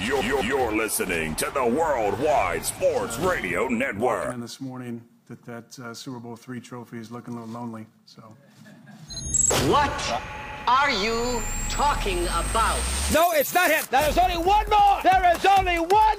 You're, you're, you're listening to the Worldwide Sports Radio Network. And this morning, that that uh, Super Bowl three trophy is looking a little lonely. So. What are you talking about? No, it's not him. There is only one more. There is only one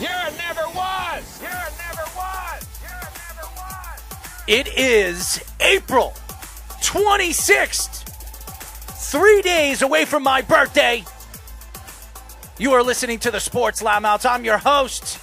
You're never was. You're never was. You're never was. It is April 26th, three days away from my birthday. You are listening to the Sports Loudmouths. I'm your host,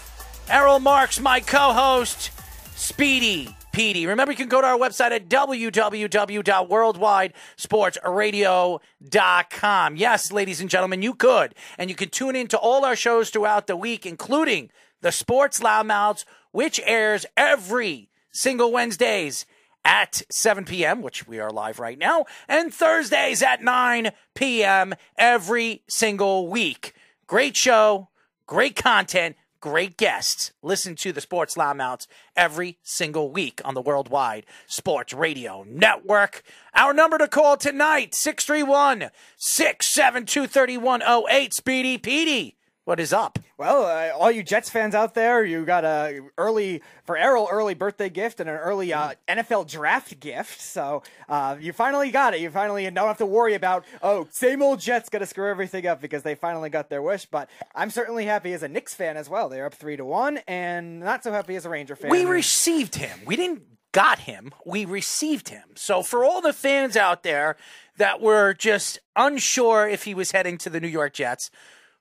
Errol Marks, my co host, Speedy Remember, you can go to our website at www.worldwidesportsradio.com. Yes, ladies and gentlemen, you could. And you can tune in to all our shows throughout the week, including the Sports Loudmouths, which airs every single Wednesdays at 7 p.m., which we are live right now, and Thursdays at 9 p.m. every single week. Great show, great content, great guests. Listen to the Sports Loudmouths every single week on the Worldwide Sports Radio Network. Our number to call tonight, 631 672 3108. Speedy Petey, what is up? Well, uh, all you Jets fans out there, you got a early for Errol early birthday gift and an early uh, NFL draft gift. So uh, you finally got it. You finally don't have to worry about oh, same old Jets going to screw everything up because they finally got their wish. But I'm certainly happy as a Knicks fan as well. They're up three to one, and not so happy as a Ranger fan. We received him. We didn't got him. We received him. So for all the fans out there that were just unsure if he was heading to the New York Jets,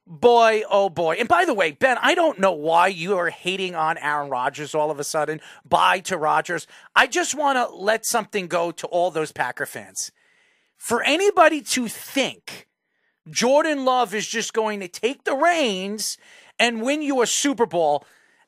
boy, oh boy. And by the way, Ben, I don't know why you are hating on Aaron Rodgers all of a sudden. Bye to Rodgers. I just want to let something go to all those Packer fans. For anybody to think Jordan Love is just going to take the reins and win you a Super Bowl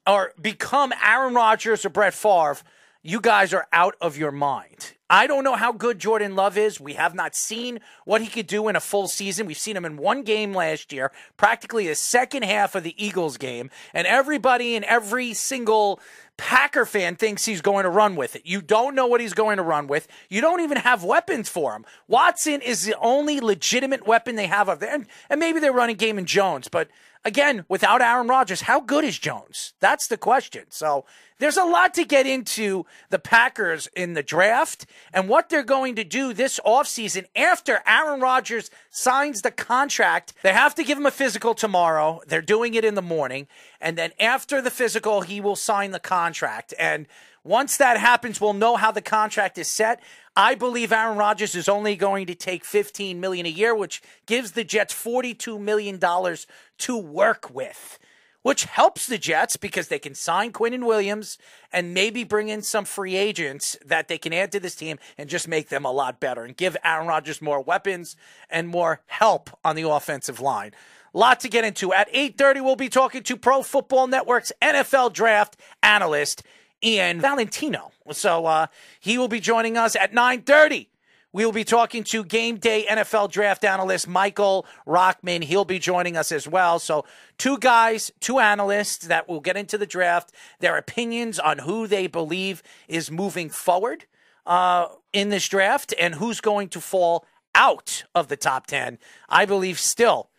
or become Aaron Rodgers or Brett Favre, you guys are out of your mind. I don't know how good Jordan Love is. We have not seen what he could do in a full season. We've seen him in one game last year, practically a second half of the Eagles game, and everybody in every single Packer fan thinks he's going to run with it. You don't know what he's going to run with. You don't even have weapons for him. Watson is the only legitimate weapon they have up there. And, and maybe they're running game in Jones, but again, without Aaron Rodgers, how good is Jones? That's the question. So there's a lot to get into the Packers in the draft and what they're going to do this offseason after Aaron Rodgers signs the contract. They have to give him a physical tomorrow. They're doing it in the morning. And then after the physical, he will sign the contract. And once that happens, we'll know how the contract is set. I believe Aaron Rodgers is only going to take 15 million a year, which gives the Jets 42 million dollars to work with, which helps the Jets because they can sign Quinnen Williams and maybe bring in some free agents that they can add to this team and just make them a lot better and give Aaron Rodgers more weapons and more help on the offensive line. Lot to get into. At 8:30 we'll be talking to Pro Football Network's NFL draft analyst Ian Valentino. So uh, he will be joining us at 9:30. We will be talking to game day NFL draft analyst Michael Rochman. He'll be joining us as well. So, two guys, two analysts that will get into the draft, their opinions on who they believe is moving forward uh, in this draft and who's going to fall out of the top 10. I believe still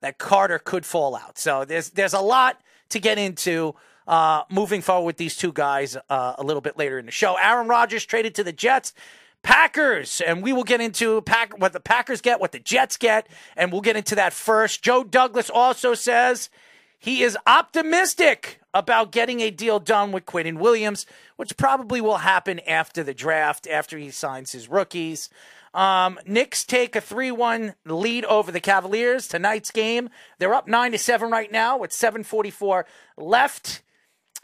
that Carter could fall out. So, there's, there's a lot to get into uh, moving forward with these two guys uh, a little bit later in the show. Aaron Rodgers traded to the Jets. Packers, and we will get into Pack, what the Packers get, what the Jets get, and we'll get into that first. Joe Douglas also says he is optimistic about getting a deal done with Quinnen Williams, which probably will happen after the draft, after he signs his rookies. Um, Knicks take a 3 1 lead over the Cavaliers. Tonight's game, they're up 9 to 7 right now with 7.44 left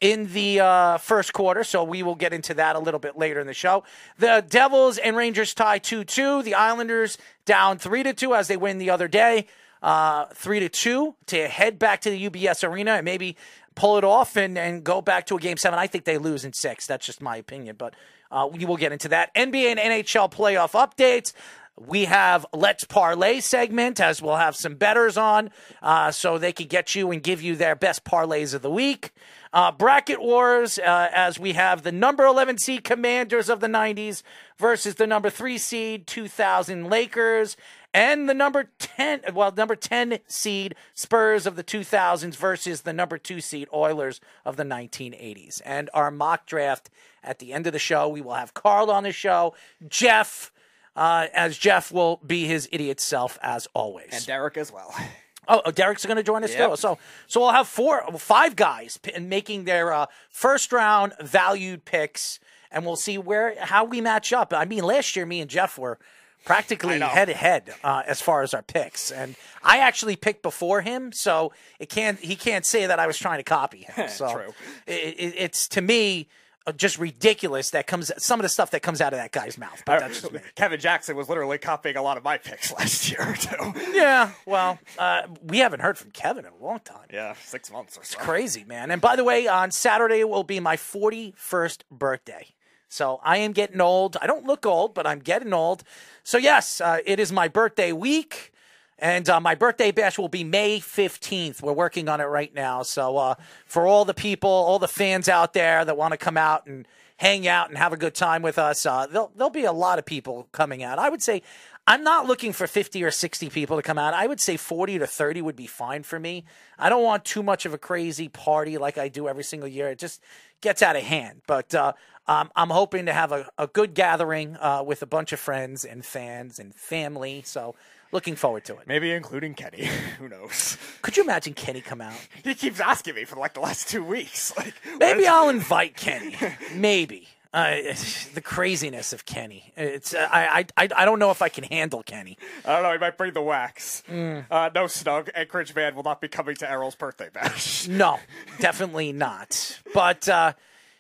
in the uh, first quarter, so we will get into that a little bit later in the show. The Devils and Rangers tie 2 2. The Islanders down 3 to 2 as they win the other day. uh, three to two to head back to the UBS Arena and maybe pull it off and, and go back to a game seven. I think they lose in six. That's just my opinion, but uh, we will get into that. NBA and NHL playoff updates. We have Let's Parlay segment as we'll have some betters on uh, so they can get you and give you their best parlays of the week. Uh, bracket wars uh, as we have the number 11 seed commanders of the 90s versus the number 3 seed 2000 Lakers and the number 10 well number 10 seed Spurs of the 2000s versus the number 2 seed Oilers of the 1980s. And our mock draft at the end of the show, we will have Carl on the show, Jeff uh, as Jeff will be his idiot self as always. And Derek as well. Oh, oh, Derek's going to join us Yep. too. So, so we'll have four, five guys p- making their uh, first round valued picks, and we'll see where how we match up. I mean, last year me and Jeff were practically head to head uh, as far as our picks, and I actually picked before him, so it can't he can't say that I was trying to copy him. So True. It, it, it's to me. Uh, Just ridiculous that comes some of the stuff that comes out of that guy's mouth. But that's just me. Kevin Jackson was literally copying a lot of my picks last year too. Yeah, well, uh, we haven't heard from Kevin in a long time. Yeah, six months or so. Crazy, man. And by the way, on Saturday will be my 41st birthday. So I am getting old. I don't look old, but I'm getting old. So, yes, uh, it is my birthday week. And uh, my birthday bash will be May 15th. We're working on it right now. So, uh, for all the people, all the fans out there that want to come out and hang out and have a good time with us, uh, there'll, there'll be a lot of people coming out. I would say I'm not looking for 50 or 60 people to come out. I would say 40 to 30 would be fine for me. I don't want too much of a crazy party like I do every single year. It just gets out of hand. But uh, um, I'm hoping to have a, a good gathering uh, with a bunch of friends and fans and family. So looking forward to it. Maybe including Kenny. Who knows? Could you imagine Kenny come out? He keeps asking me for like the last two weeks. Like Maybe I'll invite Kenny. Maybe. Uh, the craziness of Kenny. It's uh, I, I I don't know if I can handle Kenny. I don't know. He might bring the wax. Mm. Uh, no snug. Anchorage Man will not be coming to Errol's birthday bash. No, definitely not. But uh,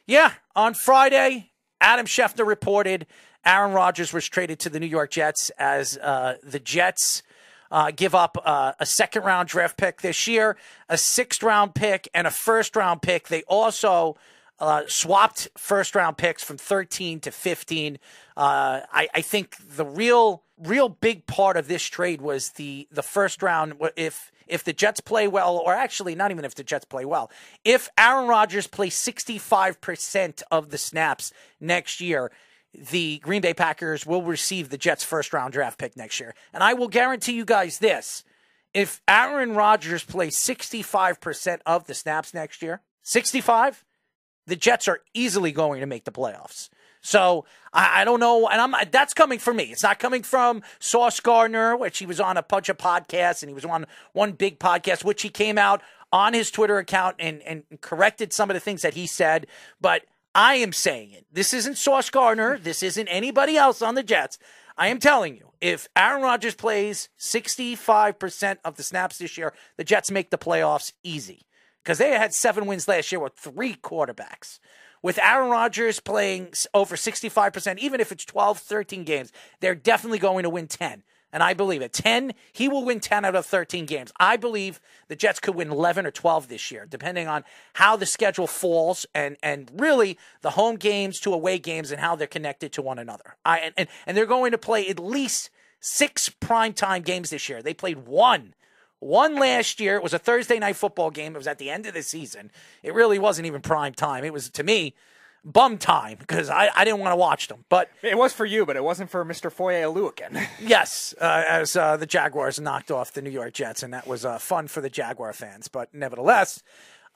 yeah, on Friday, Adam Schefter reported Aaron Rodgers was traded to the New York Jets as uh, the Jets. Uh, give up uh, a second round draft pick this year, a sixth round pick, and a first round pick. They also uh, swapped first round picks from 13 to 15. Uh, I, I think the real, real big part of this trade was the the first round. If if the Jets play well, or actually not even if the Jets play well, if Aaron Rodgers plays 65 percent of the snaps next year. The Green Bay Packers will receive the Jets' first round draft pick next year. And I will guarantee you guys this if Aaron Rodgers plays 65% of the snaps next year, 65, the Jets are easily going to make the playoffs. So I, I don't know, and I'm that's coming from me. It's not coming from Sauce Gardner, which he was on a bunch of podcasts, and he was on one big podcast, which he came out on his Twitter account and and corrected some of the things that he said. But I am saying it. This isn't Sauce Gardner. This isn't anybody else on the Jets. I am telling you, if Aaron Rodgers plays 65% of the snaps this year, the Jets make the playoffs easy because they had seven wins last year with three quarterbacks. With Aaron Rodgers playing over 65%, even if it's 12, 13 games, they're definitely going to win 10. And I believe it. 10, he will win 10 out of 13 games. I believe the Jets could win 11 or 12 this year, depending on how the schedule falls and, and really the home games to away games and how they're connected to one another. I, and, and, and they're going to play at least six primetime games this year. They played one one last year. It was a Thursday night football game. It was at the end of the season. It really wasn't even prime time. It was to me bum time because I, I didn't want to watch them. But It was for you, but it wasn't for Mr. Foye Oluokun. yes, uh, as uh, the Jaguars knocked off the New York Jets, and that was uh, fun for the Jaguar fans. But nevertheless,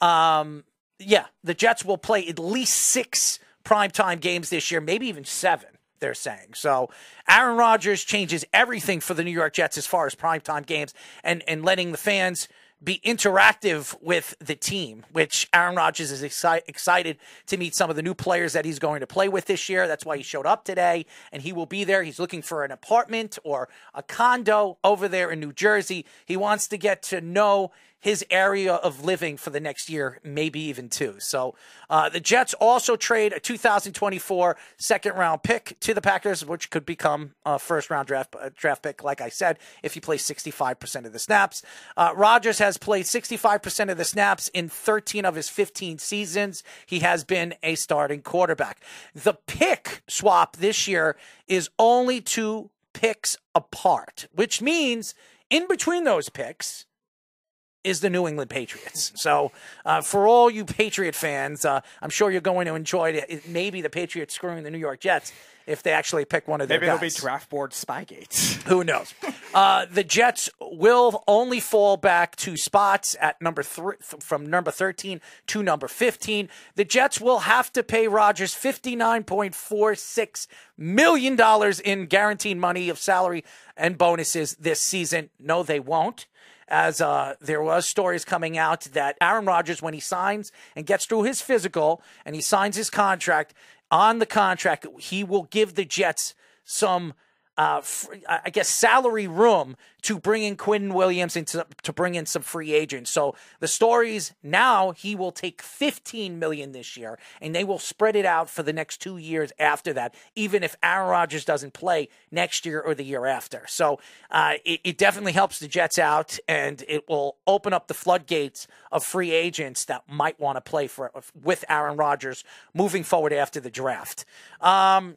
um, yeah, the Jets will play at least six primetime games this year, maybe even seven. They're saying so. Aaron Rodgers changes everything for the New York Jets as far as primetime games and and letting the fans be interactive with the team, which Aaron Rodgers is exci- excited to meet some of the new players that he's going to play with this year. That's why he showed up today, and he will be there. He's looking for an apartment or a condo over there in New Jersey. He wants to get to know his area of living for the next year, maybe even two. So uh, the Jets also trade a 2024 second round pick to the Packers, which could become a first round draft uh, draft pick, like I said, if he plays 65% of the snaps. Uh, Rodgers has played 65% of the snaps in 13 of his 15 seasons. He has been a starting quarterback. The pick swap this year is only two picks apart, which means in between those picks, is the New England Patriots. So, uh, for all you Patriot fans, uh, I'm sure you're going to enjoy it. Maybe the Patriots screwing the New York Jets if they actually pick one of their Maybe there'll be draft board spygates. Who knows? Uh, the Jets will only fall back two spots at number three, from number 13 to number 15. The Jets will have to pay Rodgers $59.46 million in guaranteed money of salary and bonuses this season. No, they won't. As uh, there was stories coming out that Aaron Rodgers, when he signs and gets through his physical and he signs his contract, on the contract, he will give the Jets some uh, I guess salary room to bring in Quinn Williams and to, to bring in some free agents. So the stories now he will take 15 million this year and they will spread it out for the next two years after that, even if Aaron Rodgers doesn't play next year or the year after. So uh, it, it definitely helps the Jets out and it will open up the floodgates of free agents that might want to play for with Aaron Rodgers moving forward after the draft. Um,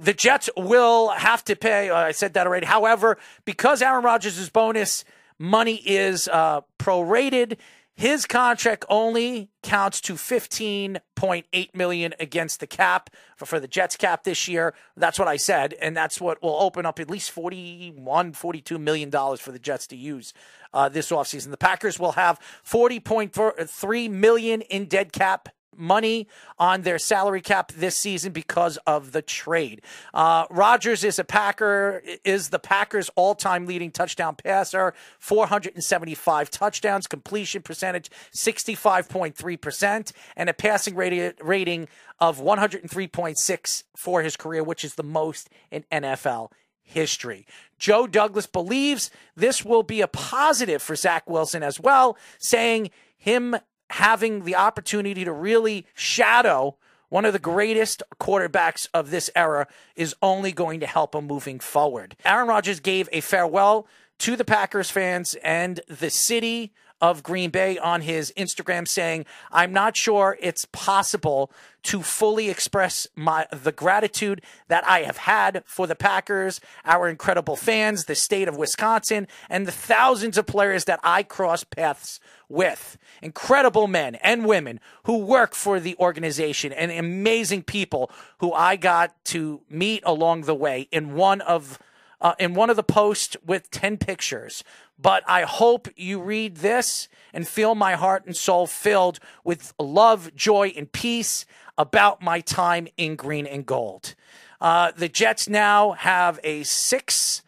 the Jets will have to pay. Uh, I said that already. However, because Aaron Rodgers' bonus money is uh, prorated, his contract only counts to 15.8 million against the cap for, for the Jets cap this year. That's what I said, and that's what will open up at least 41, 42 million dollars for the Jets to use uh, this offseason. The Packers will have 40.3 million in dead cap money on their salary cap this season because of the trade. Uh, Rodgers is a Packer, is the Packers' all-time leading touchdown passer, 475 touchdowns, completion percentage 65.3%, and a passing rating, rating of 103.6 for his career, which is the most in NFL history. Joe Douglas believes this will be a positive for Zach Wilson as well, saying him having the opportunity to really shadow one of the greatest quarterbacks of this era is only going to help him moving forward. Aaron Rodgers gave a farewell to the Packers fans and the city of Green Bay on his Instagram saying, I'm not sure it's possible to fully express my the gratitude that I have had for the Packers, our incredible fans, the state of Wisconsin, and the thousands of players that I cross paths with. Incredible men and women who work for the organization and amazing people who I got to meet along the way in one of uh, in one of the posts with 10 pictures. But I hope you read this and feel my heart and soul filled with love, joy, and peace about my time in green and gold. Uh, the Jets now have a six,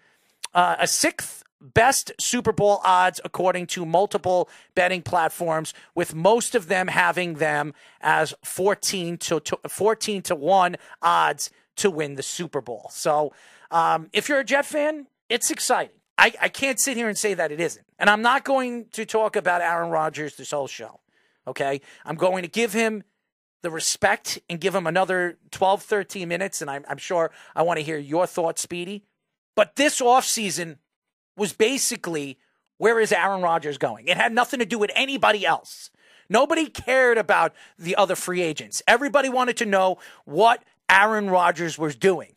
uh, a sixth best Super Bowl odds according to multiple betting platforms, with most of them having them as 14 to, to 14 to 1 odds to win the Super Bowl. So um, if you're a Jet fan, it's exciting. I, I can't sit here and say that it isn't. And I'm not going to talk about Aaron Rodgers this whole show. Okay. I'm going to give him the respect and give him another 12, 13 minutes. And I'm, I'm sure I want to hear your thoughts, Speedy. But this offseason was basically where is Aaron Rodgers going? It had nothing to do with anybody else. Nobody cared about the other free agents. Everybody wanted to know what Aaron Rodgers was doing.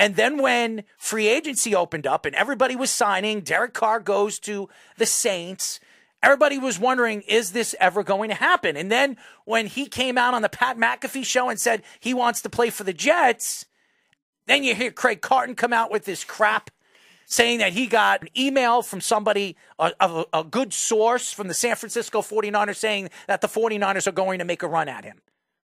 And then when free agency opened up and everybody was signing, Derek Carr goes to the Saints. Everybody was wondering, is this ever going to happen? And then when he came out on the Pat McAfee show and said he wants to play for the Jets, then you hear Craig Carton come out with this crap saying that he got an email from somebody, a, a, a good source from the San Francisco 49ers saying that the 49ers are going to make a run at him,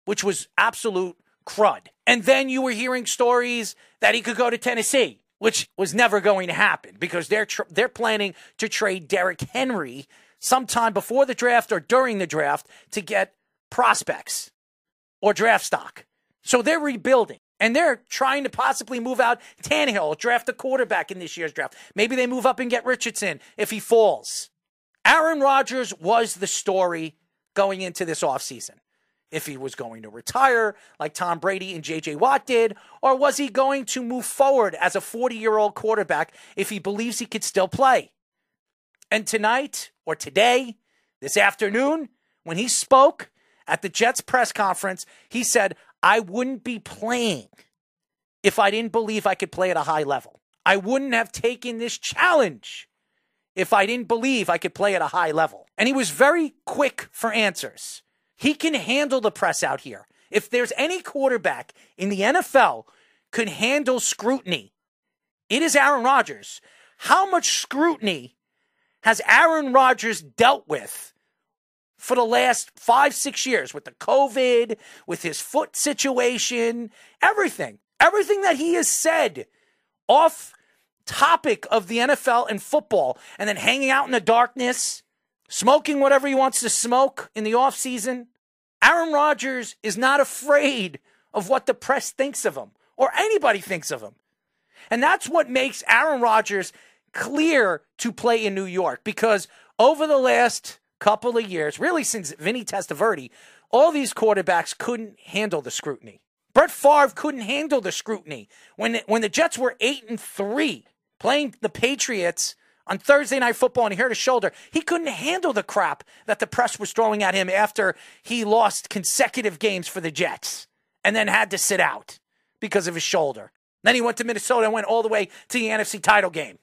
which was absolute crud. And then you were hearing stories that he could go to Tennessee, which was never going to happen because they're tr- they're planning to trade Derrick Henry sometime before the draft or during the draft to get prospects or draft stock. So they're rebuilding. And they're trying to possibly move out Tannehill, draft a quarterback in this year's draft. Maybe they move up and get Richardson if he falls. Aaron Rodgers was the story going into this offseason. If he was going to retire like Tom Brady and JJ Watt did, or was he going to move forward as a 40 year old quarterback if he believes he could still play? And tonight, or today, this afternoon, when he spoke at the Jets press conference, he said, I wouldn't be playing if I didn't believe I could play at a high level. I wouldn't have taken this challenge if I didn't believe I could play at a high level. And he was very quick for answers. He can handle the press out here. If there's any quarterback in the NFL could handle scrutiny, it is Aaron Rodgers. How much scrutiny has Aaron Rodgers dealt with for the last five, six years with the COVID, with his foot situation, everything, everything that he has said off topic of the NFL and football, and then hanging out in the darkness, smoking whatever he wants to smoke in the offseason. Aaron Rodgers is not afraid of what the press thinks of him or anybody thinks of him. And that's what makes Aaron Rodgers clear to play in New York because over the last couple of years, really since Vinny Testaverde, all these quarterbacks couldn't handle the scrutiny. Brett Favre couldn't handle the scrutiny when when the Jets were eight and three playing the Patriots on Thursday Night Football and he hurt his shoulder. He couldn't handle the crap that the press was throwing at him after he lost consecutive games for the Jets and then had to sit out because of his shoulder. Then he went to Minnesota and went all the way to the NFC title game.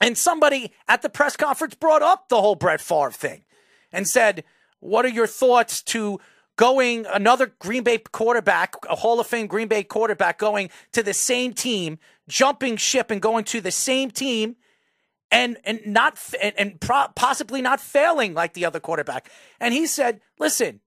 And somebody at the press conference brought up the whole Brett Favre thing and said, What are your thoughts to going another Green Bay quarterback, a Hall of Fame Green Bay quarterback, going to the same team, jumping ship and going to the same team? And and not and, and pro- possibly not failing like the other quarterback. And he said, "Listen,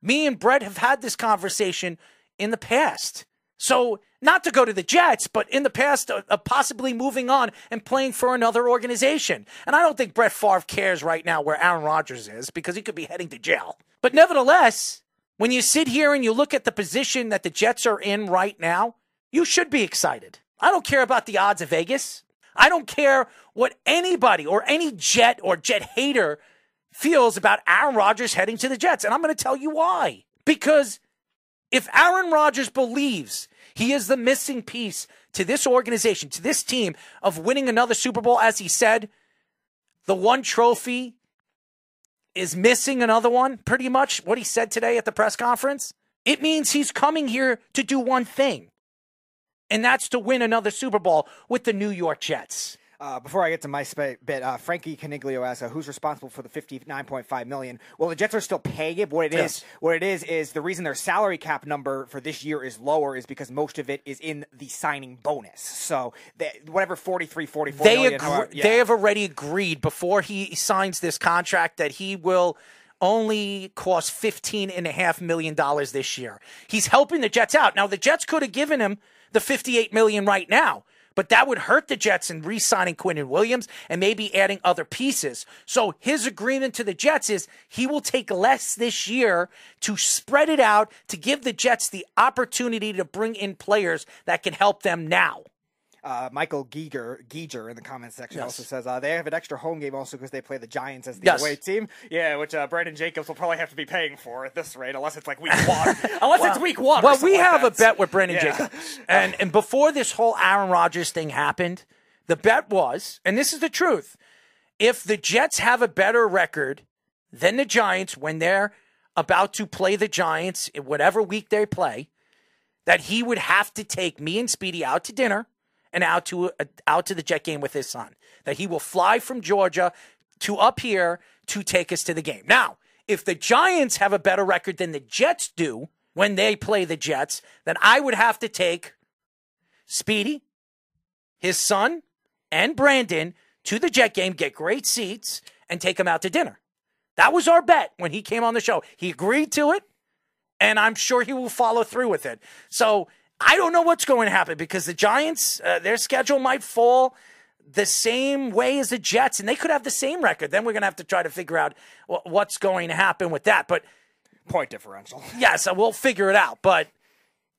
me and Brett have had this conversation in the past. So not to go to the Jets, but in the past, uh, uh, possibly moving on and playing for another organization. And I don't think Brett Favre cares right now where Aaron Rodgers is because he could be heading to jail. But nevertheless, when you sit here and you look at the position that the Jets are in right now, you should be excited. I don't care about the odds of Vegas. I don't care what anybody or any Jet or Jet hater feels about Aaron Rodgers heading to the Jets. And I'm going to tell you why. Because if Aaron Rodgers believes he is the missing piece to this organization, to this team of winning another Super Bowl, as he said, the one trophy is missing another one, pretty much what he said today at the press conference. It means he's coming here to do one thing, and that's to win another Super Bowl with the New York Jets. Uh, before I get to my sp- bit, uh, Frankie Caniglio asks, uh, "Who's responsible for the fifty-nine point five million? Well, the Jets are still paying it. What it Yes. is, what it is, is the reason their salary cap number for this year is lower is because most of it is in the signing bonus. So they, whatever 43, 44 they million, agree, however- yeah. they have already agreed before he signs this contract that he will only cost fifteen and a half million dollars this year. He's helping the Jets out. Now the Jets could have given him the fifty-eight million right now. But that would hurt the Jets in re-signing Quinton Williams and maybe adding other pieces. So his agreement to the Jets is he will take less this year to spread it out to give the Jets the opportunity to bring in players that can help them now. Uh, Michael Geiger, Geiger in the comments section Yes. also says uh, they have an extra home game also because they play the Giants as the Yes. away team. Yeah, which uh, Brandon Jacobs will probably have to be paying for at this rate, unless it's like week one. unless it's week one. Well, we have that. a bet with Brandon Yeah. Jacobs. And and before this whole Aaron Rodgers thing happened, the bet was, and this is the truth, if the Jets have a better record than the Giants when they're about to play the Giants in whatever week they play, that he would have to take me and Speedy out to dinner and out to uh, out to the Jet game with his son. That he will fly from Georgia to up here to take us to the game. Now, if the Giants have a better record than the Jets do when they play the Jets, then I would have to take Speedy, his son, and Brandon to the Jet game, get great seats, and take them out to dinner. That was our bet when he came on the show. He agreed to it, and I'm sure he will follow through with it. So I don't know what's going to happen because the Giants, uh, their schedule might fall the same way as the Jets, and they could have the same record. Then we're going to have to try to figure out wh- what's going to happen with that. But point differential. yes, we'll figure it out. But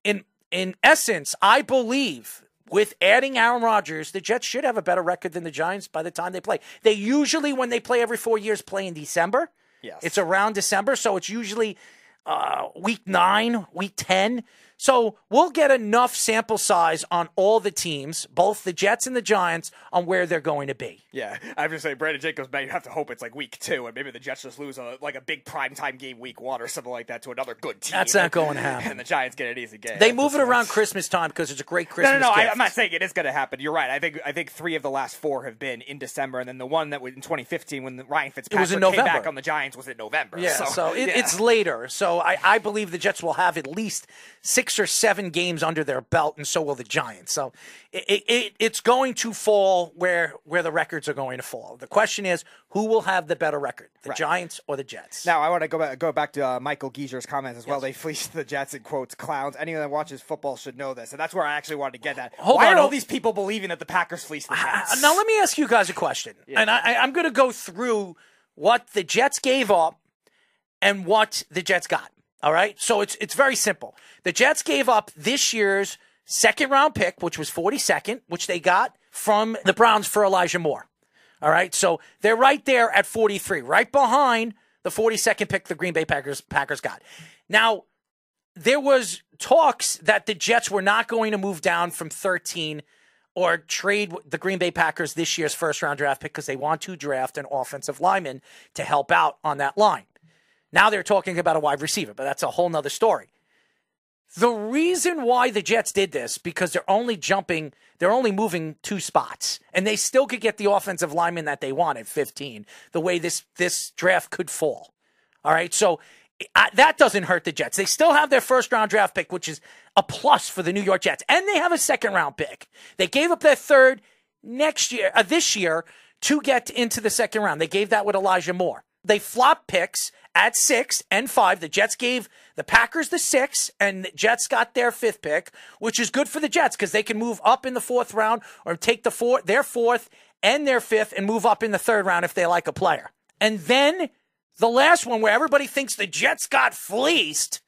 in in essence, I believe with adding Aaron Rodgers, the Jets should have a better record than the Giants by the time they play. They usually, when they play every four years, play in December. Yes. It's around December, so it's usually uh, week nine, week 10. So we'll get enough sample size on all the teams, both the Jets and the Giants, on where they're going to be. Yeah, I have to say, Brandon Jacobs, man, you have to hope it's like week two, and maybe the Jets just lose a like a big primetime game week one or something like that to another good team. That's not going to happen. And the Giants get an easy game. They move it around Christmas time because it's a great Christmas No, no, no. I. I'm not saying it is going to happen. You're right. I think I think three of the last four have been in December, and then the one that was in 2015 when the Ryan Fitzpatrick in came back on the Giants was in November. Yeah, so, it, yeah. it's later. So I, I believe the Jets will have at least six or seven games under their belt, and so will the Giants. So it, it, it, it's going to fall where where the records are going to fall. The question is, who will have the better record, the Giants or the Jets? Now I want to go back, go back to uh, Michael Geezer's comments as well. They fleeced the Jets in quotes clowns. Anyone that watches football should know this, and that's where I actually wanted to get that. Hold Why on, are all these people believing that the Packers fleeced the Jets? Uh, now let me ask you guys a question, and I, I- I'm going to go through what the Jets gave up and what the Jets got. All right, so it's it's very simple. The Jets gave up this year's second round pick, which was 42nd, which they got from the Browns for Elijah Moore. All right, so they're right there at 43, right behind the 42nd pick the Green Bay Packers Packers got. Now, there was talks that the Jets were not going to move down from 13 or trade the Green Bay Packers this year's first round draft pick because they want to draft an offensive lineman to help out on that line. Now they're talking about a wide receiver, but that's a whole nother story. The reason why the Jets did this because they're only jumping, they're only moving two spots, and they still could get the offensive lineman that they want at 15. The way this this draft could fall. All right, so I, that doesn't hurt the Jets. They still have their first round draft pick, which is a plus for the New York Jets, and they have a second round pick. They gave up their third next year, uh, this year, to get into the second round. They gave that with Elijah Moore. They flopped picks at six and five. The Jets gave the Packers the six, and the Jets got their fifth pick, which is good for the Jets because they can move up in the fourth round or take the four, their fourth and their fifth and move up in the third round if they like a player. And then the last one where everybody thinks the Jets got fleeced.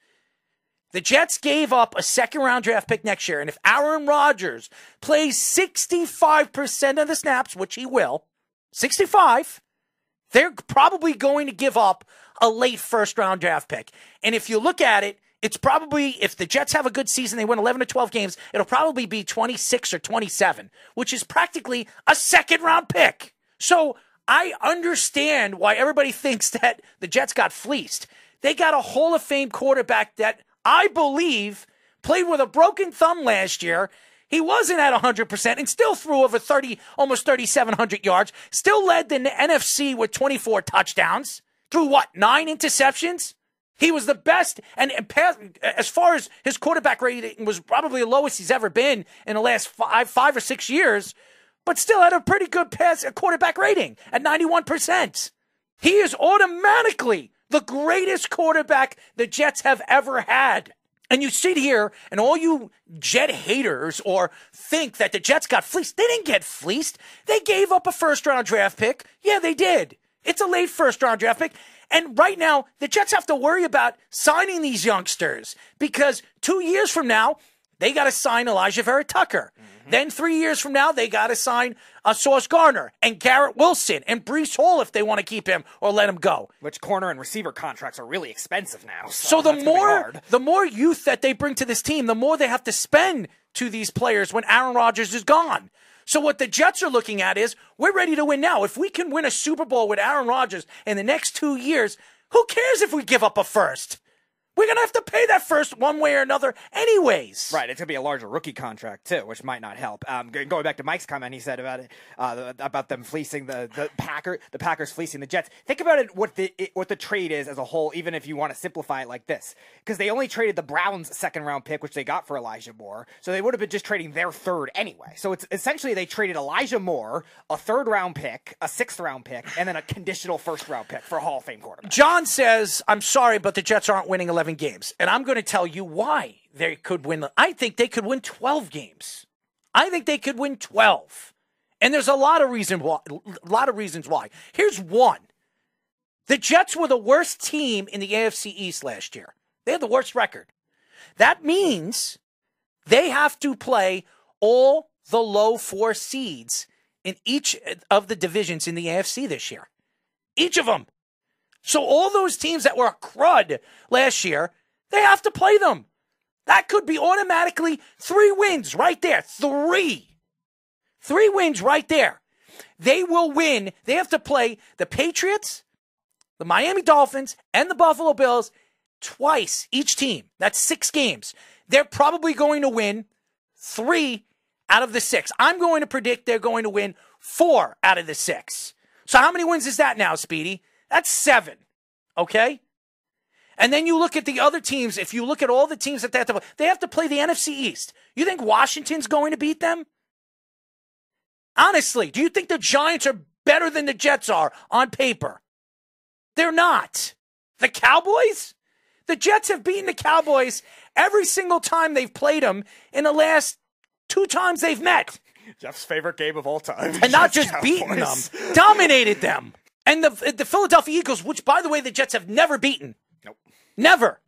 The Jets gave up a second round draft pick next year. And if Aaron Rodgers plays 65% of the snaps, which he will, 65, they're probably going to give up a late first round draft pick. And if you look at it, it's probably, if the Jets have a good season, they win 11 or 12 games, it'll probably be 26 or 27, which is practically a second round pick. So I understand why everybody thinks that the Jets got fleeced. They got a Hall of Fame quarterback that I believe played with a broken thumb last year. He wasn't at 100% and still threw over 30, almost 3,700 yards. Still led the NFC with 24 touchdowns. Threw what, nine interceptions? He was the best, and, and pass, as far as his quarterback rating was probably the lowest he's ever been in the last five, five or six years, but still had a pretty good pass quarterback rating at 91%. He is automatically the greatest quarterback the Jets have ever had. And you sit here and all you Jet haters or think that the Jets got fleeced. They didn't get fleeced. They gave up a first round draft pick. Yeah, they did. It's a late first round draft pick. And right now, the Jets have to worry about signing these youngsters because two years from now, they got to sign Alijah Vera-Tucker. Mm-hmm. Then three years from now, they got to sign a Sauce Gardner and Garrett Wilson and Breece Hall if they want to keep him or let him go. Which corner and receiver contracts are really expensive now. So, So the that's gonna be more the more youth that they bring to this team, the more they have to spend to these players when Aaron Rodgers is gone. So what the Jets are looking at is we're ready to win now. If we can win a Super Bowl with Aaron Rodgers in the next 2 years, who cares if we give up a first? We're going to have to pay that first one way or another anyways. Right, it's gonna be a larger rookie contract too, which might not help. Um, going back to Mike's comment, he said about it, uh, about them fleecing the the Packer, the Packers fleecing the Jets. Think about it, what the it, what the trade is as a whole, even if you want to simplify it like this, because they only traded the Browns' second round pick, which they got for Elijah Moore, so they would have been just trading their third anyway. So it's essentially they traded Elijah Moore, a third round pick, a sixth round pick, and then a conditional first round pick for a Hall of Fame quarterback. John says, I'm sorry, but the Jets aren't winning 11 games. And I'm going to tell you why they could win. I think they could win 12 games. I think they could win 12. And there's a lot of reason why, a lot of reasons why. Here's one. The Jets were the worst team in the AFC East last year. They had the worst record. That means they have to play all the low four seeds in each of the divisions in the AFC this year. Each of them. So all those teams that were a crud last year, they have to play them. That could be automatically three wins right there. Three. Three wins right there. They will win. They have to play the Patriots, the Miami Dolphins, and the Buffalo Bills twice each team. That's six games. They're probably going to win three out of the six. I'm going to predict they're going to win four out of the six. So how many wins is that now, Speedy? That's seven. Okay? And then you look at the other teams. If you look at all the teams that they have to play, they have to play the NFC East. You think Washington's going to beat them? Honestly, do you think the Giants are better than the Jets are on paper? They're not. The Cowboys? The Jets have beaten the Cowboys every single time they've played them in the last two times they've met. Jeff's favorite game of all time. And not just beaten them, dominated them. And the, the Philadelphia Eagles, which, by the way, the Jets have never beaten. Nope. Never.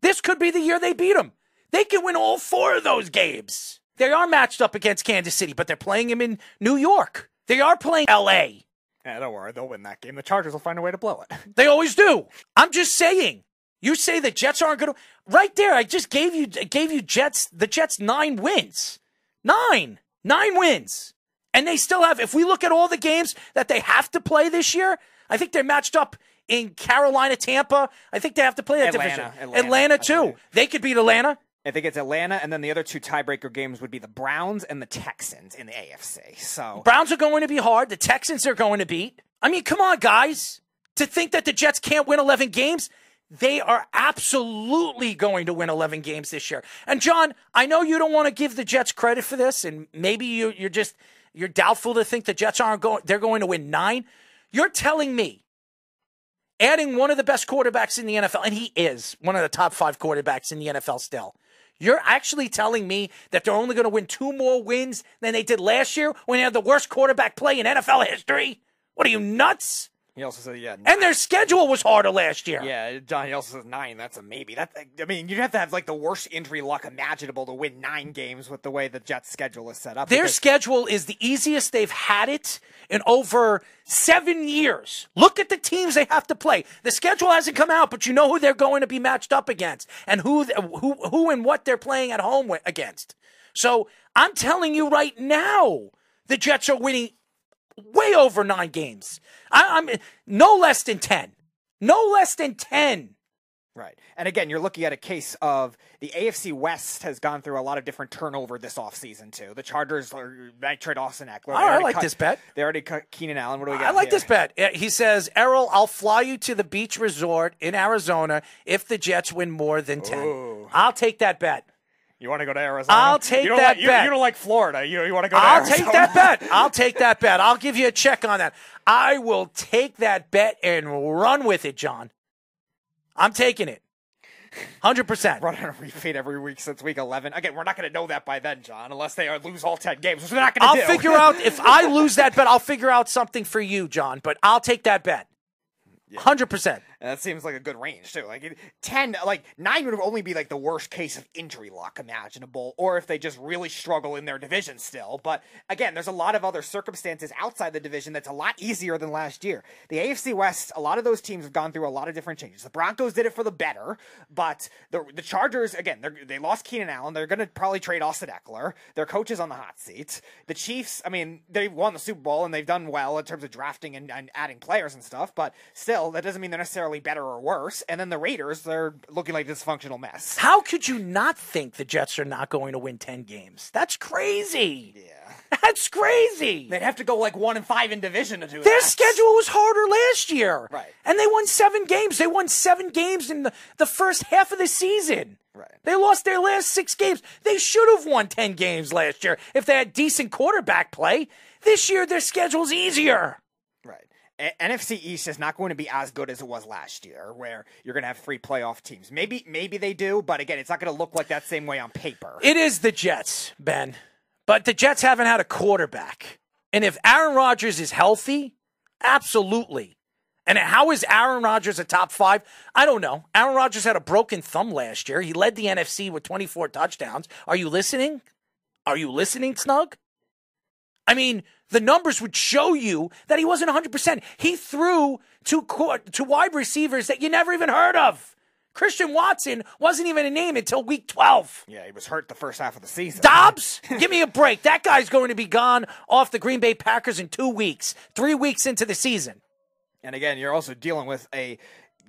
This could be the year they beat them. They can win all four of those games. They are matched up against Kansas City, but they're playing them in New York. They are playing LA. Yeah, don't worry, they'll win that game. The Chargers will find a way to blow it. They always do. I'm just saying. You say the Jets aren't going to. Right there, I just gave you gave you Jets the Jets nine wins, nine nine wins, and they still have. If we look at all the games that they have to play this year, I think they're matched up in Carolina, Tampa. I think they have to play that Atlanta, division. Atlanta, Atlanta too. They could beat Atlanta. I think it's Atlanta, and then the other two tiebreaker games would be the Browns and the Texans in the AFC. So Browns are going to be hard. The Texans are going to beat. I mean, come on, guys. To think that the Jets can't win 11 games, they are absolutely going to win 11 games this year. And John, I know you don't want to give the Jets credit for this, and maybe you, you're just you're doubtful to think the Jets aren't going. They're going to win nine. You're telling me adding one of the best quarterbacks in the NFL, and he is one of the top five quarterbacks in the NFL still. You're actually telling me that they're only going to win two more wins than they did last year when they had the worst quarterback play in NFL history? What are you nuts? He also said, yeah, And their schedule was harder last year. yeah, John. He also says nine. That's a maybe. That I mean, you'd have to have like the worst injury luck imaginable to win nine games with the way the Jets' schedule is set up. Their schedule is the easiest they've had it in over seven years. Look at the teams they have to play. The schedule hasn't come out, but you know who they're going to be matched up against and who who who and what they're playing at home with, against. So I'm telling you right now, the Jets are winning way over nine games. I, I'm no less than ten. No less than ten. Right. And again, you're looking at a case of the AFC West has gone through a lot of different turnover this offseason, too. The Chargers are, might trade Austin Ekeler. They All right, I like cut- this bet. They already cut Keenan Allen. What do we got? I like here? this bet. He says, Errol, I'll fly you to the beach resort in Arizona if the Jets win more than 10. I'll take that bet. You want to go to Arizona? I'll take you don't that like, you- bet. You, don't like Florida. You, you want to go to I'll Arizona? take that bet. I'll take that bet. I'll give you a check on that. I will take that bet and run with it, John. I'm taking it. 100%. Run on a repeat every week since week 11. Again, we're not going to know that by then, John, unless they are, lose all 10 games, which they're not going to I'll figure out if I lose that bet, I'll figure out something for you, John, but I'll take that bet. 100%. And that seems like a good range too. Like ten, like nine would only be like the worst case of injury luck imaginable, or if they just really struggle in their division still. But again, there's a lot of other circumstances outside the division that's a lot easier than last year. The AFC West, a lot of those teams have gone through a lot of different changes. The Broncos did it for the better, but the the Chargers again, they they lost Keenan Allen. They're going to probably trade Austin Ekeler. Their coach is on the hot seat. The Chiefs, I mean, they won the Super Bowl and they've done well in terms of drafting and, and adding players and stuff, but still, that doesn't mean they're necessarily better or worse. And then the Raiders, they're looking like a dysfunctional mess. How could you not think the Jets are not going to win 10 games? That's crazy. Yeah. That's crazy. They'd have to go like one and five in division to do Their that. Their schedule was harder last year. Right. And they won seven games. They won seven games in the, the first half of the season. Right. They lost their last six games. They should have won 10 games last year if they had decent quarterback play. This year, their schedule's easier. NFC East is not going to be as good as it was last year, where you're going to have three playoff teams. Maybe, maybe they do, but again, it's not going to look like that same way on paper. It is the Jets, Ben. But the Jets haven't had a quarterback. And if Aaron Rodgers is healthy, absolutely. And how is Aaron Rodgers a top five? I don't know. Aaron Rodgers had a broken thumb last year. He led the NFC with 24 touchdowns. Are you listening? Are you listening, Snug? I mean, the numbers would show you that he wasn't 100%. He threw to, co- to wide receivers that you never even heard of. Christian Watson wasn't even a name until week 12. Yeah, he was hurt the first half of the season. Doubs, give me a break. That guy's going to be gone off the Green Bay Packers in two weeks, three weeks into the season. And again, you're also dealing with a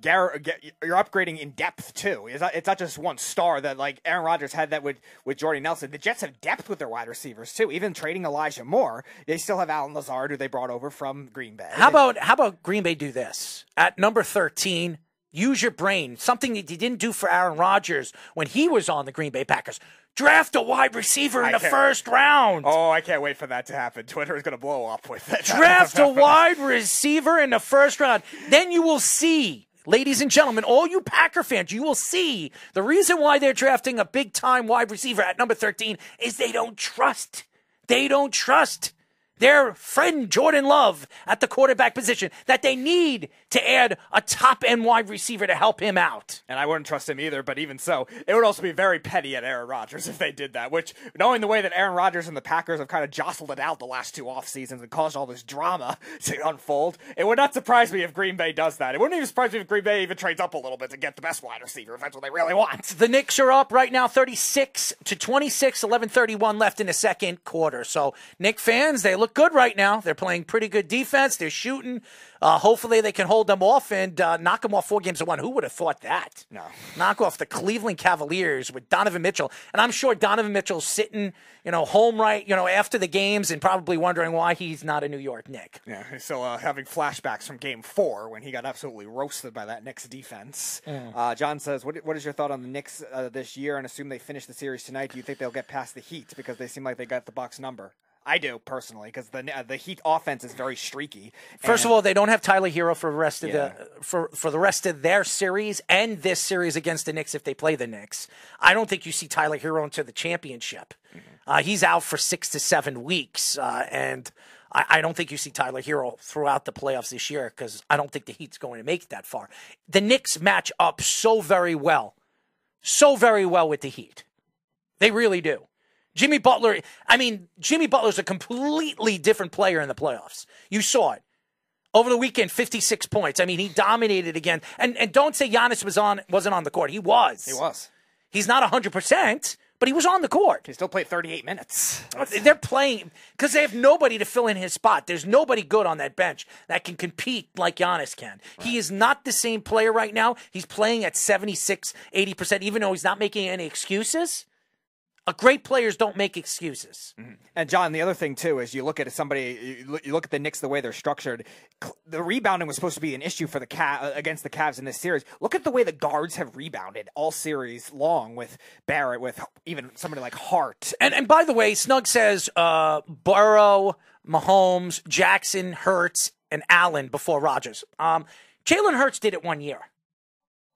Gar- you're upgrading in depth too. It's not, it's not just one star that like Aaron Rodgers had that with with Jordy Nelson. The Jets have depth with their wide receivers too. Even trading Elijah Moore, they still have Allen Lazard, who they brought over from Green Bay. How about how about Green Bay do this at number thirteen? Use your brain. Something that you didn't do for Aaron Rodgers when he was on the Green Bay Packers. Draft a wide receiver in I the first round. Oh, I can't wait for that to happen. Twitter is going to blow up with it. Draft a wide receiver in the first round. Then you will see, ladies and gentlemen, all you Packer fans, you will see the reason why they're drafting a big time wide receiver at number 13 is they don't trust. They don't trust their friend Jordan Love at the quarterback position that they need to add a top end wide receiver to help him out. And I wouldn't trust him either, but even so, it would also be very petty at Aaron Rodgers if they did that, which, knowing the way that Aaron Rodgers and the Packers have kind of jostled it out the last two off seasons and caused all this drama to unfold, it would not surprise me if Green Bay does that. It wouldn't even surprise me if Green Bay even trades up a little bit to get the best wide receiver if that's what they really want. The Knicks are up right now 36 to 26, 11:31 left in the second quarter. So, Knick fans, they look good right now. They're playing pretty good defense. They're shooting. Uh, hopefully they can hold them off and uh, knock them off four games to one. Who would have thought that? No. Knock off the Cleveland Cavaliers with Donovan Mitchell. And I'm sure Donovan Mitchell's sitting, you know, home right, you know, after the games and probably wondering why he's not a New York Knick. Yeah, So uh, having flashbacks from Game Four when he got absolutely roasted by that Knicks defense. Uh, John says, what, "What is your thought on the Knicks uh, this year? And assume they finish the series tonight. Do you think they'll get past the Heat because they seem like they got the Bucks number?" I do personally because the uh, the Heat offense is very streaky. First of all, they don't have Tyler Herro for the rest of Yeah. the for for the rest of their series and this series against the Knicks if they play the Knicks. I don't think you see Tyler Herro into the championship. Uh, he's out for six to seven weeks, uh, and I, I don't think you see Tyler Herro throughout the playoffs this year because I don't think the Heat's going to make it that far. The Knicks match up so very well, so very well with the Heat. They really do. Jimmy Butler, I mean, Jimmy Butler's a completely different player in the playoffs. You saw it. Over the weekend, 56 points. I mean, he dominated again. And and don't say Giannis was on wasn't on the court. He was. he was. He's not 100%, but he was on the court. He still played 38 minutes. They're playing because they have nobody to fill in his spot. There's nobody good on that bench that can compete like Giannis can. He is not the same player right now. He's playing at 76, 80%, even though he's not making any excuses. Uh, great players don't make excuses. And John, the other thing too is you look at somebody, you look, at the Knicks the way they're structured. The rebounding was supposed to be an issue for the Ca- against the Cavs in this series. Look at the way the guards have rebounded all series long with Barrett, with even somebody like Hart. And and by the way, Snug says uh, Burrow, Mahomes, Jackson, Hurts, and Allen before Rodgers. Um, Jalen Hurts did it one year.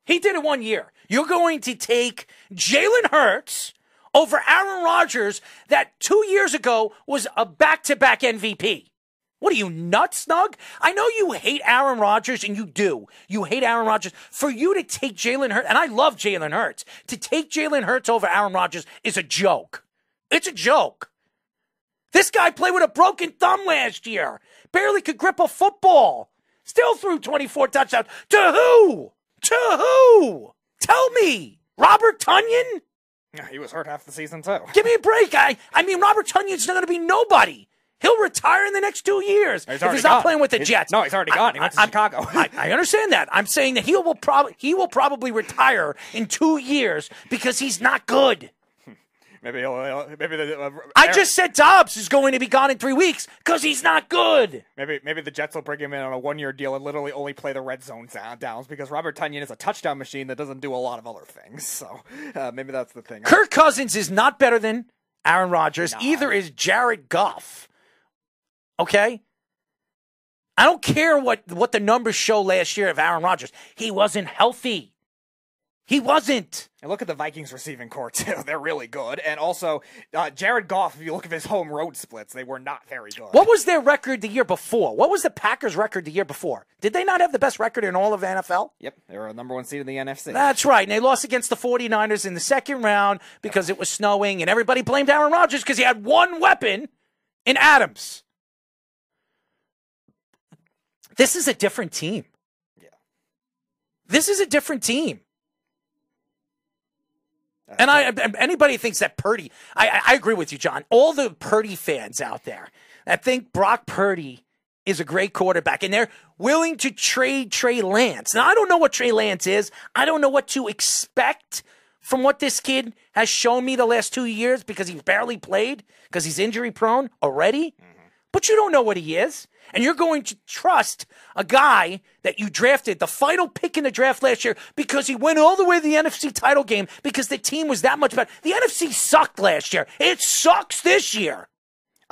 He did it one year. You're going to take Jalen Hurts over Aaron Rodgers, that two years ago was a back-to-back MVP. What are you nuts, Snug? I know you hate Aaron Rodgers, and you do. You hate Aaron Rodgers. For you to take Jalen Hurts, and I love Jalen Hurts, to take Jalen Hurts over Aaron Rodgers is a joke. It's a joke. This guy played with a broken thumb last year. Barely could grip a football. Still threw 24 touchdowns. To who? To who? Tell me. Robert Tonyan? He was hurt half the season too. Give me a break. I, I mean, Robert Tonyan's not going to be nobody. He'll retire in the next two years He's if he's not gone. playing with the He's- Jets. no, he's already gone. He went to I'm- Chicago. I, I understand that. I'm saying that he will probably he will probably retire in two years because he's not good. Maybe he'll, he'll- maybe the uh, I Aaron- just said Doubs is going to be gone in three weeks because he's not good. Maybe maybe the Jets will bring him in on a one year deal and literally only play the red zone downs because Robert Tonyan is a touchdown machine that doesn't do a lot of other things. So uh, maybe that's the thing. Kirk Cousins is not better than Aaron Rodgers. Either is Jared Goff. Okay? I don't care what, what the numbers show last year of Aaron Rodgers. He wasn't healthy. He wasn't. And look at the Vikings receiving corps too; they're really good. And also, uh, Jared Goff. If you look at his home road splits, they were not very good. What was their record the year before? What was the Packers' record the year before? Did they not have the best record in all of the NFL? Yep, they were a number one seed in the NFC. That's right. And they lost against the 49ers in the second round because it was snowing, and everybody blamed Aaron Rodgers because he had one weapon in Adams. This is a different team. Yeah. This is a different team. And I, anybody thinks that Purdy, I, I agree with you, John. All the Purdy fans out there that think Brock Purdy is a great quarterback and they're willing to trade Trey Lance. Now, I don't know what Trey Lance is. I don't know what to expect from what this kid has shown me the last two years because he's barely played, because he's injury prone already. Mm-hmm. But you don't know what he is. And you're going to trust a guy that you drafted the final pick in the draft last year because he went all the way to the NFC title game because the team was that much better. The NFC sucked last year. It sucks this year.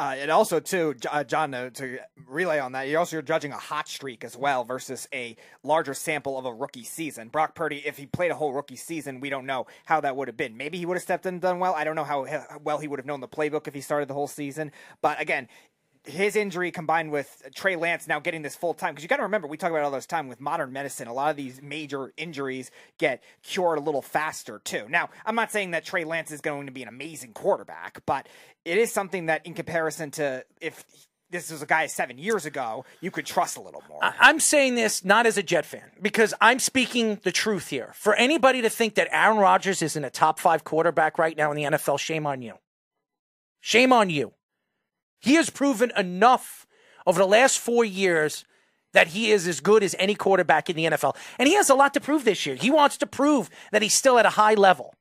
Uh, and also, too, uh, John, uh, to relay on that, you're also you're judging a hot streak as well versus a larger sample of a rookie season. Brock Purdy, if he played a whole rookie season, we don't know how that would have been. Maybe he would have stepped in and done well. I don't know how well he would have known the playbook if he started the whole season. But again, his injury combined with Trey Lance now getting this full time because you got to remember we talk about all this time with modern medicine. A lot of these major injuries get cured a little faster too. Now, I'm not saying that Trey Lance is going to be an amazing quarterback, but it is something that, in comparison to if this was a guy seven years ago, you could trust a little more. I'm saying this not as a Jet fan because I'm speaking the truth here. For anybody to think that Aaron Rodgers isn't a top five quarterback right now in the NFL, shame on you. Shame on you. He has proven enough over the last four years that he is as good as any quarterback in the NFL. And he has a lot to prove this year. He wants to prove that he's still at a high level.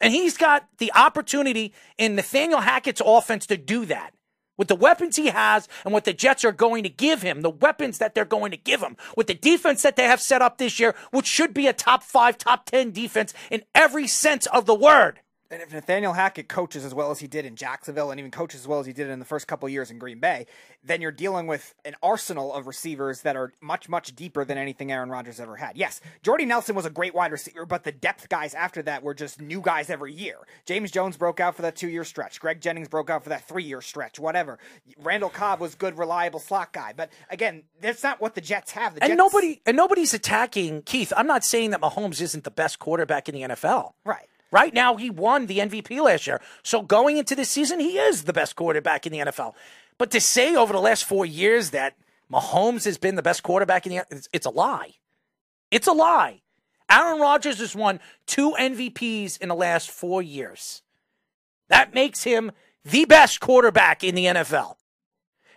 And he's got the opportunity in Nathaniel Hackett's offense to do that. With the weapons he has and what the Jets are going to give him, the weapons that they're going to give him, with the defense that they have set up this year, which should be a top five, top 10 defense in every sense of the word. And if Nathaniel Hackett coaches as well as he did in Jacksonville and even coaches as well as he did in the first couple of years in Green Bay, then you're dealing with an arsenal of receivers that are much, much deeper than anything Aaron Rodgers ever had. Yes, Jordy Nelson was a great wide receiver, but the depth guys after that were just new guys every year. James Jones broke out for that two year stretch. Greg Jennings broke out for that three year stretch, whatever. Randall Cobb was good, reliable slot guy. But again, that's not what the Jets have. The and Jets... nobody and nobody's attacking Keith. I'm not saying that Mahomes isn't the best quarterback in the NFL. Right. Right now, he won the MVP last year. So going into this season, he is the best quarterback in the NFL. But to say over the last four years that Mahomes has been the best quarterback in the it's, it's a lie. It's a lie. Aaron Rodgers has won two MVPs in the last four years. That makes him the best quarterback in the NFL.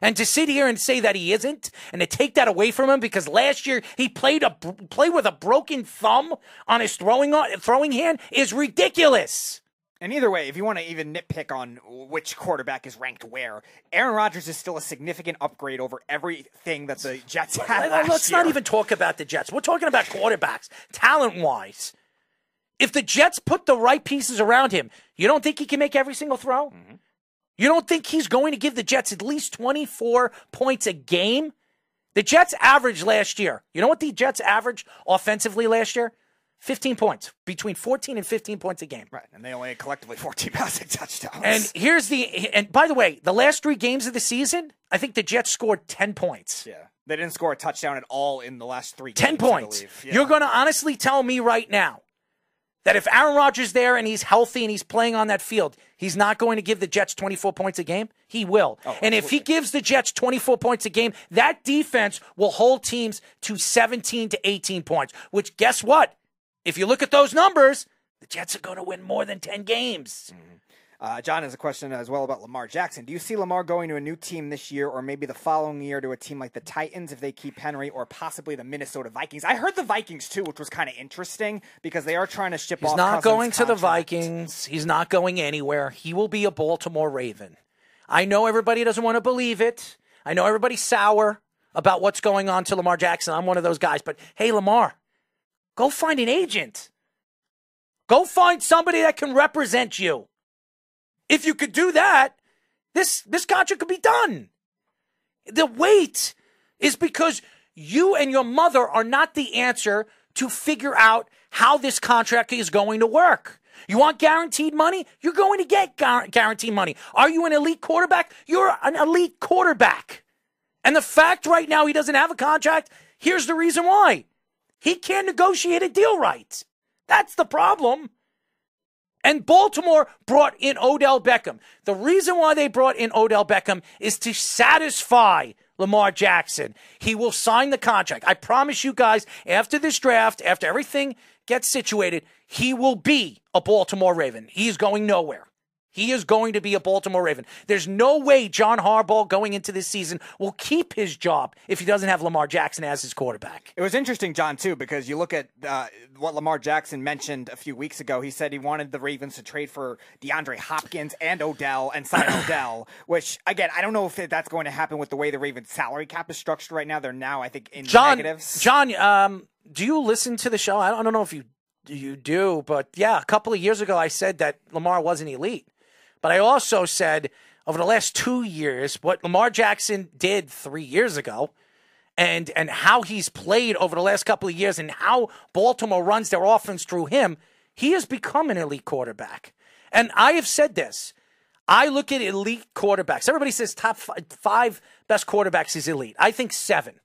And to sit here and say that he isn't, and to take that away from him because last year he played a play with a broken thumb on his throwing throwing hand is ridiculous. And either way, if you want to even nitpick on which quarterback is ranked where, Aaron Rodgers is still a significant upgrade over everything that the Jets had. Let's year. not even talk about the Jets. We're talking about quarterbacks, talent wise. If the Jets put the right pieces around him, you don't think he can make every single throw? Mm-hmm. You don't think he's going to give the Jets at least 24 points a game? The Jets averaged last year. You know what the Jets averaged offensively last year? 15 points, between 14 and 15 points a game. Right, and they only had collectively 14 passing touchdowns. And here's the and by the way, the last 3 games of the season, I think the Jets scored 10 points. Yeah. They didn't score a touchdown at all in the last 3 10 games, points. Yeah. You're going to honestly tell me right now that if Aaron Rodgers there and he's healthy and he's playing on that field, he's not going to give the Jets 24 points a game? He will. Oh, and if he gives the Jets 24 points a game, that defense will hold teams to 17 to 18 points, which guess what? If you look at those numbers, the Jets are going to win more than 10 games. Mm-hmm. Uh, John has a question as well about Lamar Jackson. Do you see Lamar going to a new team this year or maybe the following year to a team like the Titans if they keep Henry or possibly the Minnesota Vikings? I heard the Vikings too, which was kind of interesting because they are trying to ship He's off. He's not going to the Vikings. He's not going anywhere. He will be a Baltimore Raven. I know everybody doesn't want to believe it. I know everybody's sour about what's going on to Lamar Jackson. I'm one of those guys. But hey, Lamar, go find an agent. Go find somebody that can represent you. If you could do that, this this contract could be done. The wait is because you and your mother are not the answer to figure out how this contract is going to work. You want guaranteed money? You're going to get guaranteed money. Are you an elite quarterback? You're an elite quarterback. And the fact right now he doesn't have a contract, here's the reason why. He can't negotiate a deal right. That's the problem. And Baltimore brought in Odell Beckham. The reason why they brought in Odell Beckham is to satisfy Lamar Jackson. He will sign the contract. I promise you guys, after this draft, after everything gets situated, he will be a Baltimore Raven. He is going nowhere. He is going to be a Baltimore Raven. There's no way John Harbaugh going into this season will keep his job if he doesn't have Lamar Jackson as his quarterback. It was interesting, John, too, because you look at uh, what Lamar Jackson mentioned a few weeks ago. He said he wanted the Ravens to trade for DeAndre Hopkins and Odell and sign Odell, which, again, I don't know if that's going to happen with the way the Ravens salary cap is structured right now. They're now, I think, in John, negatives. John, um, do you listen to the show? I don't, I don't know if you you do, but yeah, a couple of years ago I said that Lamar wasn't elite. But I also said over the last two years, what Lamar Jackson did three years ago, and and how he's played over the last couple of years, and how Baltimore runs their offense through him, he has become an elite quarterback. And I have said this. I look at elite quarterbacks. Everybody says top five, five best quarterbacks is elite. I think seven.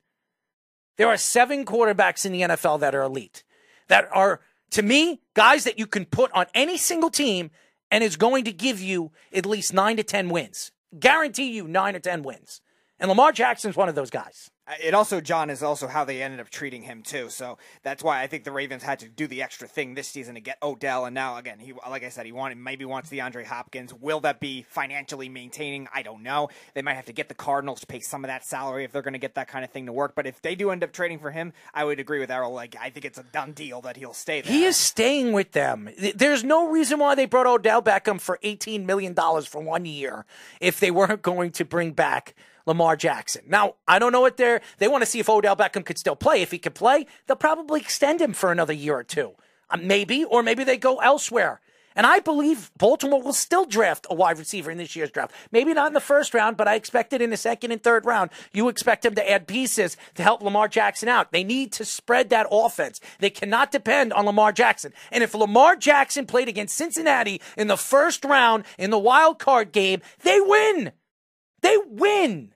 There are seven quarterbacks in the NFL that are elite, that are, to me, guys that you can put on any single team and is going to give you at least nine to 10 wins. Guarantee you nine or 10 wins. And Lamar Jackson's one of those guys. It also, John, is also how they ended up treating him too. So that's why I think the Ravens had to do the extra thing this season to get Odell. And now, again, he, like I said, he wanted maybe wants DeAndre Hopkins. Will that be financially maintaining? I don't know. They might have to get the Cardinals to pay some of that salary if they're going to get that kind of thing to work. But if they do end up trading for him, I would agree with Errol. Like I think it's a done deal that he'll stay there. He is staying with them. There's no reason why they brought Odell Beckham for $18 million for one year if they weren't going to bring back Lamar Jackson. Now, I don't know what they're, they want to see if Odell Beckham could still play. If he could play, they'll probably extend him for another year or two. Uh, maybe, or maybe they go elsewhere. And I believe Baltimore will still draft a wide receiver in this year's draft. Maybe not in the first round, but I expect it in the second and third round. You expect them to add pieces to help Lamar Jackson out. They need to spread that offense. They cannot depend on Lamar Jackson. And if Lamar Jackson played against Cincinnati in the first round in the wild card game, they win. They win.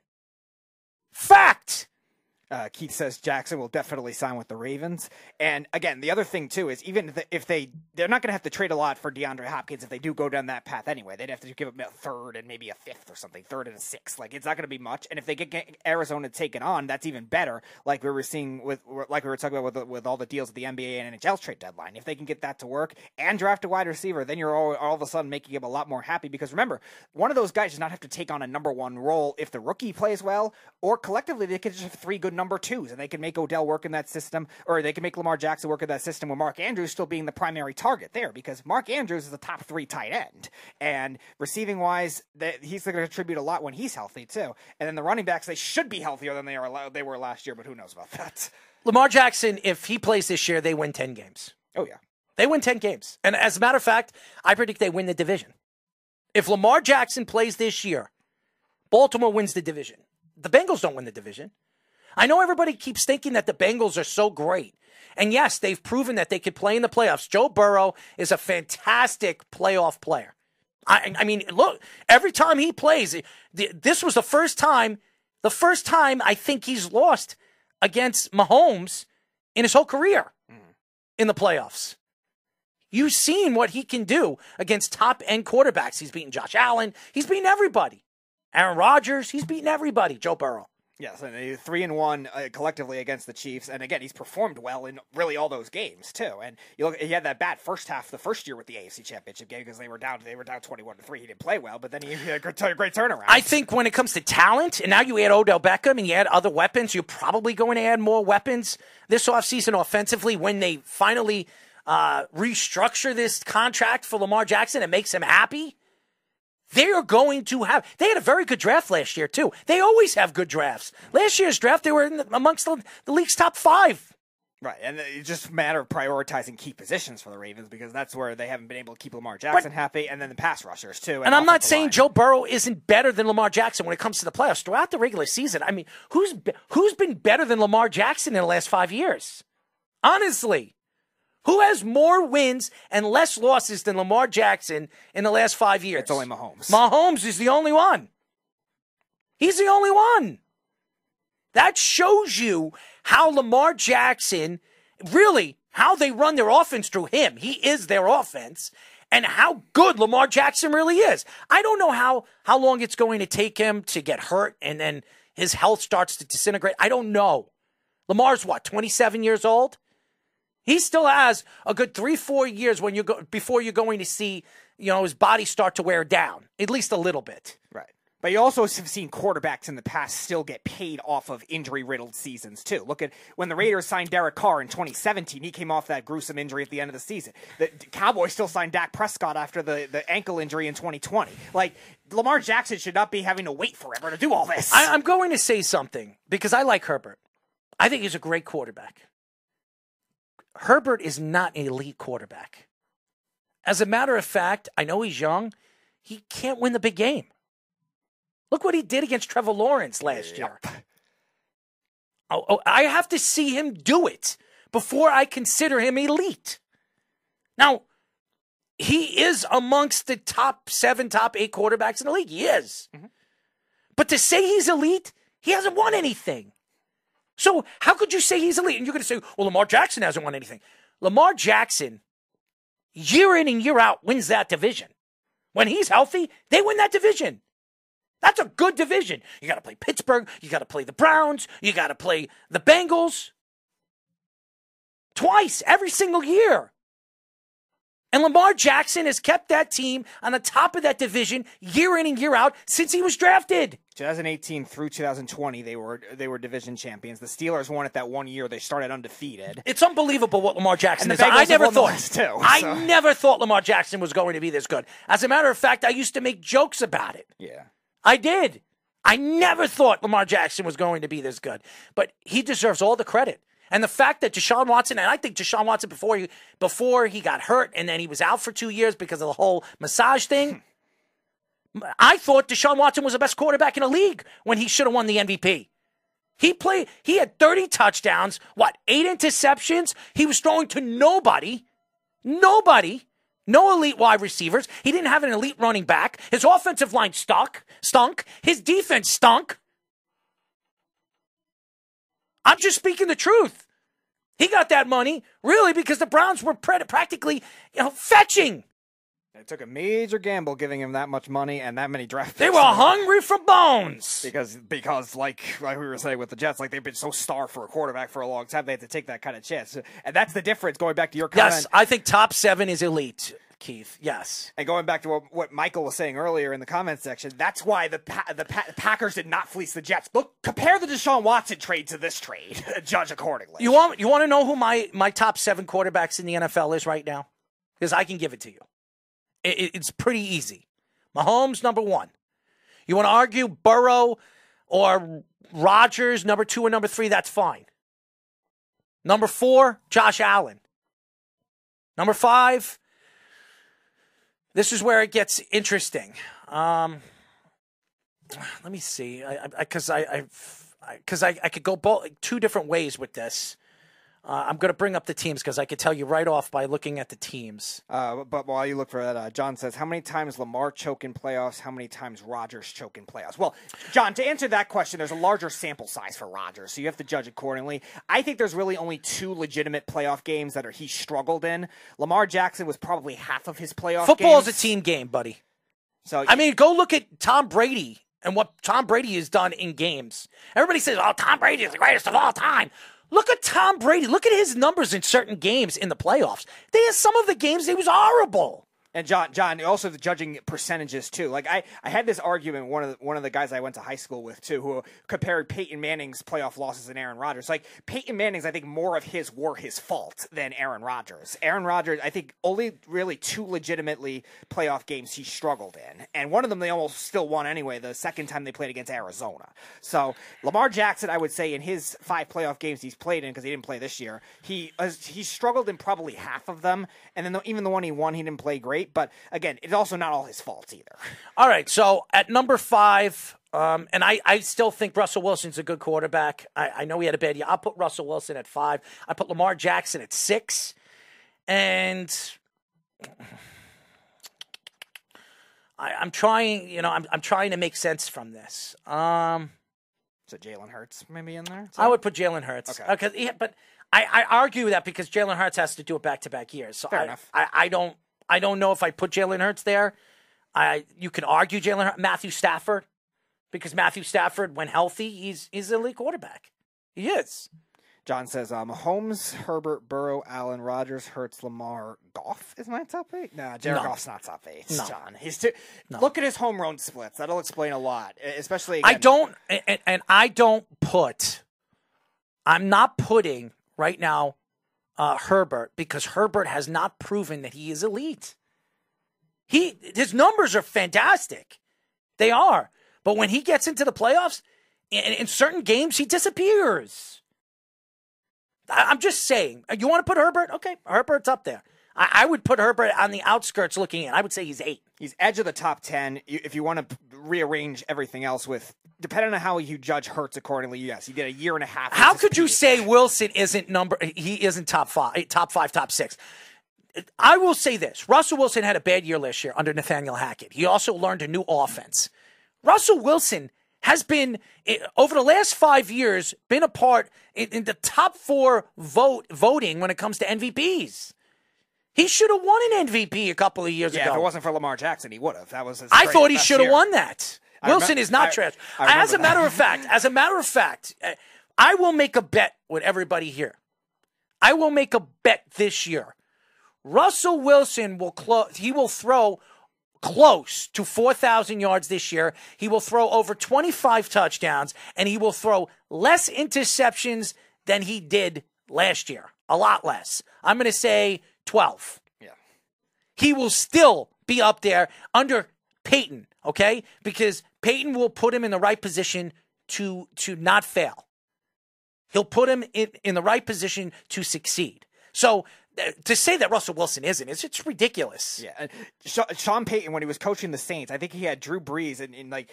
Fact. Uh, Keith says Jackson will definitely sign with the Ravens. And again, the other thing too is even if they they're not going to have to trade a lot for DeAndre Hopkins if they do go down that path anyway. They'd have to give him a third and maybe a fifth or something, third and a sixth. Like it's not going to be much. And if they get, get Arizona taken on, that's even better. Like we were seeing with like we were talking about with with all the deals at the NBA and NHL trade deadline. If they can get that to work and draft a wide receiver, then you're all, all of a sudden making him a lot more happy because remember, one of those guys does not have to take on a number one role if the rookie plays well, or collectively they could just have three good number twos and they can make Odell work in that system, or they can make Lamar Jackson work in that system with Mark Andrews still being the primary target there because Mark Andrews is the top three tight end. And receiving wise, he's going to contribute a lot when he's healthy too. And then the running backs, they should be healthier than they are they were last year, but who knows about that. Lamar Jackson, if he plays this year, they win 10 games. Oh, yeah. They win 10 games. And as a matter of fact, I predict they win the division. If Lamar Jackson plays this year, Baltimore wins the division. The Bengals don't win the division. I know everybody keeps thinking that the Bengals are so great. And yes, they've proven that they could play in the playoffs. Joe Burrow is a fantastic playoff player. I, I mean, look, every time he plays, this was the first time, the first time I think he's lost against Mahomes in his whole career mm. in the playoffs. You've seen what he can do against top end quarterbacks. He's beaten Josh Allen. He's beaten everybody. Aaron Rodgers. He's beaten everybody. Joe Burrow. Yes, and three and one uh, collectively against the Chiefs, and again, he's performed well in really all those games too. And you look, he had that bad first half the first year with the AFC Championship game because they were down, they were down twenty one to three. He didn't play well, but then he had a great, great turnaround. I think when it comes to talent, and now you add Odell Beckham and you add other weapons, you're probably going to add more weapons this offseason offensively when they finally uh, restructure this contract for Lamar Jackson It makes him happy. They are going to have. They had a very good draft last year too. They always have good drafts. Last year's draft, they were the, amongst the, the league's top five. Right, and it's just a matter of prioritizing key positions for the Ravens because that's where they haven't been able to keep Lamar Jackson but, happy, and then the pass rushers too. And, and I'm not saying line. Joe Burrow isn't better than Lamar Jackson when it comes to the playoffs throughout the regular season. I mean, who's who's been better than Lamar Jackson in the last five years? Honestly, who has more wins and less losses than Lamar Jackson in the last five years? It's only Mahomes. Mahomes is the only one. He's the only one. That shows you how Lamar Jackson, really, how they run their offense through him. He is their offense. and how good Lamar Jackson really is. I don't know how how long it's going to take him to get hurt and then his health starts to disintegrate. I don't know. Lamar's what, 27 years old? He still has a good 3-4 years when you go before you're going to see, you know, his body start to wear down, at least a little bit. Right. But you also have seen quarterbacks in the past still get paid off of injury riddled seasons, too. Look at when the Raiders signed Derek Carr in 2017, he came off that gruesome injury at the end of the season. The Cowboys still signed Dak Prescott after the, the ankle injury in 2020. Like, Lamar Jackson should not be having to wait forever to do all this. I, I'm going to say something because I like Herbert. I think he's a great quarterback. Herbert is not an elite quarterback. As a matter of fact, I know he's young. He can't win the big game. Look what he did against Trevor Lawrence last year. Oh, oh, I have to see him do it before I consider him elite. Now, he is amongst the top seven, top eight quarterbacks in the league. He is. Mm-hmm. But to say he's elite, he hasn't won anything. So how could you say he's elite? And you're going to say, well, Lamar Jackson hasn't won anything. Lamar Jackson, year in and year out, wins that division. When he's healthy, they win that division. That's a good division. You got to play Pittsburgh. You got to play the Browns. You got to play the Bengals. Twice, every single year. And Lamar Jackson has kept that team on the top of that division year in and year out since he was drafted. 2018 through 2020, they were they were division champions. The Steelers won it that one year. They started undefeated. It's unbelievable what Lamar Jackson is. I never thought. Too, I never thought Lamar Jackson was going to be this good. As a matter of fact, I used to make jokes about it. Yeah. I did. I never thought Lamar Jackson was going to be this good, but he deserves all the credit. And the fact that Deshaun Watson, and I think Deshaun Watson before he before he got hurt, and then he was out for two years because of the whole massage thing. I thought Deshaun Watson was the best quarterback in the league when he should have won the MVP. He played. He had 30 touchdowns. What? Eight interceptions. He was throwing to nobody. Nobody. No elite wide receivers. He didn't have an elite running back. His offensive line stuck. Stunk. His defense stunk. I'm just speaking the truth. He got that money really because the Browns were practically, you know, fetching. It took a major gamble giving him that much money and that many draft picks. They were hungry for bones. because because like like we were saying with the Jets, like they've been so starved for a quarterback for a long time, they had to take that kind of chance, and that's the difference. Going back to your comment, Yes, I think top seven is elite, Keith. Yes. and going back to what, what Michael was saying earlier in the comment section, that's why the pa- the pa- Packers did not fleece the Jets. Look, compare the Deshaun Watson trade to this trade, judge accordingly. You want you want to know who my my top seven quarterbacks in the NFL is right now? Because I can give it to you. It, it- it's pretty easy. Mahomes number one. You want to argue Burrow or Rodgers number two or number three? That's fine. Number four, Josh Allen. Number five. This is where it gets interesting. Um, let me see, because I, I, because I, I, could go both two different ways with this. Uh, I'm going to bring up the teams because I could tell you right off by looking at the teams. Uh, but while you look for that, uh, John says, how many times Lamar choke in playoffs? How many times Rodgers choke in playoffs? Well, John, to answer that question, there's a larger sample size for Rodgers, so you have to judge accordingly. I think there's really only two legitimate playoff games that are he struggled in. Lamar Jackson was probably half of his playoff. Football's games. a team game, buddy. So I mean, go look at Tom Brady and what Tom Brady has done in games. Everybody says, "Oh, Tom Brady is the greatest of all time." Look at Tom Brady. Look at his numbers in certain games in the playoffs. They had some of the games he was horrible. And John, John, also the judging percentages too. Like I, I had this argument one of the, one of the guys I went to high school with too, who compared Peyton Manning's playoff losses and Aaron Rodgers. Like Peyton Manning's, I think more of his were his fault than Aaron Rodgers. Aaron Rodgers, I think only really two legitimately playoff games he struggled in, and one of them they almost still won anyway. The second time they played against Arizona. So Lamar Jackson, I would say in his five playoff games he's played in because he didn't play this year, he uh, he struggled in probably half of them, and then the, even the one he won, he didn't play great. But again, it's also not all his fault either. All right, so at number five, um, and I, I still think Russell Wilson's a good quarterback. I, I know he had a bad year. I'll put Russell Wilson at five. I put Lamar Jackson at six, and I, I'm trying. You know, I'm I'm trying to make sense from this. Um, So Jalen Hurts maybe in there. I would put Jalen Hurts. Okay. Okay, yeah, but I, I argue that because Jalen Hurts has to do it back to back years. So Fair I, enough. I, I don't I don't know if I put Jalen Hurts there. I you can argue Jalen Hurts, Matthew Stafford because Matthew Stafford, when healthy, he's he's an elite quarterback. He is. John says, um, Holmes, Herbert, Burrow, Allen, Rodgers, Hurts, Lamar, Goff is my top eight. Nah, Jared No. Goff's not top eight. No. John, he's too. Look at his home run splits. That'll explain a lot, especially. I don't, and, and I don't put. I'm not putting right now uh, Herbert because Herbert has not proven that he is elite. He his numbers are fantastic, they are. But when he gets into the playoffs, in, in certain games, he disappears. I, I'm just saying. You want to put Herbert? Okay, Herbert's up there. I, I would put Herbert on the outskirts looking in. I would say he's eight. He's edge of the top 10. You- If you want to rearrange everything else with, depending on how you judge Hurts accordingly, yes, he did a year and a half. How could you say Wilson isn't number? He isn't top five, top five, top six. I will say this: Russell Wilson had a bad year last year under Nathaniel Hackett. He also learned a new offense. Russell Wilson has been eh, over the last five years been a part in, in the top four vote voting when it comes to MVPs. He should have won an MVP a couple of years Yeah, ago. if it wasn't for Lamar Jackson, he would have. That was I thought he should have won that. Wilson is not I- trash. I as a matter that. of fact, as a matter of fact, uh, I will make a bet with everybody here. I will make a bet this year. Russell Wilson will clo- he will throw close to 4,000 yards this year. He will throw over 25 touchdowns and he will throw less interceptions than he did last year. A lot less. I'm going to say 12 Yeah. he will still be up there under Payton, okay? Because Payton will put him in the right position to to not fail. He'll put him in, in the right position to succeed. So uh, to say that Russell Wilson isn't, it's, it's ridiculous. Yeah, Sean Payton when he was coaching the Saints, I think he had Drew Brees, and in like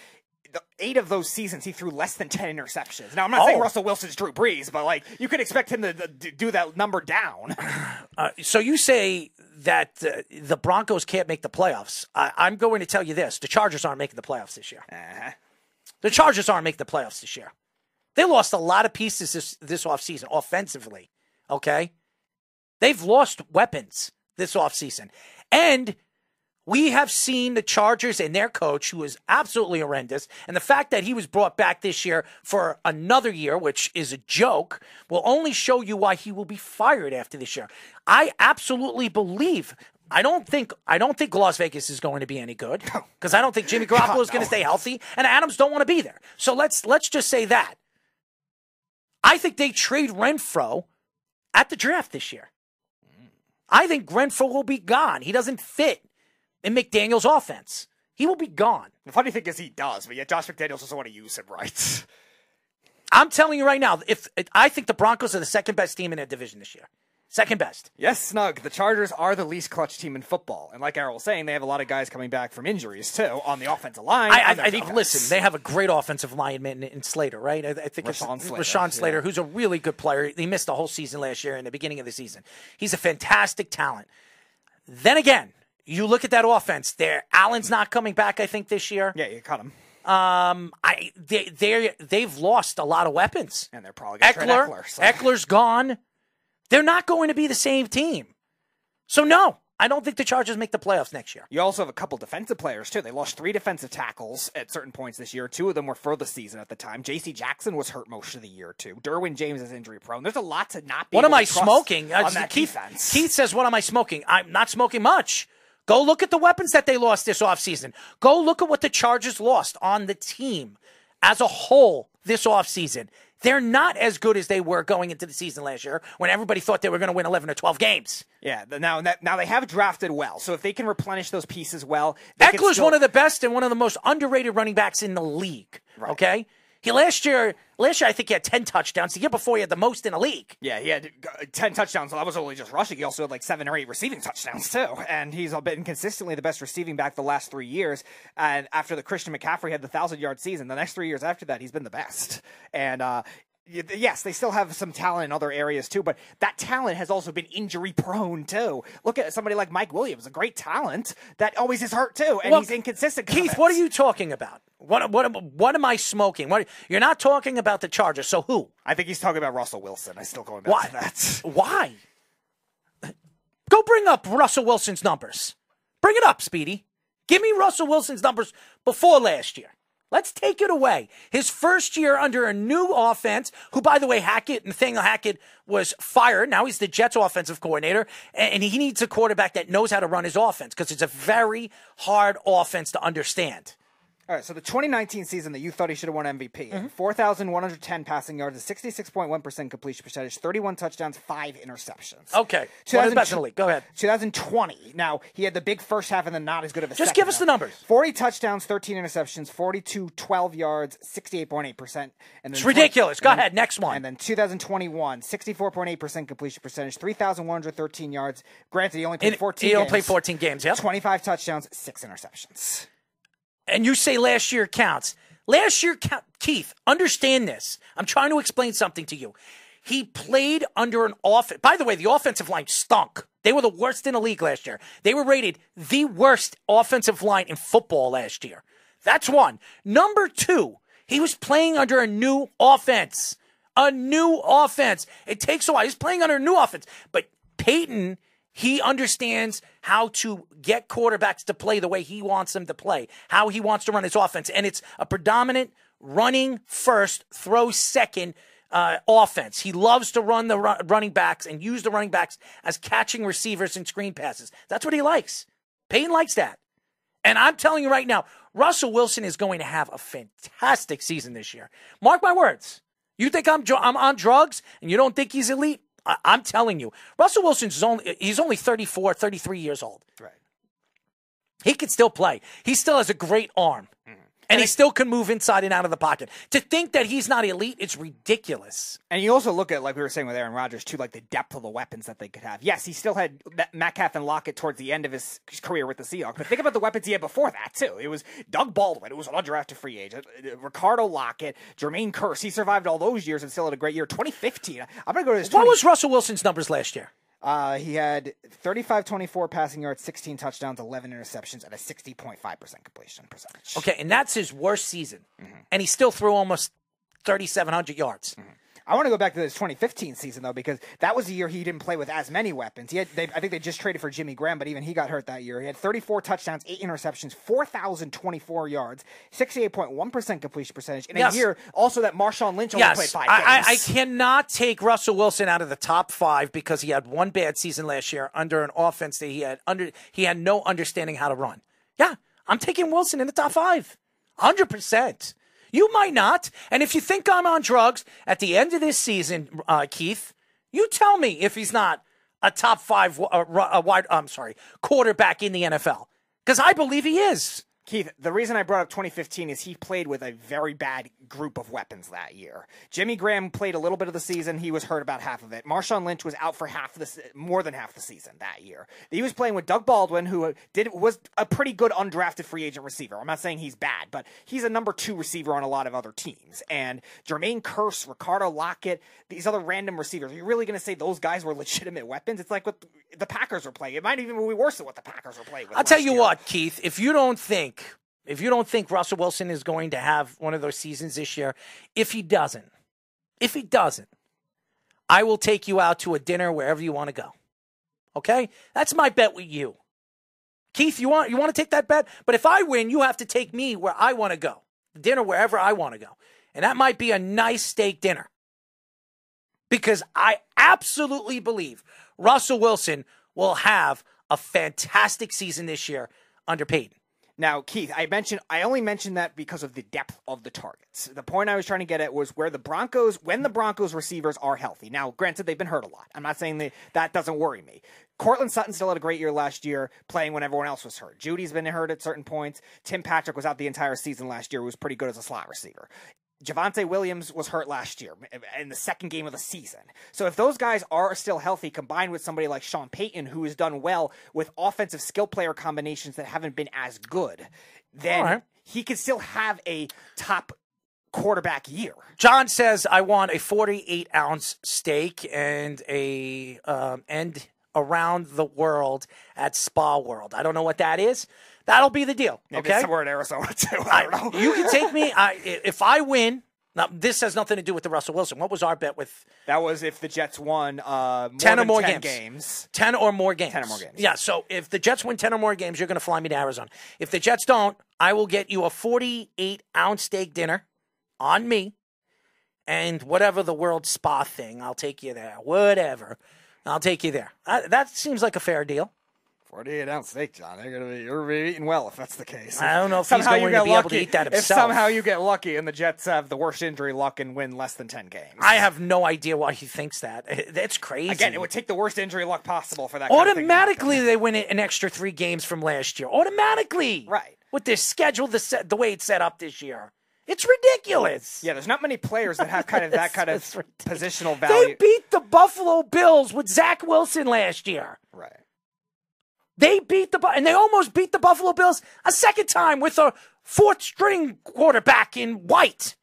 the eight of those seasons, he threw less than ten interceptions. Now I'm not saying Oh. Russell Wilson's Drew Brees, but like you could expect him to, to do that number down. Uh, so you say that uh, the Broncos can't make the playoffs. I, I'm going to tell you this: the Chargers aren't making the playoffs this year. Uh-huh. The Chargers aren't making the playoffs this year. They lost a lot of pieces this this offseason offensively. Okay, they've lost weapons this offseason, and we have seen the Chargers and their coach, who is absolutely horrendous, and the fact that he was brought back this year for another year, which is a joke, will only show you why he will be fired after this year. I absolutely believe. I don't think I don't think Las Vegas is going to be any good because I don't think Jimmy Garoppolo is going to stay healthy, and Adams don't want to be there. So let's let's just say that. I think they trade Renfrow at the draft this year. I think Renfrow will be gone. He doesn't fit in McDaniels' offense. He will be gone. the funny thing is he does, but yet Josh McDaniels doesn't want to use him right. I'm telling you right now, if I think the Broncos are the second best team in their division this year. Second best. Yes, Snug. The Chargers are the least clutch team in football, and like Errol was saying, they have a lot of guys coming back from injuries too on the offensive line. I, I, I defense. listen. They have a great offensive lineman in Slater, right? I, I think it's Rashawn Slater, Rashawn Slater, yeah. who's a really good player. He missed the whole season last year in the beginning of the season. He's a fantastic talent. Then again, you look at that offense. There, Allen's not coming back. I think this year. yeah, you cut him, Um, I they they they've lost a lot of weapons. and they're probably going to trade Ekeler, Ekeler. so- Ekeler's gone. They're not going to be the same team. So no, I don't think the Chargers make the playoffs next year. You also have a couple defensive players too. They lost three defensive tackles at certain points this year. Two of them were for the season at the time. J.C. Jackson was hurt most of the year too. Derwin James is injury prone. There's a lot to not be. What am I smoking? Uh, on that Keith, defense? Keith says, "What am I smoking? I'm not smoking much." Go look at the weapons that they lost this offseason. Go look at what the Chargers lost on the team as a whole this offseason. They're not as good as they were going into the season last year when everybody thought they were going to win 11 or 12 games. Yeah, now now they have drafted well, so if they can replenish those pieces well, Ekeler's still- one of the best and one of the most underrated running backs in the league. Okay? He last year, last year I think he had 10 touchdowns. The year before he had the most in the league. Yeah, he had uh, ten touchdowns. So that was only just rushing. He also had like seven or eight receiving touchdowns too, and he's been consistently the best receiving back the last three years. And after the Christian McCaffrey had the thousand yard season, the next three years after that, he's been the best. And uh, yes, they still have some talent in other areas too, but that talent has also been injury prone too. Look at somebody like Mike Williams, a great talent that always is hurt too, and he's inconsistent. Keith, it. what are you talking about? What what am- what am I smoking? What you're not talking about the Chargers. So who? I think he's talking about Russell Wilson. I still going back Why? to that. Why? Go bring up Russell Wilson's numbers. Bring it up, Speedy. Give me Russell Wilson's numbers before last year. Let's take it away. His first year under a new offense, who, by the way, Hackett, Nathaniel Hackett was fired. Now he's the Jets offensive coordinator, and he needs a quarterback that knows how to run his offense because it's a very hard offense to understand. All right, so the 2019 season that you thought he should have won MVP, Mm-hmm. 4,110 passing yards, a 66.1% completion percentage, 31 touchdowns, five interceptions. Okay. Of the best in the league. Go ahead. 2020. Now, he had the big first half and then not as good of a Just give us half. the numbers. 40 touchdowns, 13 interceptions, 42 12 yards, 68.8%. And then It's ridiculous. Go and then- ahead, next one. And then 2021, 64.8% completion percentage, 3,113 yards. Granted, he only played And 14 he only games. played 14 games, yep. 25 touchdowns, six interceptions. And you say last year counts. Last year, Keith, understand this. I'm trying to explain something to you. He played under an offense. By the way, the offensive line stunk. They were the worst in the league last year. They were rated the worst offensive line in football last year. That's one. Number two, he was playing under a new offense. A new offense. It takes a while. He's playing under a new offense. But Payton he understands how to get quarterbacks to play the way he wants them to play, how he wants to run his offense. And it's a predominant running first, throw second uh, offense. He loves to run the ru- running backs and use the running backs as catching receivers and screen passes. That's what he likes. Payton likes that. And I'm telling you right now, Russell Wilson is going to have a fantastic season this year. Mark my words. You think I'm, I'm on drugs and you don't think he's elite? I- I'm telling you, Russell Wilson's only he's only 34, 33 years old. Right. He can still play. He still has a great arm. Mm-hmm. And he still can move inside and out of the pocket. To think that he's not elite, it's ridiculous. And you also look at, like we were saying with Aaron Rodgers, too, like the depth of the weapons that they could have. Yes, he still had Metcalf and Lockett towards the end of his career with the Seahawks, but think about the weapons he had before that, too. It was Doug Baldwin, it was an undrafted free agent, Ricardo Lockette, Jermaine Kearse. He survived all those years and still had a great year. 2015. I'm going to go to his What was Russell Wilson's numbers last year? Uh, he had 35 24 passing yards, 16 touchdowns, 11 interceptions, and a 60.5% completion percentage. Okay, and that's his worst season. And he still threw almost 3,700 yards. I want to go back to this 2015 season though, because that was the year he didn't play with as many weapons. He had, they, I think they just traded for Jimmy Graham, but even he got hurt that year. He had 34 touchdowns, eight interceptions, 4,024 yards, 68.1% completion percentage in Yes. a year also that Marshawn Lynch only played Yes, five I, I, I cannot take Russell Wilson out of the top five because he had one bad season last year under an offense that he had under he had no understanding how to run. Yeah, I'm taking Wilson in the top five, hundred percent. You might not, and if you think I'm on drugs at the end of this season, uh, Keith, you tell me if he's not a top five uh, uh, wide. I'm sorry, quarterback in the NFL because I believe he is. Keith, the reason I brought up 2015 is he played with a very bad group of weapons that year. Jimmy Graham played a little bit of the season. He was hurt about half of it. Marshawn Lynch was out for half the more than half the season that year. He was playing with Doug Baldwin, who uh, did was a pretty good undrafted free agent receiver. I'm not saying he's bad, but he's a number two receiver on a lot of other teams. And Jermaine Kearse, Ricardo Lockette, these other random receivers. Are you really going to say those guys were legitimate weapons? It's like what the Packers were playing. It might even be worse than what the Packers were playing with. I'll tell you year. what, Keith. If you don't think, if you don't think Russell Wilson is going to have one of those seasons this year, if he doesn't, if he doesn't, I will take you out to a dinner wherever you want to go. Okay, that's my bet with you, Keith. You want you want to take that bet? But if I win, you have to take me where I want to go, dinner wherever I want to go, and that might be a nice steak dinner. Because I absolutely believe Russell Wilson will have a fantastic season this year under Payton. Now, Keith, I mentioned I only mentioned that because of the depth of the targets. The point I was trying to get at was where the Broncos, when the Broncos receivers are healthy. Now, granted, they've been hurt a lot. I'm not saying that that doesn't worry me. Courtland Sutton still had a great year last year, playing when everyone else was hurt. Jeudy's been hurt at certain points. Tim Patrick was out the entire season last year. Was pretty good as a slot receiver. Javonte Williams was hurt last year in the second game of the season. So if those guys are still healthy, combined with somebody like Sean Payton, who has done well with offensive skill player combinations that haven't been as good, then right. he could still have a top quarterback year. John says, "I want a 48 ounce steak and a um, and around the world at Spa World. I don't know what that is. That'll be the deal. Maybe okay, somewhere in Arizona too. I don't know. you can take me. I, if I win, Now, this has nothing to do with the Russell Wilson. What was our bet with That was if the Jets won uh, more 10 or more 10 games. 10 or more games. 10 or more games. Yeah, so if the Jets win 10 or more games, you're going to fly me to Arizona. If the Jets don't, I will get you a 48 ounce steak dinner on me and whatever the world spa thing, I'll take you there. Whatever. I'll take you there. Uh, that seems like a fair deal. 48 ounce steak, John. They're gonna be you're gonna be eating well if that's the case. I don't know if somehow he's going to be lucky, able to eat that himself. If somehow you get lucky and the Jets have the worst injury luck and win less than 10 games. I have no idea why he thinks that. That's crazy. Again, it would take the worst injury luck possible for that. kind of thing. Automatically, they win an extra three games from last year. Automatically. Right. With this schedule, the, set, the way it's set up this year. It's ridiculous. Yeah, there's not many players that have kind of that kind of ridiculous. positional value. They beat the Buffalo Bills with Zach Wilson last year. right. They beat the and they almost beat the Buffalo Bills a second time with a fourth string quarterback in White.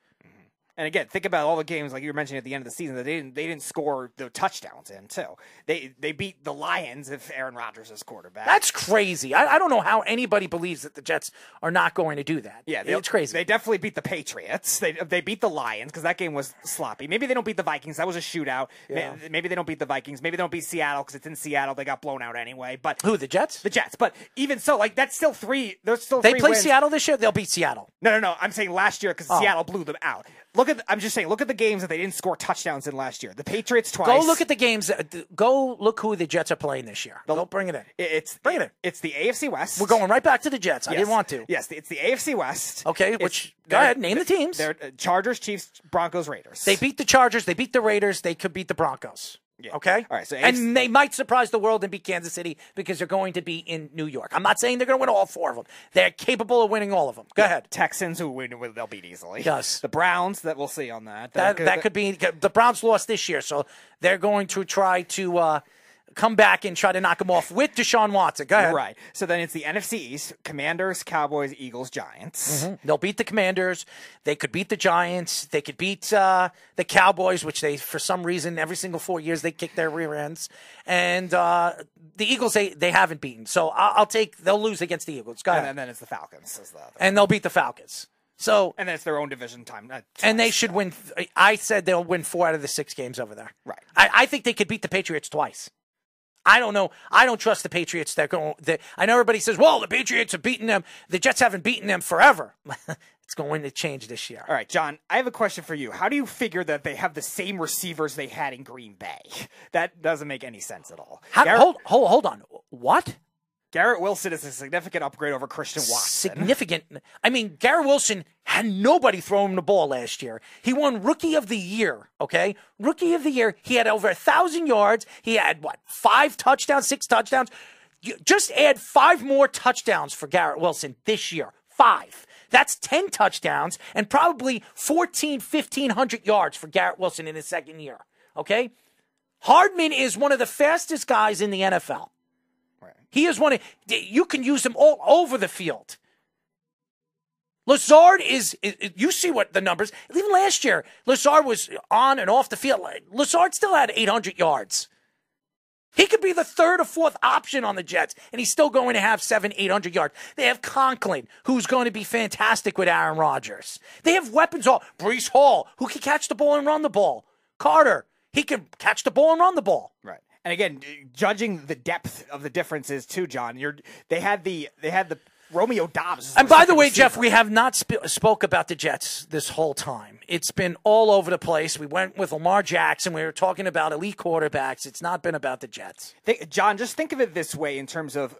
And again, think about all the games like you were mentioning at the end of the season that they didn't they didn't score the touchdowns in too. They they beat the Lions if Aaron Rodgers is quarterback. That's crazy. I, I don't know how anybody believes that the Jets are not going to do that. Yeah, they- it's crazy. They definitely beat the Patriots. They they beat the Lions because that game was sloppy. Maybe they don't beat the Vikings. That was a shootout. Yeah. Maybe they don't beat the Vikings. Maybe they don't beat Seattle because it's in Seattle. They got blown out anyway. But Who the Jets? the Jets. But even so, like that's still three. There's still they play wins. Seattle this year. They'll beat Seattle. No, no, no. I'm saying last year because Oh. Seattle blew them out. Look at. I'm just saying. Look at the games that they didn't score touchdowns in last year. The Patriots twice. Go look at the games. that- Go look who the Jets are playing this year. Go bring it in. It's Bring it in. It's the AFC West. We're going right back to the Jets. I didn't want to. Yes, it's the AFC West. Okay, It's- which go ahead, name the teams. They're uh, Chargers, Chiefs, Broncos, Raiders. They beat the Chargers. They beat the Raiders. They could beat the Broncos. Yeah. Okay. All right, so and AFC they might surprise the world and beat Kansas City because they're going to be in New York. I'm not saying they're going to win all four of them. They're capable of winning all of them. Go ahead. Texans, who win, they'll beat easily. Yes. The Browns, that we'll see on that. That that could be the Browns lost this year, so they're going to try to uh, come back and try to knock them off with Deshaun Watson. Go ahead. right. So then it's the NFC East: Commanders, Cowboys, Eagles, Giants. They'll beat the Commanders. They could beat the Giants. They could beat uh, the Cowboys, which they, for some reason, every single four years they kick their rear ends. And uh, the Eagles, they, they haven't beaten. So I'll, I'll take. They'll lose against the Eagles. Go And ahead. then, then it's the Falcons. Is the other. and they'll beat the Falcons. So And then it's their own division time. uh, and they should win. I said they'll win four out of the six games over there. Right. I, I think they could beat the Patriots twice. I don't know. I don't trust the Patriots. That go. That I know everybody says, "Well, the Patriots have beaten them. The Jets haven't beaten them forever." it's going to change this year. All right, John, I have a question for you. How do you figure that they have the same receivers they had in Green Bay? That doesn't make any sense at all. How, hold, hold, hold on. What? Garrett Wilson is a significant upgrade over Christian Watson. Significant. I mean, Garrett Wilson had nobody throw him the ball last year. He won Rookie of the Year. Okay, Rookie of the Year. He had over a thousand yards. He had what? Five touchdowns, six touchdowns. You just add five more touchdowns for Garrett Wilson this year. Five. That's 10 touchdowns and probably 14, 1500 yards for Garrett Wilson in his second year. Okay? Hardman is one of the fastest guys in the NFL. He is one of you can use him all over the field. Lazard is, is you see what the numbers even last year Lazard was on and off the field. Lazard still had 800 yards. He could be the third or fourth option on the Jets, and he's still going to have seven, eight hundred yards. They have Conklin, who's going to be fantastic with Aaron Rodgers. They have weapons all Breece Hall, who can catch the ball and run the ball. Carter, he can catch the ball and run the ball. Right. And again, judging the depth of the differences too, John. You're they had the they had the Romeo Doubs. And by the way. Jeff, we have not sp- spoke about the Jets this whole time. It's been all over the place. We went with Lamar Jackson. We were talking about elite quarterbacks. It's not been about the Jets. Think- John, just think of it this way in terms of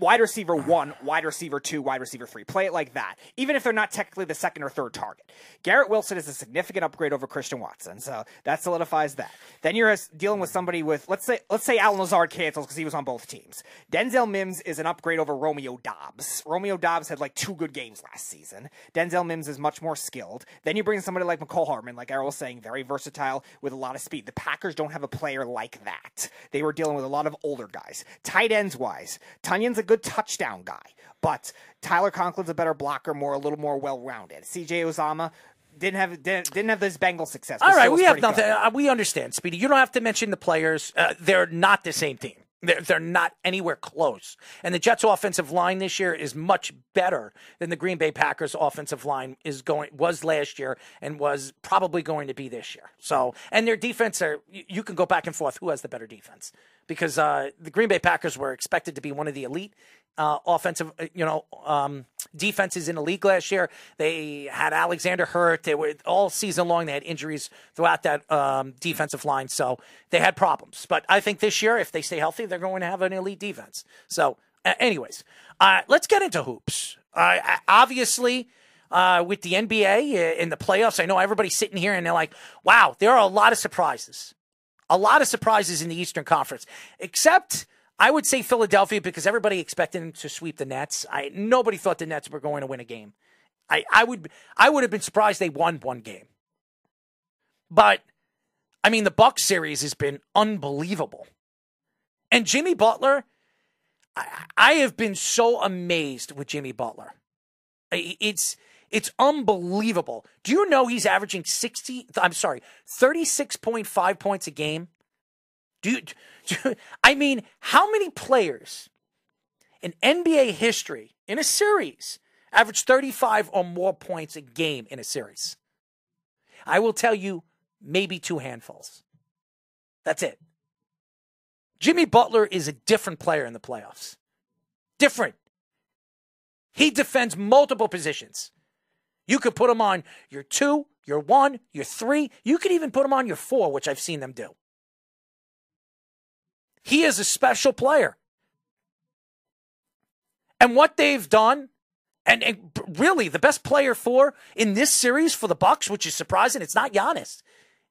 wide receiver one, wide receiver two, wide receiver three. Play it like that, even if they're not technically the second or third target. Garrett Wilson is a significant upgrade over Christian Watson, so that solidifies that. Then you're dealing with somebody with let's say let's say Allen Lazard cancels because he was on both teams. Denzel Mims is an upgrade over Romeo Doubs. Romeo Doubs had like two good games last season. Denzel Mims is much more skilled. Then you bring somebody like Mecole Hardman, like Errol was saying, very versatile with a lot of speed. The Packers don't have a player like that. They were dealing with a lot of older guys. Tight ends wise, Tonyan's a good touchdown guy, but Tyler Conklin's a better blocker, more a little more well rounded. CJ Uzomah didn't have didn't, didn't have this Bengal success. All right, we have pretty good. nothing. Uh, we understand, Speedy. You don't have to mention the players. Uh, they're not the same team. They're, they're not anywhere close. And the Jets' offensive line this year is much better than the Green Bay Packers' offensive line is going was last year and was probably going to be this year. So, and their defense are you, can go back and forth who has the better defense because uh, the Green Bay Packers were expected to be one of the elite uh, offensive, uh, you know, um, defenses in the league last year. They had Alexander hurt. They were all season long. They had injuries throughout that um, defensive line, so they had problems. But I think this year, if they stay healthy, they're going to have an elite defense. So, uh, anyways, uh, let's get into hoops. Uh, obviously. Uh, with the NBA in the playoffs, I know everybody's sitting here and they're like, wow, there are a lot of surprises. A lot of surprises in the Eastern Conference, except I would say Philadelphia because everybody expected them to sweep the Nets. I nobody thought the Nets were going to win a game. I, I would I would have been surprised they won one game. But I mean the Bucks series has been unbelievable. And Jimmy Butler, I, I have been so amazed with Jimmy Butler. It's it's unbelievable. Do you know he's averaging 60 I'm sorry, 36.5 points a game? Do do, I mean, how many players in NBA history in a series average 35 or more points a game in a series? I will tell you, maybe two handfuls. That's it. Jimmy Butler is a different player in the playoffs. Different. He defends multiple positions. You could put him on your two, your one, your three. You could even put him on your four, which I've seen them do. He is a special player. And what they've done, and, and, really the best player for in this series for the Bucks, which is surprising, it's not Giannis.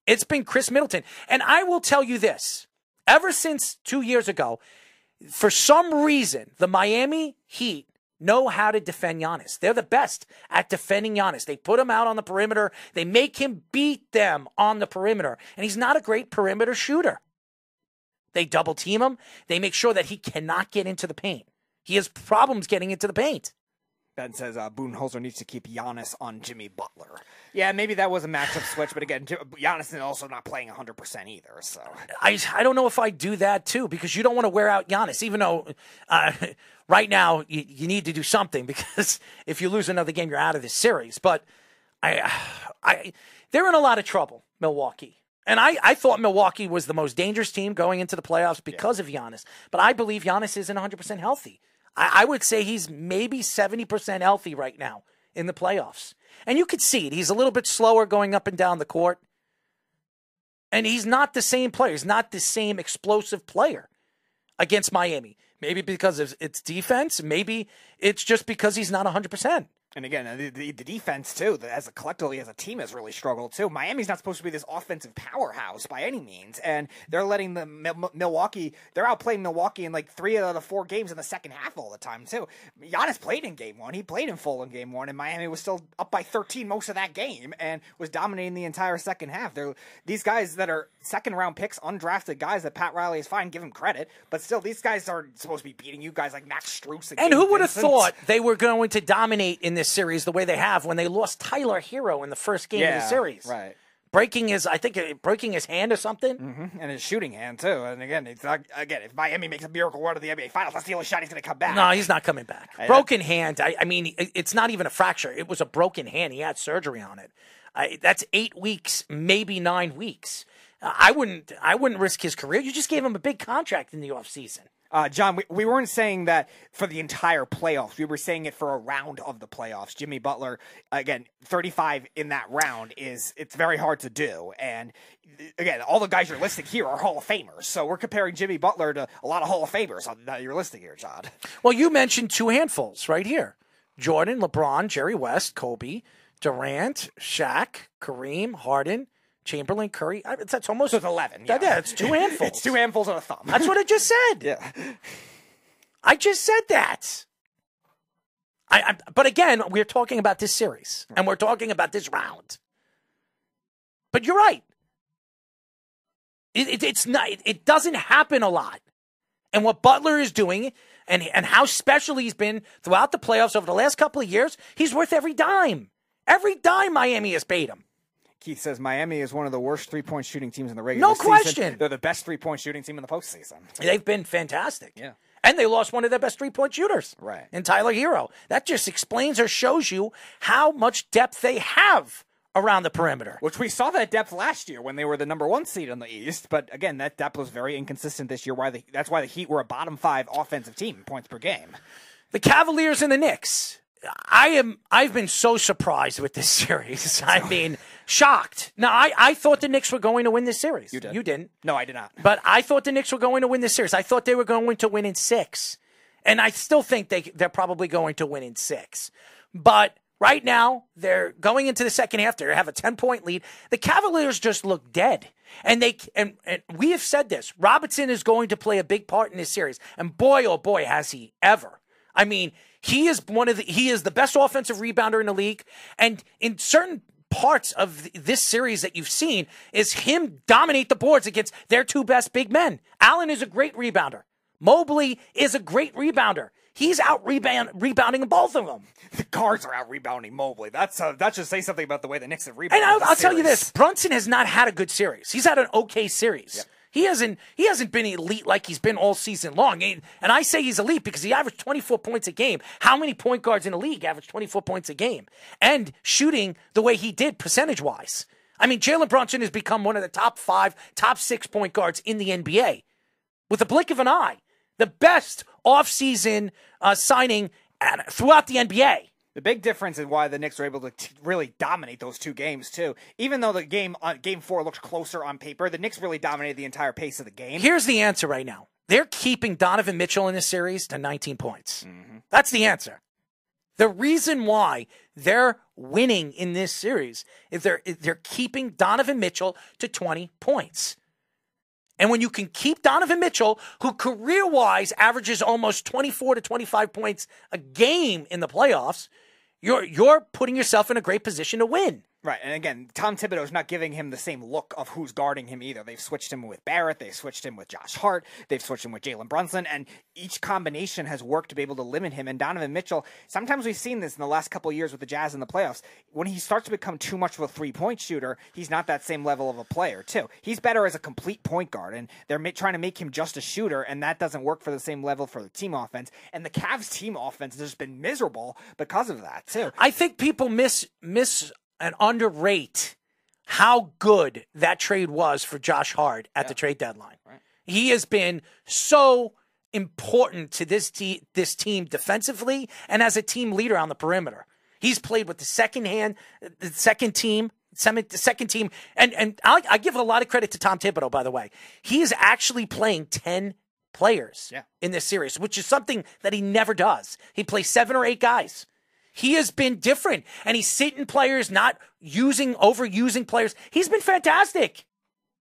It's been Khris Middleton. And I will tell you this: ever since two years ago, for some reason, the Miami Heat know how to defend Giannis. They're the best at defending Giannis. They put him out on the perimeter. They make him beat them on the perimeter. And he's not a great perimeter shooter. They double team him. They make sure that he cannot get into the paint. He has problems getting into the paint. Ben says uh, Budenholzer needs to keep Giannis on Jimmy Butler. Yeah, maybe that was a matchup switch, but again, Giannis is also not playing 100% either. So I, I don't know if I do that too because you don't want to wear out Giannis, even though uh, right now you, you need to do something because if you lose another game, you're out of this series. But I, I, they're in a lot of trouble, Milwaukee. And I, I thought Milwaukee was the most dangerous team going into the playoffs because yeah. of Giannis. But I believe Giannis isn't 100% healthy. I, I would say he's maybe 70% healthy right now in the playoffs. And you could see it. He's a little bit slower going up and down the court. And he's not the same player. He's not the same explosive player against Miami. Maybe because of its defense. Maybe it's just because he's not 100%. And again, the, the, the, defense too, as a collectively as a team, has really struggled too. Miami's not supposed to be this offensive powerhouse by any means, and they're letting the Milwaukee. They're outplaying Milwaukee in like three out of the four games in the second half all the time too. Giannis played in game one. He played in full in game one, and Miami was still up by 13 most of that game and was dominating the entire second half. They're these guys that are second round picks, undrafted guys that Pat Riley is fine, give him credit, but still these guys are supposed to be beating you guys like Max Strus. And, and who would have thought they were going to dominate in this? series the way they have when they lost Tyler Herro in the first game yeah, of the series. Right. Breaking his, I think, uh, breaking his hand or something, mm-hmm. and his shooting hand too. And again, it's not, again, if Miami makes a miracle run of the NBA Finals, that's the only shot he's going to come back. No, he's not coming back. I, broken hand. I, I, mean, it's not even a fracture. It was a broken hand. He had surgery on it. I, that's eight weeks, maybe nine weeks. I wouldn't. I wouldn't risk his career. You just gave him a big contract in the offseason. Uh, John, we, we weren't saying that for the entire playoffs. We were saying it for a round of the playoffs. Jimmy Butler, again, 35 in that round is it's very hard to do. And again, all the guys you're listing here are Hall of Famers. So we're comparing Jimmy Butler to a lot of Hall of Famers that you're listing here, John. Well, you mentioned two handfuls right here: Jordan, LeBron, Jerry West, Kobe, Durant, Shaq, Kareem, Harden. Chamberlain, Curry. I, that's almost so it's eleven. Yeah. yeah, it's two handfuls. it's two handfuls on a thumb. That's what I just said. yeah, I just said that. I, I, but again, we're talking about this series and we're talking about this round. But you're right. It, it, it's not. It, it doesn't happen a lot. And what Butler is doing, and and how special he's been throughout the playoffs over the last couple of years, he's worth every dime. Every dime Miami has paid him. Keith says Miami is one of the worst three point shooting teams in the regular No season. question. They're the best three point shooting team in the postseason. They've been fantastic. Yeah. And they lost one of their best three point shooters. Right. In Tyler Herro. That just explains or shows you how much depth they have around the perimeter. Which we saw that depth last year when they were the number one seed in the East. But again, that depth was very inconsistent this year. Why the, that's why the Heat were a bottom five offensive team in points per game. The Cavaliers and the Knicks. I am I've been so surprised with this series. I mean, shocked. Now I, I thought the Knicks were going to win this series. You did. You didn't. No, I did not. But I thought the Knicks were going to win this series. I thought they were going to win in six. And I still think they they're probably going to win in six. But right now, they're going into the second half. They have a 10 point lead. The Cavaliers just look dead. And they and, and we have said this. Robinson is going to play a big part in this series. And boy, oh boy, has he ever. I mean, he is one of the he is the best offensive rebounder in the league. And in certain parts of this series that you've seen is him dominate the boards against their two best big men. Allen is a great rebounder. Mobley is a great rebounder. He's out rebound, rebounding both of them. The guards are out rebounding Mobley. That's uh, that should say something about the way the Knicks have rebounded. And I'll, I'll tell you this: Brunson has not had a good series. He's had an okay series. He hasn't. He hasn't been elite like he's been all season long. And I say he's elite because he averaged 24 points a game. How many point guards in the league average 24 points a game and shooting the way he did percentage wise? I mean, Jalen Brunson has become one of the top five, top six point guards in the NBA with a blink of an eye. The best offseason uh, signing at, throughout the NBA. The big difference in why the Knicks were able to t- really dominate those two games too. Even though the game on game four looked closer on paper, the Knicks really dominated the entire pace of the game. Here's the answer right now. They're keeping Donovan Mitchell in this series to 19 points. Mm-hmm. That's the answer. The reason why they're winning in this series is they're they're keeping Donovan Mitchell to 20 points. And when you can keep Donovan Mitchell, who career wise averages almost 24 to 25 points a game in the playoffs, you're you're putting yourself in a great position to win. Right, and again, Tom Thibodeau's not giving him the same look of who's guarding him either. They've switched him with Barrett, they've switched him with Josh Hart, they've switched him with Jalen Brunson, and each combination has worked to be able to limit him. And Donovan Mitchell, sometimes we've seen this in the last couple years with the Jazz in the playoffs. When he starts to become too much of a three point shooter, he's not that same level of a player, too. He's better as a complete point guard, and they're trying to make him just a shooter, and that doesn't work for the same level for the team offense. And the Cavs team offense has just been miserable because of that, too. I think people miss miss and underrate how good that trade was for Josh Hart at the trade deadline. He has been so important to this te- this team defensively and as a team leader on the perimeter. He's played with the second hand, the second team, semi- the second team, and and I, I give a lot of credit to Tom Thibodeau. By the way, he is actually playing ten players Yeah. in this series, which is something that he never does. He plays seven or eight guys. He has been different, and he's sitting players, not using, overusing players. He's been fantastic.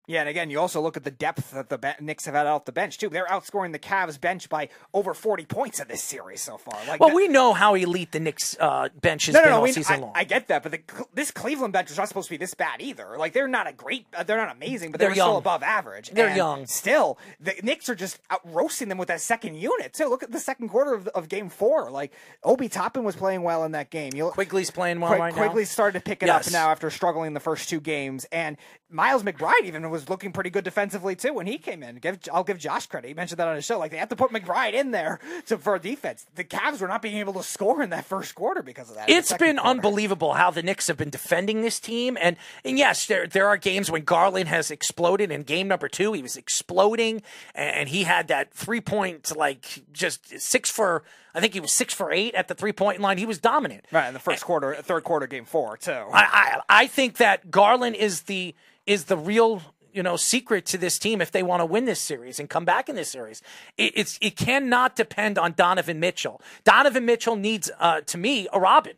Yeah, and again, you also look at the depth that the be- Knicks have had off the bench too. They're outscoring the Cavs bench by over forty points in this series so far. Like, Well, that- we know how elite the Knicks uh, bench has no, no, been no. all we- season I, long. I get that, but the, this Cleveland bench is not supposed to be this bad either. Like, they're not a great, uh, they're not amazing, but they're, They're still above average. They're And young. Still, the Knicks are just out roasting them with that second unit too. Look at the second quarter of, of Game Four. Like, Obi Toppin was playing well in that game. You, Quickley's playing well Quig- right now. Quigley started to pick it Yes. up now after struggling the first two games, and Miles McBride even was looking pretty good defensively too when he came in. Give, I'll give Josh credit. He mentioned that on his show. Like they have to put McBride in there to, for defense. The Cavs were not being able to score in that first quarter because of that. It's been quarter. unbelievable how the Knicks have been defending this team, and and yes, there there are games when Garland has exploded. In game number two, he was exploding, and he had that three point like just six for. I think he was six for eight at the three point line. He was dominant. Right in the first quarter, third quarter, game four too. I, I I think that Garland is the is the real you know secret to this team if they want to win this series and come back in this series. It, it's it cannot depend on Donovan Mitchell. Donovan Mitchell needs uh, to me a Robin.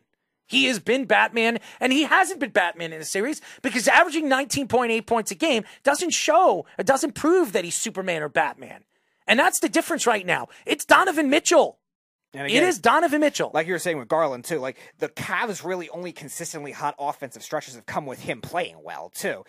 He has been Batman, and he hasn't been Batman in the series because averaging 19.8 points a game doesn't show, it doesn't prove that he's Superman or Batman. And that's the difference right now. It's Donovan Mitchell. And it is Donovan Mitchell. Like you were saying with Garland too, like the Cavs really only consistently hot offensive stretches have come with him playing well too.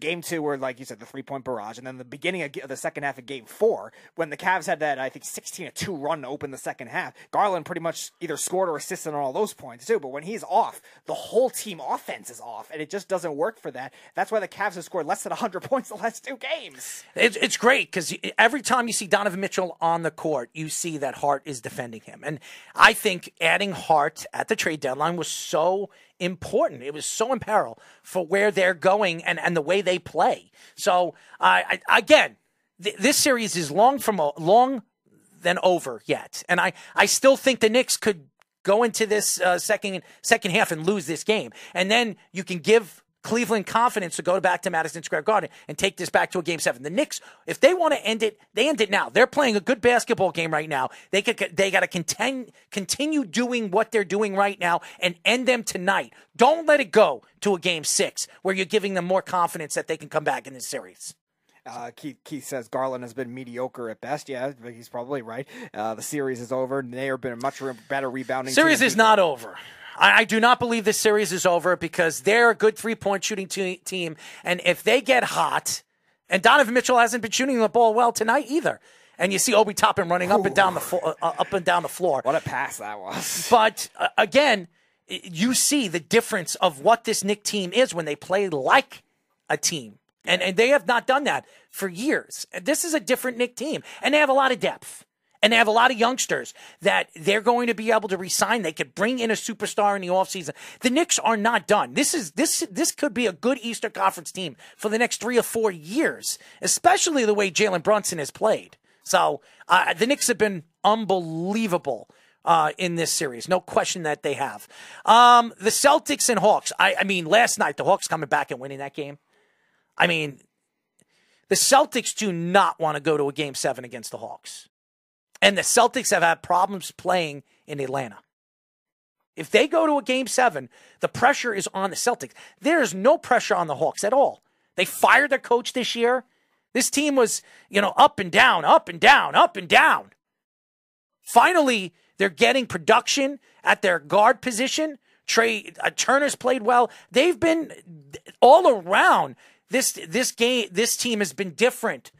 Game two, where like you said, the three point barrage, and then the beginning of, of the second half of Game four, when the Cavs had that I think sixteen to two run to open the second half. Garland pretty much either scored or assisted on all those points too. But when he's off, the whole team offense is off, and it just doesn't work for that. That's why the Cavs have scored less than hundred points the last two games. It's, it's great because every time you see Donovan Mitchell on the court, you see that Hart is defending him. And I think adding Hart at the trade deadline was so important. It was so imperative for where they're going and, and the way they play. So, I, again, th- this series is long from long than over yet, and I, I still think the Knicks could go into this uh, second second half and lose this game, and then you can give Cleveland confidence to go back to Madison Square Garden and take this back to a game seven. The Knicks, if they want to end it, they end it now. They're playing a good basketball game right now. They could, they got to continue continue doing what they're doing right now and end them tonight. Don't let it go to a game six where you're giving them more confidence that they can come back in this series. Uh, Keith, Keith says Garland has been mediocre at best. Yeah, he's probably right. Uh, the series is over. They have been a much re- better rebounding. Series is not over. I, I do not believe this series is over because they're a good three point shooting te- team. And if they get hot, and Donovan Mitchell hasn't been shooting the ball well tonight either. And you see Obi Toppin running up and down the flo- uh, up and down the floor. What a pass that was! But uh, again, you see the difference of what this Knick team is when they play like a team. And, and they have not done that for years. This is a different Knick team. And they have a lot of depth. And they have a lot of youngsters that they're going to be able to resign. They could bring in a superstar in the offseason. The Knicks are not done. This is this this could be a good Eastern Conference team for the next three or four years, especially the way Jalen Brunson has played. So uh, the Knicks have been unbelievable uh, in this series. No question that they have. Um, the Celtics and Hawks. I, I mean, last night the Hawks coming back and winning that game. I mean, the Celtics do not want to go to a game seven against the Hawks. And the Celtics have had problems playing in Atlanta. If they go to a game seven, the pressure is on the Celtics. There is no pressure on the Hawks at all. They fired their coach this year. This team was, you know, up and down, up and down, up and down. Finally, they're getting production at their guard position. Trey uh, Turner's played well. They've been all around. This this game, this team has been different.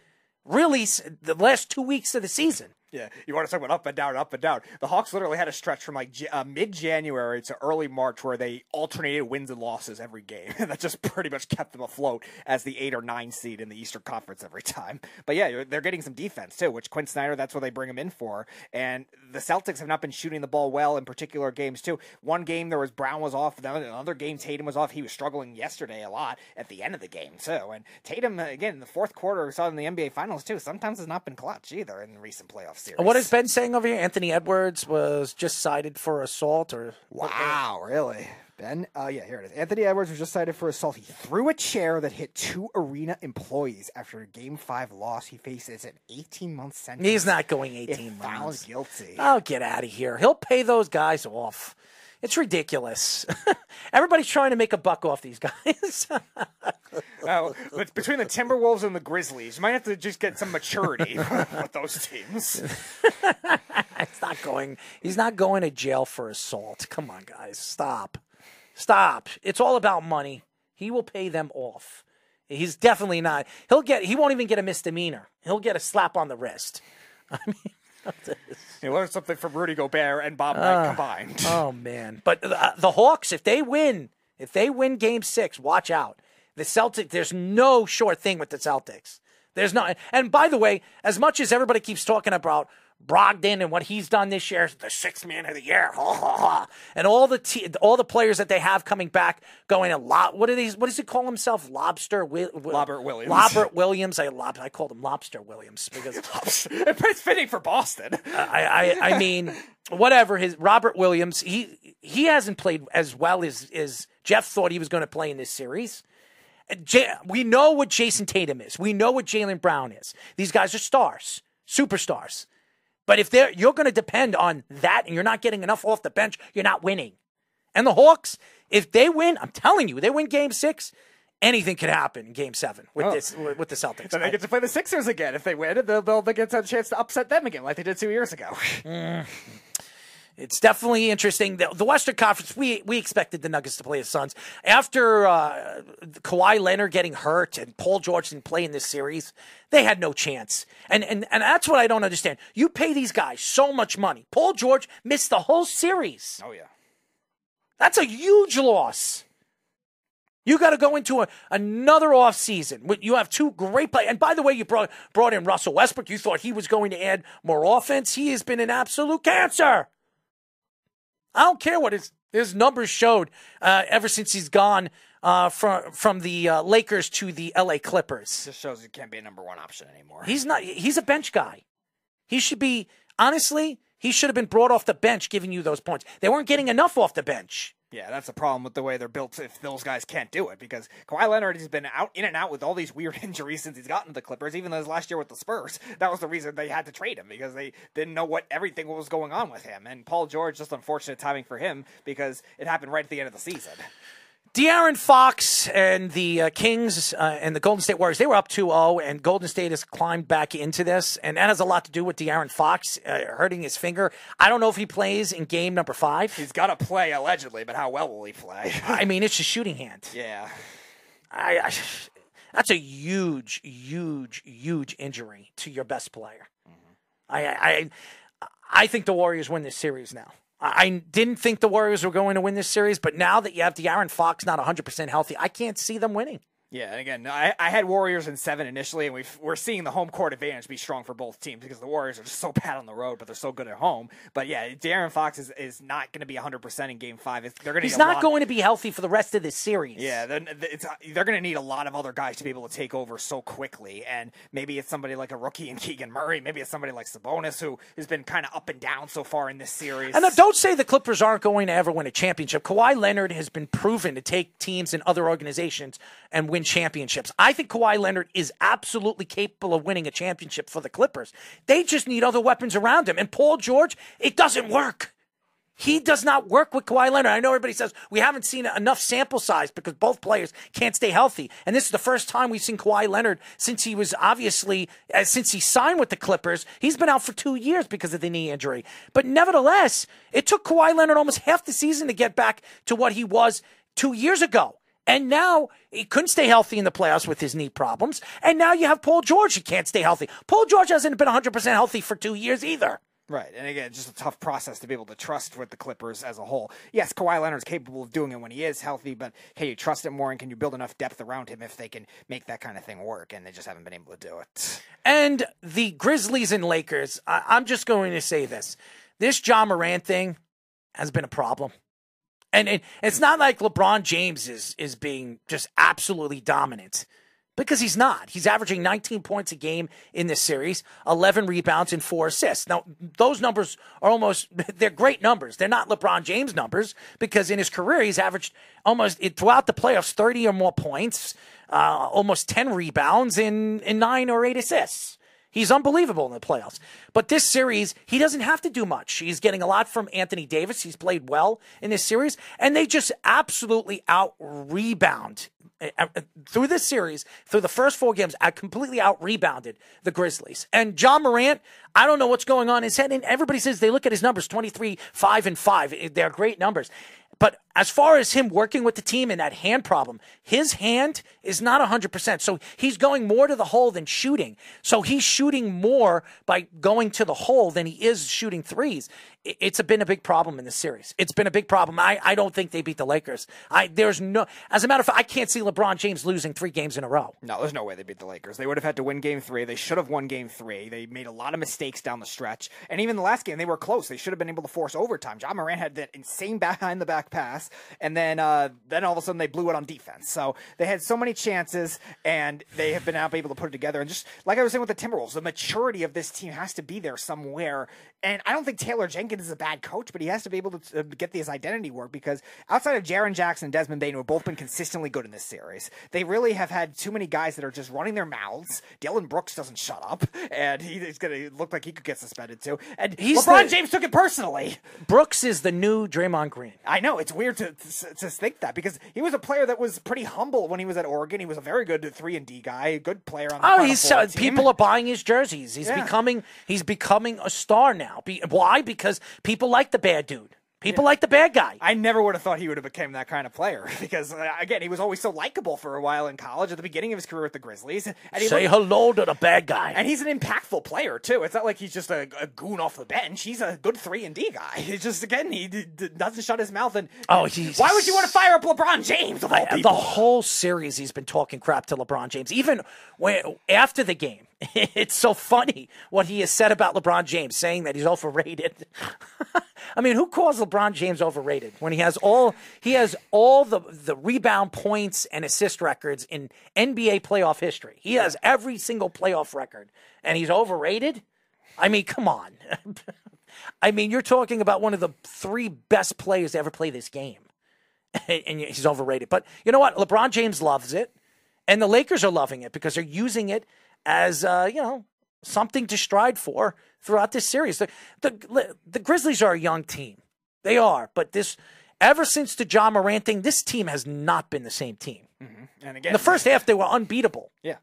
Really, the last two weeks of the season. Yeah, you want to talk about up and down, up and down. The Hawks literally had a stretch from like uh, mid-January to early March where they alternated wins and losses every game, and that just pretty much kept them afloat as the eight or nine seed in the Eastern Conference every time. But yeah, they're getting some defense too, which Quin Snyder that's what they bring him in for. And the Celtics have not been shooting the ball well in particular games too. One game there was Brown was off, then another game Tatum was off. He was struggling yesterday a lot at the end of the game too. And Tatum again in the fourth quarter, we saw in the NBA Finals too. Sometimes has not been clutch either in recent playoff series. What is Ben saying over here? Anthony Edwards was just cited for assault, or Wow, really? Ben? Uh, yeah, here it is. Anthony Edwards was just cited for assault. He threw a chair that hit two arena employees after a Game 5 loss. He faces an 18 month sentence. He's not going 18 if 18 found months. guilty. Oh, get out of here. He'll pay those guys off. It's ridiculous. Everybody's trying to make a buck off these guys. Oh, but between the Timberwolves and the Grizzlies, you might have to just get some maturity with those teams. he's not going. He's not going to jail for assault. Come on, guys, stop, stop. It's all about money. He will pay them off. He's definitely not. He'll get. He won't even get a misdemeanor. He'll get a slap on the wrist. I mean, You learned something from Rudy Gobert and Bob Knight ah. combined. oh man. But the, the Hawks, if they win, if they win Game Six, watch out. The Celtics. There's no short thing with the Celtics. There's not. And by the way, as much as everybody keeps talking about Brogdon and what he's done this year, is the sixth man of the year, ha, ha, ha, and all the te- all the players that they have coming back, going a lot. What are these? What does he call himself? Lobster. Wi- Wi- Robert Williams. Robert Williams. I lob- I called him Lobster Williams because it's fitting for Boston. I, I, I mean, whatever. His Robert Williams, he he hasn't played as well as as Jeff thought he was going to play in this series. J- we know what Jayson Tatum is. We know what Jaylen Brown is. These guys are stars, superstars. But if they're you're going to depend on that, and you're not getting enough off the bench, you're not winning. And the Hawks, if they win, I'm telling you, they win Game Six. Anything could happen in Game Seven with Oh. this with the Celtics. Then they get to play the Sixers again. If they win, they'll, they'll get a chance to upset them again, like they did two years ago. Mm. It's definitely interesting. The, the Western Conference, we we expected the Nuggets to play the Suns after uh, Kawhi Leonard getting hurt and Paul George didn't play in this series. They had no chance, and and and that's what I don't understand. You pay these guys so much money. Paul George missed the whole series. Oh yeah. That's a huge loss. You got to go into a, another offseason. You have two great players. And by the way, you brought, brought in Russell Westbrook. You thought he was going to add more offense. He has been an absolute cancer. I don't care what his, his numbers showed uh, ever since he's gone uh, from from the uh, Lakers to the LA Clippers. Just shows he can't be a number one option anymore. He's not. He's a bench guy. He should be honestly. He should have been brought off the bench, giving you those points. They weren't getting enough off the bench. Yeah, that's the problem with the way they're built. If those guys can't do it, because Kawhi Leonard has been out in and out with all these weird injuries since he's gotten to the Clippers. Even though his last year with the Spurs, that was the reason they had to trade him because they didn't know what everything was going on with him. And Paul George, just unfortunate timing for him because it happened right at the end of the season. De'Aaron Fox and the uh, Kings uh, and the Golden State Warriors, they were up 2 0, and Golden State has climbed back into this. And that has a lot to do with De'Aaron Fox uh, hurting his finger. I don't know if he plays in game number five. He's got to play, allegedly, but how well will he play? I mean, it's a shooting hand. Yeah. I, I, that's a huge, huge, huge injury to your best player. Mm-hmm. I, I, I think the Warriors win this series now. I didn't think the Warriors were going to win this series, but now that you have De'Aaron Fox not 100% healthy, I can't see them winning. Yeah, and again, I, I had Warriors in seven initially, and we are seeing the home court advantage be strong for both teams because the Warriors are just so bad on the road, but they're so good at home. But yeah, De'Aaron Fox is, is not going to be 100% in Game Five. It's, they're going He's not going to be healthy for the rest of this series. Yeah, they're, they're going to need a lot of other guys to be able to take over so quickly, and maybe it's somebody like a rookie in Keegan Murray, maybe it's somebody like Sabonis who has been kind of up and down so far in this series. And don't say the Clippers aren't going to ever win a championship. Kawhi Leonard has been proven to take teams in other organizations and win championships. I think Kawhi Leonard is absolutely capable of winning a championship for the Clippers. They just need other weapons around him. And Paul George, it doesn't work. He does not work with Kawhi Leonard. I know everybody says we haven't seen enough sample size because both players can't stay healthy. And this is the first time we've seen Kawhi Leonard since he was obviously, uh, since he signed with the Clippers. He's been out for two years because of the knee injury. But nevertheless, it took Kawhi Leonard almost half the season to get back to what he was two years ago. And now he couldn't stay healthy in the playoffs with his knee problems. And now you have Paul George who can't stay healthy. Paul George hasn't been 100% healthy for two years either. Right, and again, just a tough process to be able to trust with the Clippers as a whole. Yes, Kawhi Leonard's capable of doing it when he is healthy, but can you trust him more, and can you build enough depth around him if they can make that kind of thing work? And they just haven't been able to do it. And the Grizzlies and Lakers, I- I'm just going to say this: this Ja Morant thing has been a problem. And, and it's not like LeBron James is is being just absolutely dominant because he's not. He's averaging 19 points a game in this series, 11 rebounds and 4 assists. Now, those numbers are almost they're great numbers. They're not LeBron James numbers because in his career he's averaged almost throughout the playoffs 30 or more points, uh, almost 10 rebounds in in 9 or 8 assists. He's unbelievable in the playoffs. But this series, he doesn't have to do much. He's getting a lot from Anthony Davis. He's played well in this series, and they just absolutely out rebound uh, uh, through this series, through the first four games, I completely out rebounded the Grizzlies. And Ja Morant, I don't know what's going on in his head. And everybody says they look at his numbers 23, 5, and 5. They're great numbers. But as far as him working with the team and that hand problem, his hand is not 100%. So he's going more to the hole than shooting. So he's shooting more by going to the hole than he is shooting threes. It's been a big problem in this series. It's been a big problem. I, I don't think they beat the Lakers. I there's no as a matter of fact, I can't see LeBron James losing three games in a row. No, there's no way they beat the Lakers. They would have had to win game three. They should have won game three. They made a lot of mistakes down the stretch. And even the last game, they were close. They should have been able to force overtime. John Moran had that insane behind the back pass and then uh, then all of a sudden they blew it on defense. So they had so many chances, and they have been able to put it together. And just like I was saying with the Timberwolves, the maturity of this team has to be there somewhere. And I don't think Taylor Jenkins is a bad coach, but he has to be able to uh, get his identity work because outside of Jaren Jackson and Desmond Bane, who have both been consistently good in this series, they really have had too many guys that are just running their mouths. Dillon Brooks doesn't shut up, and he's going to look like he could get suspended too. And He's LeBron the- James took it personally. Brooks is the new Draymond Green. I know it's weird to, to to think that because he was a player that was pretty humble when he was at Oregon. He was a very good three and D guy, good player on the Oh, he's uh, people are buying his jerseys. He's Yeah. becoming he's becoming a star now. Be, why? Because People like the bad dude. People like the bad guy. I never would have thought he would have become that kind of player because uh, again, he was always so likable for a while in college at the beginning of his career with the Grizzlies. And he Say looked- hello to the bad guy. and he's an impactful player too. It's not like he's just a, a goon off the bench. He's a good three and D guy. He's just again he d- d- doesn't shut his mouth. And Oh, he's- why would you want to fire up LeBron James of all the people? whole series he's been talking crap to LeBron James. Even when after the game, it's so funny what he has said about LeBron James, saying that he's overrated. I mean, who calls LeBron James overrated when he has all he has all the the rebound points and assist records in NBA playoff history. He has every single playoff record, and he's overrated. I mean, come on. I mean, you're talking about one of the three best players to ever play this game and he's overrated. But you know what? LeBron James loves it, and the Lakers are loving it because they're using it as uh, you know something to stride for throughout this series. The, the the Grizzlies are a young team, they are, but this ever since the Ja Morant thing, this team has not been the same team. and In again, the first half, they were unbeatable. yeah.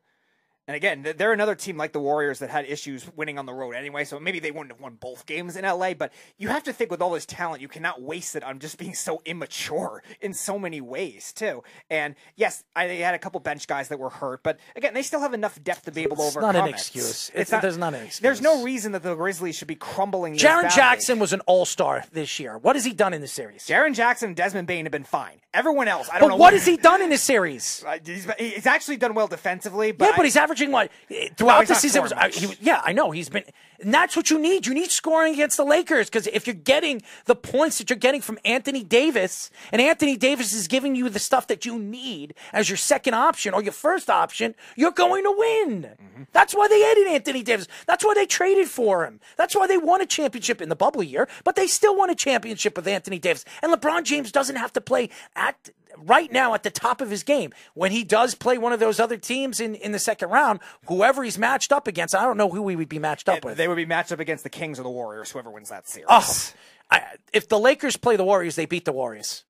And again, they're another team like the Warriors that had issues winning on the road anyway, so maybe they wouldn't have won both games in LA. But you have to think with all this talent, you cannot waste it on just being so immature in so many ways, too. And yes, I they had a couple bench guys that were hurt, but again, they still have enough depth to be able to It's overcome not an it. excuse. It's- there's not an There's no reason that the Grizzlies should be crumbling. Jaren. Jackson was an All Star this year. What has he done in the series? Jaren Jackson and Desmond Bane have been fine. Everyone else, I don't know But what has he done in this series? Uh, He's, he's actually done well defensively, but yeah, but I- he's averaging what throughout he's the season. Was, uh, he, yeah, I know he's been, and that's what you need. You need scoring against the Lakers because if you're getting the points that you're getting from Anthony Davis, and Anthony Davis is giving you the stuff that you need as your second option or your first option, you're going to win. Mm-hmm. That's why they added Anthony Davis. That's why they traded for him. That's why they won a championship in the bubble year, but they still won a championship with Anthony Davis. And LeBron James doesn't have to play at right now at the top of his game. When he does play one of those other teams in, in the second round, whoever he's matched up against, I don't know who he would be matched up with. they would be matched up against the Kings or the Warriors, whoever wins that series. Oh, I, if the Lakers play the Warriors, they beat the Warriors.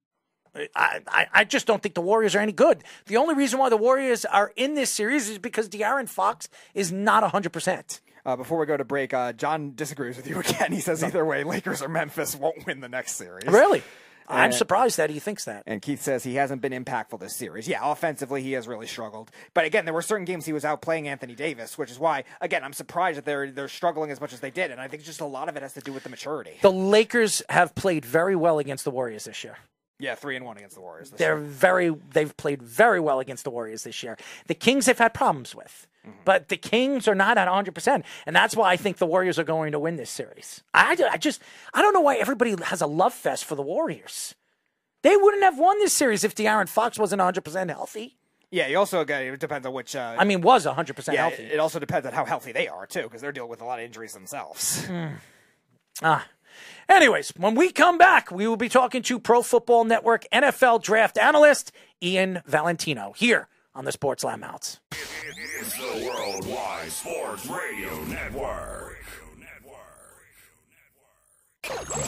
I, I, I just don't think the Warriors are any good. The only reason why the Warriors are in this series is because De'Aaron Fox is not 100%. Uh, before we go to break, uh, John disagrees with you again. He says either way, Lakers or Memphis won't win the next series. Really? I'm Uh, surprised that he thinks that. And Keith says he hasn't been impactful this series. Yeah, offensively, he has really struggled. But again, there were certain games he was out playing Anthony Davis, which is why, again, I'm surprised that they're they're struggling as much as they did. And I think just a lot of it has to do with the maturity. The Lakers have played very well against the Warriors this year. Yeah, three and one against the Warriors. This They're year. very they've played very well against the Warriors this year. The Kings have had problems with. But the Kings are not at 100%. And that's why I think the Warriors are going to win this series. I, I just, I don't know why everybody has a love fest for the Warriors. They wouldn't have won this series if De'Aaron Fox wasn't 100% healthy. Yeah, you also got it depends on which. Uh, I mean, was 100% healthy. it, it also depends on how healthy they are too, because they're dealing with a lot of injuries themselves. Ah. Anyways, when we come back, we will be talking to Pro Football Network NFL draft analyst Ian Valentino here on the Sports Loudmouths. It's the Worldwide Sports Radio Network.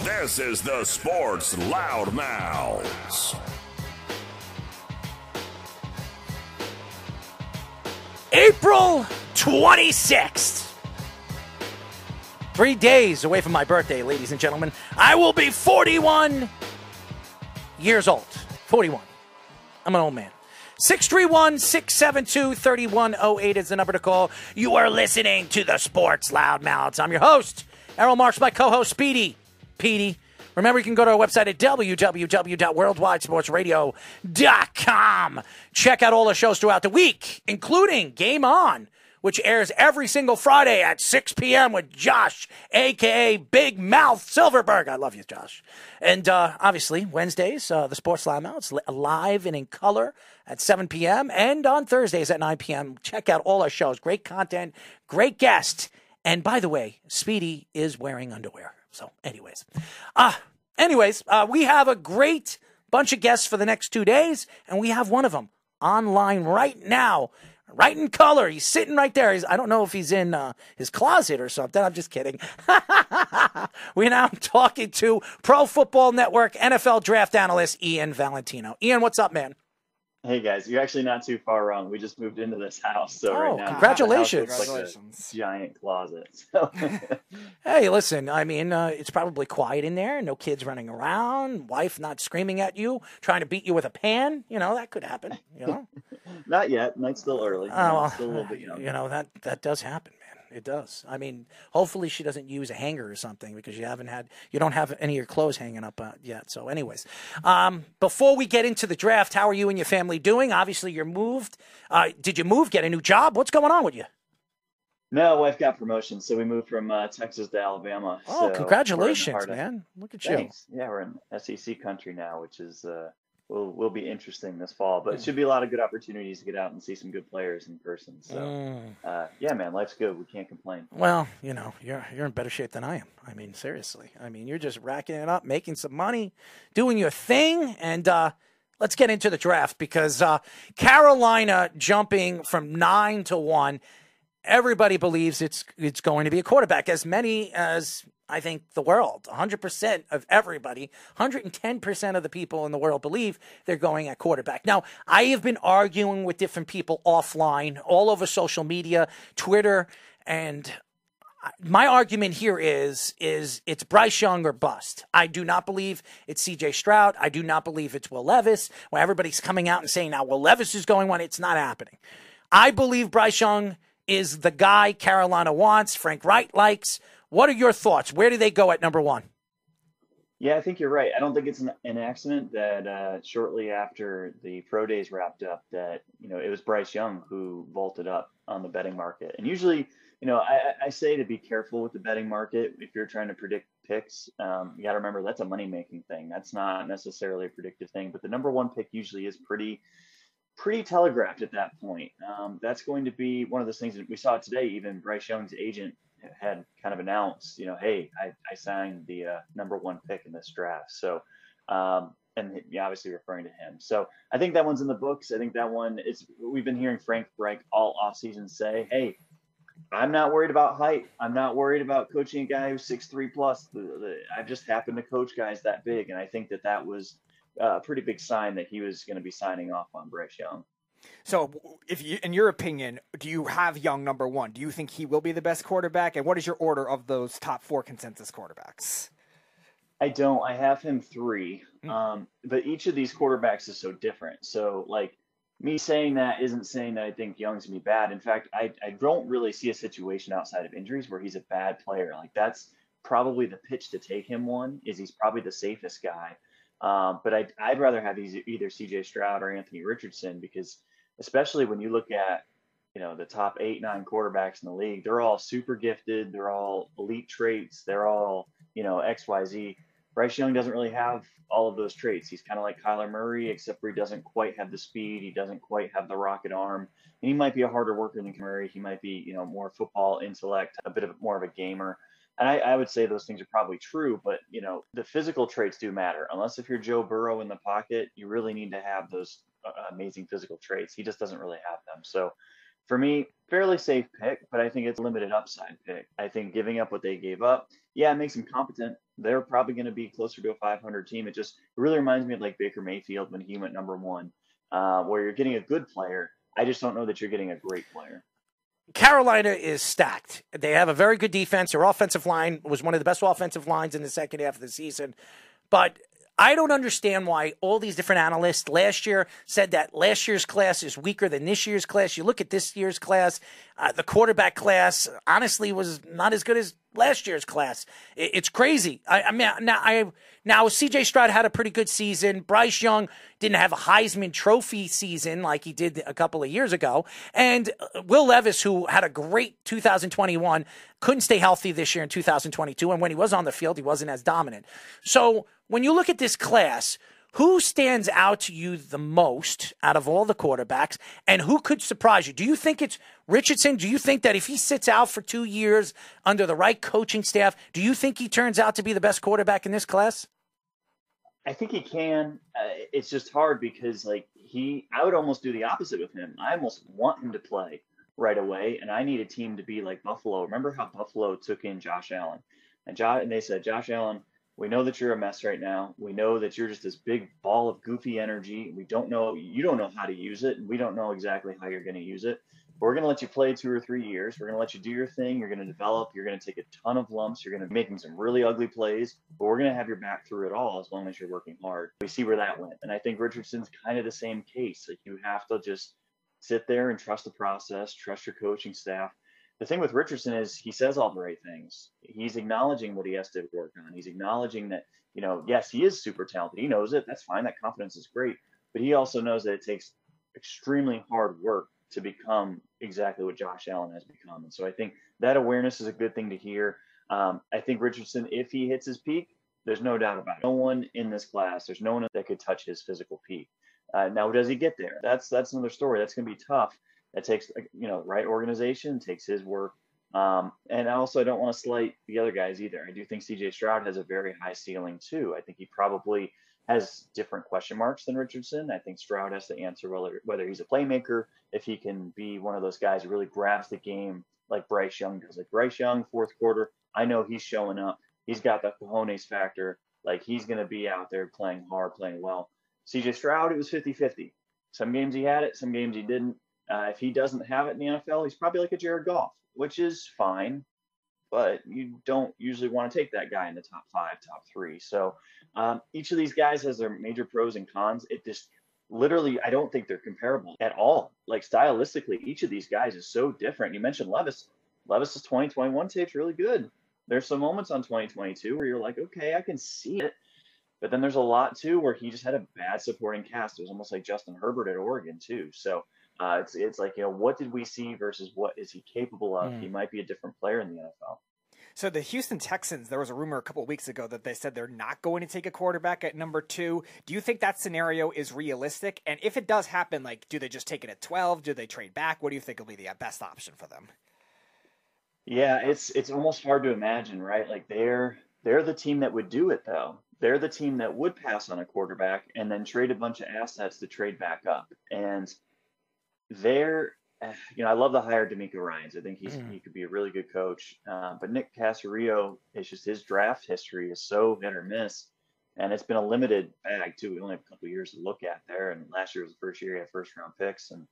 This is the Sports Loudmouths. April 26th. Three days away from my birthday, ladies and gentlemen. I will be 41 years old. 41. I'm an old man. 631 672 3108 is the number to call. You are listening to the Sports Loudmouths. I'm your host, Errol Marks, my co host, Speedy. Petey. Remember, you can go to our website at www.worldwidesportsradio.com. Check out all the shows throughout the week, including Game On, which airs every single Friday at 6 p.m. with Josh, aka Big Mouth Silverberg. I love you, Josh. And uh, obviously, Wednesdays, uh, the Sports Now, it's live and in color at 7 p.m. and on Thursdays at 9 p.m. Check out all our shows. Great content, great guests. And by the way, Speedy is wearing underwear. So, anyways, ah, anyways, uh, we have a great bunch of guests for the next two days, and we have one of them online right now, right in color. He's sitting right there. He's, I don't know if he's in uh, his closet or something. I'm just kidding. We're now talking to Pro Football Network NFL draft analyst Ian Valentino. Ian, what's up, man? Hey guys, you're actually not too far wrong. We just moved into this house, so Oh, right now congratulations. the house looks like a giant closet. So Hey, listen, I mean, uh, it's probably quiet in there, no kids running around, wife not screaming at you, trying to beat you with a pan. You know, that could happen, you know? not yet. Night's still early. Oh, well, still a little bit young. You know, that, that does happen, man. It does. I mean, hopefully she doesn't use a hanger or something because you haven't had, you don't have any of your clothes hanging up uh, yet. So, anyways, um, before we get into the draft, how are you and your family doing? Obviously, you're moved. Uh, did you move, get a new job? What's going on with you? No, wife got promotion, so we moved from uh, Texas to Alabama. Oh, so we're in the congratulations, man. Look at you. Yeah, we're in SEC country now, which is uh, will will be interesting this fall. But it Mm. should be a lot of good opportunities to get out and see some good players in person. So, Mm. uh, yeah, man, life's good. We can't complain. Well, you know, you're you're in better shape than I am. I mean, seriously. I mean, you're just racking it up, making some money, doing your thing, and uh, let's get into the draft because uh, Carolina jumping from nine to one. Everybody believes it's it's going to be a quarterback. As many as I think the world, 100% of everybody, 110% of the people in the world believe they're going at quarterback. Now, I have been arguing with different people offline, all over social media, Twitter, and my argument here is is it's Bryce Young or bust. I do not believe it's C.J. Stroud. I do not believe it's Will Levis. Where everybody's coming out and saying now Will Levis is going one, it's not happening. I believe Bryce Young is the guy Carolina wants. Frank Reich likes. What are your thoughts? Where do they go at number one? Yeah, I think you're right. I don't think it's an, an accident that uh, shortly after the pro days wrapped up, that you know it was Bryce Young who vaulted up on the betting market. And usually, you know, I, I say to be careful with the betting market if you're trying to predict picks. Um, you got to remember that's a money making thing. That's not necessarily a predictive thing. But the number one pick usually is pretty pretty telegraphed at that point. Um, that's going to be one of those things that we saw today. Even Bryce Young's agent had kind of announced, you know, hey, I, I signed the uh, number one pick in this draft. So, um, and obviously referring to him. So I think that one's in the books. I think that one is. We've been hearing Frank Reich all offseason say, hey. I'm not worried about height. I'm not worried about coaching a guy who's six three plus. The- the- I just happened to coach guys that big, and I think that that was uh, a pretty big sign that he was going to be signing off on Bryce Young. So, if you, in your opinion, do you have Young number one? Do you think he will be the best quarterback? And what is your order of those top four consensus quarterbacks? I don't. I have him three. Um, but each of these quarterbacks is so different. So like me saying that isn't saying that I think Young's gonna be bad. In fact, I, I don't really see a situation outside of injuries where he's a bad player. Like that's probably the pitch to take him one is he's probably the safest guy. Um, but I'd, I'd rather have either CJ Stroud or Anthony Richardson because especially when you look at you know the top eight nine quarterbacks in the league they're all super gifted. They're all elite traits. They're all you know xyz bryce young doesn't really have all of those traits. He's kind of like kyler murray except for he doesn't quite have the speed. He doesn't quite have the rocket arm. And he might be a harder worker than murray he might be you know more football intellect a bit of more of a gamer. And I, I would say those things are probably true, but you know the physical traits do matter. Unless if you're Joe Burrow in the pocket, you really need to have those amazing physical traits. He just doesn't really have them. So for me, fairly safe pick, but I think it's a limited upside pick. I think giving up what they gave up, yeah, it makes them competent. They're probably going to be closer to a 500 team. It just it really reminds me of like Baker Mayfield when he went number one, uh, where you're getting a good player. I just don't know that you're getting a great player. Carolina is stacked. They have a very good defense. Their offensive line was one of the best offensive lines in the second half of the season. But I don't understand why all these different analysts last year said that last year's class is weaker than this year's class. You look at this year's class, uh, the quarterback class honestly was not as good as last year's class. It's crazy. I, I mean, now I now C.J. Stroud had a pretty good season. Bryce Young didn't have a Heisman Trophy season like he did a couple of years ago, and uh, Will Levis, who had a great 2021, couldn't stay healthy this year in 2022, and when he was on the field, he wasn't as dominant. So when you look at this class. Who stands out to you the most out of all the quarterbacks, and who could surprise you? Do you think it's Richardson? Do you think that if he sits out for two years under the right coaching staff, do you think he turns out to be the best quarterback in this class? I think he can. Uh, it's just hard because like he, I would almost do the opposite with him. I almost want him to play right away, and I need a team to be like Buffalo. Remember how Buffalo took in Josh Allen, and Josh, and they said Josh Allen, We know that you're a mess right now. We know that you're just this big ball of goofy energy. We don't know, you don't know how to use it. And We don't know exactly how you're going to use it. But we're going to let you play two or three years. We're going to let you do your thing. You're going to develop. You're going to take a ton of lumps. You're going to be making some really ugly plays, but we're going to have your back through it all as long as you're working hard. We see where that went. And I think Richardson's kind of the same case. Like you have to just sit there and trust the process, trust your coaching staff the thing with Richardson is he says all the right things. He's acknowledging what he has to work on. He's acknowledging that, you know, yes, he is super talented. He knows it. That's fine. That confidence is great. But he also knows that it takes extremely hard work to become exactly what Josh Allen has become. And so I think that awareness is a good thing to hear. Um, I think Richardson, if he hits his peak, there's no doubt about it. No one in this class, there's no one that could touch his physical peak. Uh, now, does he get there? That's that's another story. That's going to be tough. It takes you know right organization, takes his work. Um, and also, I don't want to slight the other guys either. I do think CJ Stroud has a very high ceiling too. I think he probably has different question marks than Richardson. I think Stroud has to answer whether whether he's a playmaker, if he can be one of those guys who really grabs the game like Bryce Young does. Like Bryce Young, fourth quarter, I know he's showing up. He's got the cojones factor. Like he's going to be out there playing hard, playing well. CJ Stroud, it was 50 50. Some games he had it, some games he didn't. Uh, if he doesn't have it in the NFL, he's probably like a Jared Goff, which is fine, but you don't usually want to take that guy in the top five, top three. So um, each of these guys has their major pros and cons. It just literally, I don't think they're comparable at all. Like stylistically, each of these guys is so different. You mentioned Levis. Levis's 2021 tape's really good. There's some moments on 2022 where you're like, okay, I can see it. But then there's a lot too where he just had a bad supporting cast. It was almost like Justin Herbert at Oregon too. So uh, it's it's like you know what did we see versus what is he capable of? Mm. He might be a different player in the NFL. So the Houston Texans, there was a rumor a couple of weeks ago that they said they're not going to take a quarterback at number two. Do you think that scenario is realistic? And if it does happen, like, do they just take it at twelve? Do they trade back? What do you think will be the best option for them? Yeah, it's it's almost hard to imagine, right? Like they're they're the team that would do it though. They're the team that would pass on a quarterback and then trade a bunch of assets to trade back up. And they're eh, you know, I love the hire DeMeco Ryans. I think he's mm. he could be a really good coach. Uh, but Nick Caserio, it's just his draft history is so hit or miss, and it's been a limited bag too. We only have a couple years to look at there, and last year was the first year he had first round picks, and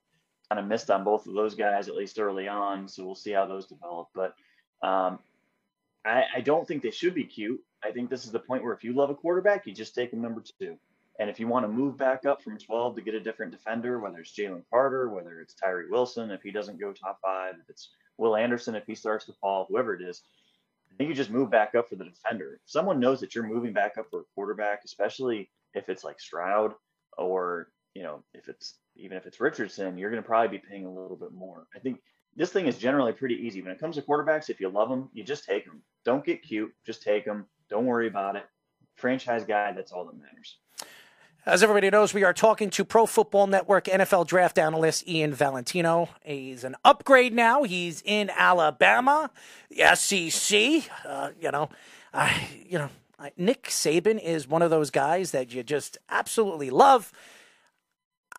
kind of missed on both of those guys at least early on. So we'll see how those develop. But um, I, I don't think they should be cute. I think this is the point where if you love a quarterback, you just take him number two. And if you want to move back up from 12 to get a different defender, whether it's Jalen Carter, whether it's Tyree Wilson, if he doesn't go top five, if it's Will Anderson, if he starts to fall, whoever it is, I think you just move back up for the defender. If someone knows that you're moving back up for a quarterback, especially if it's like Stroud or, you know, if it's even if it's Richardson, you're going to probably be paying a little bit more. I think this thing is generally pretty easy. When it comes to quarterbacks, if you love them, you just take them. Don't get cute. Just take them. Don't worry about it. Franchise guy, that's all that matters. As everybody knows, we are talking to Pro Football Network NFL draft analyst Ian Valentino. He's an upgrade now. He's in Alabama, SEC. Uh, you know, I, you know, Nick Saban is one of those guys that you just absolutely love.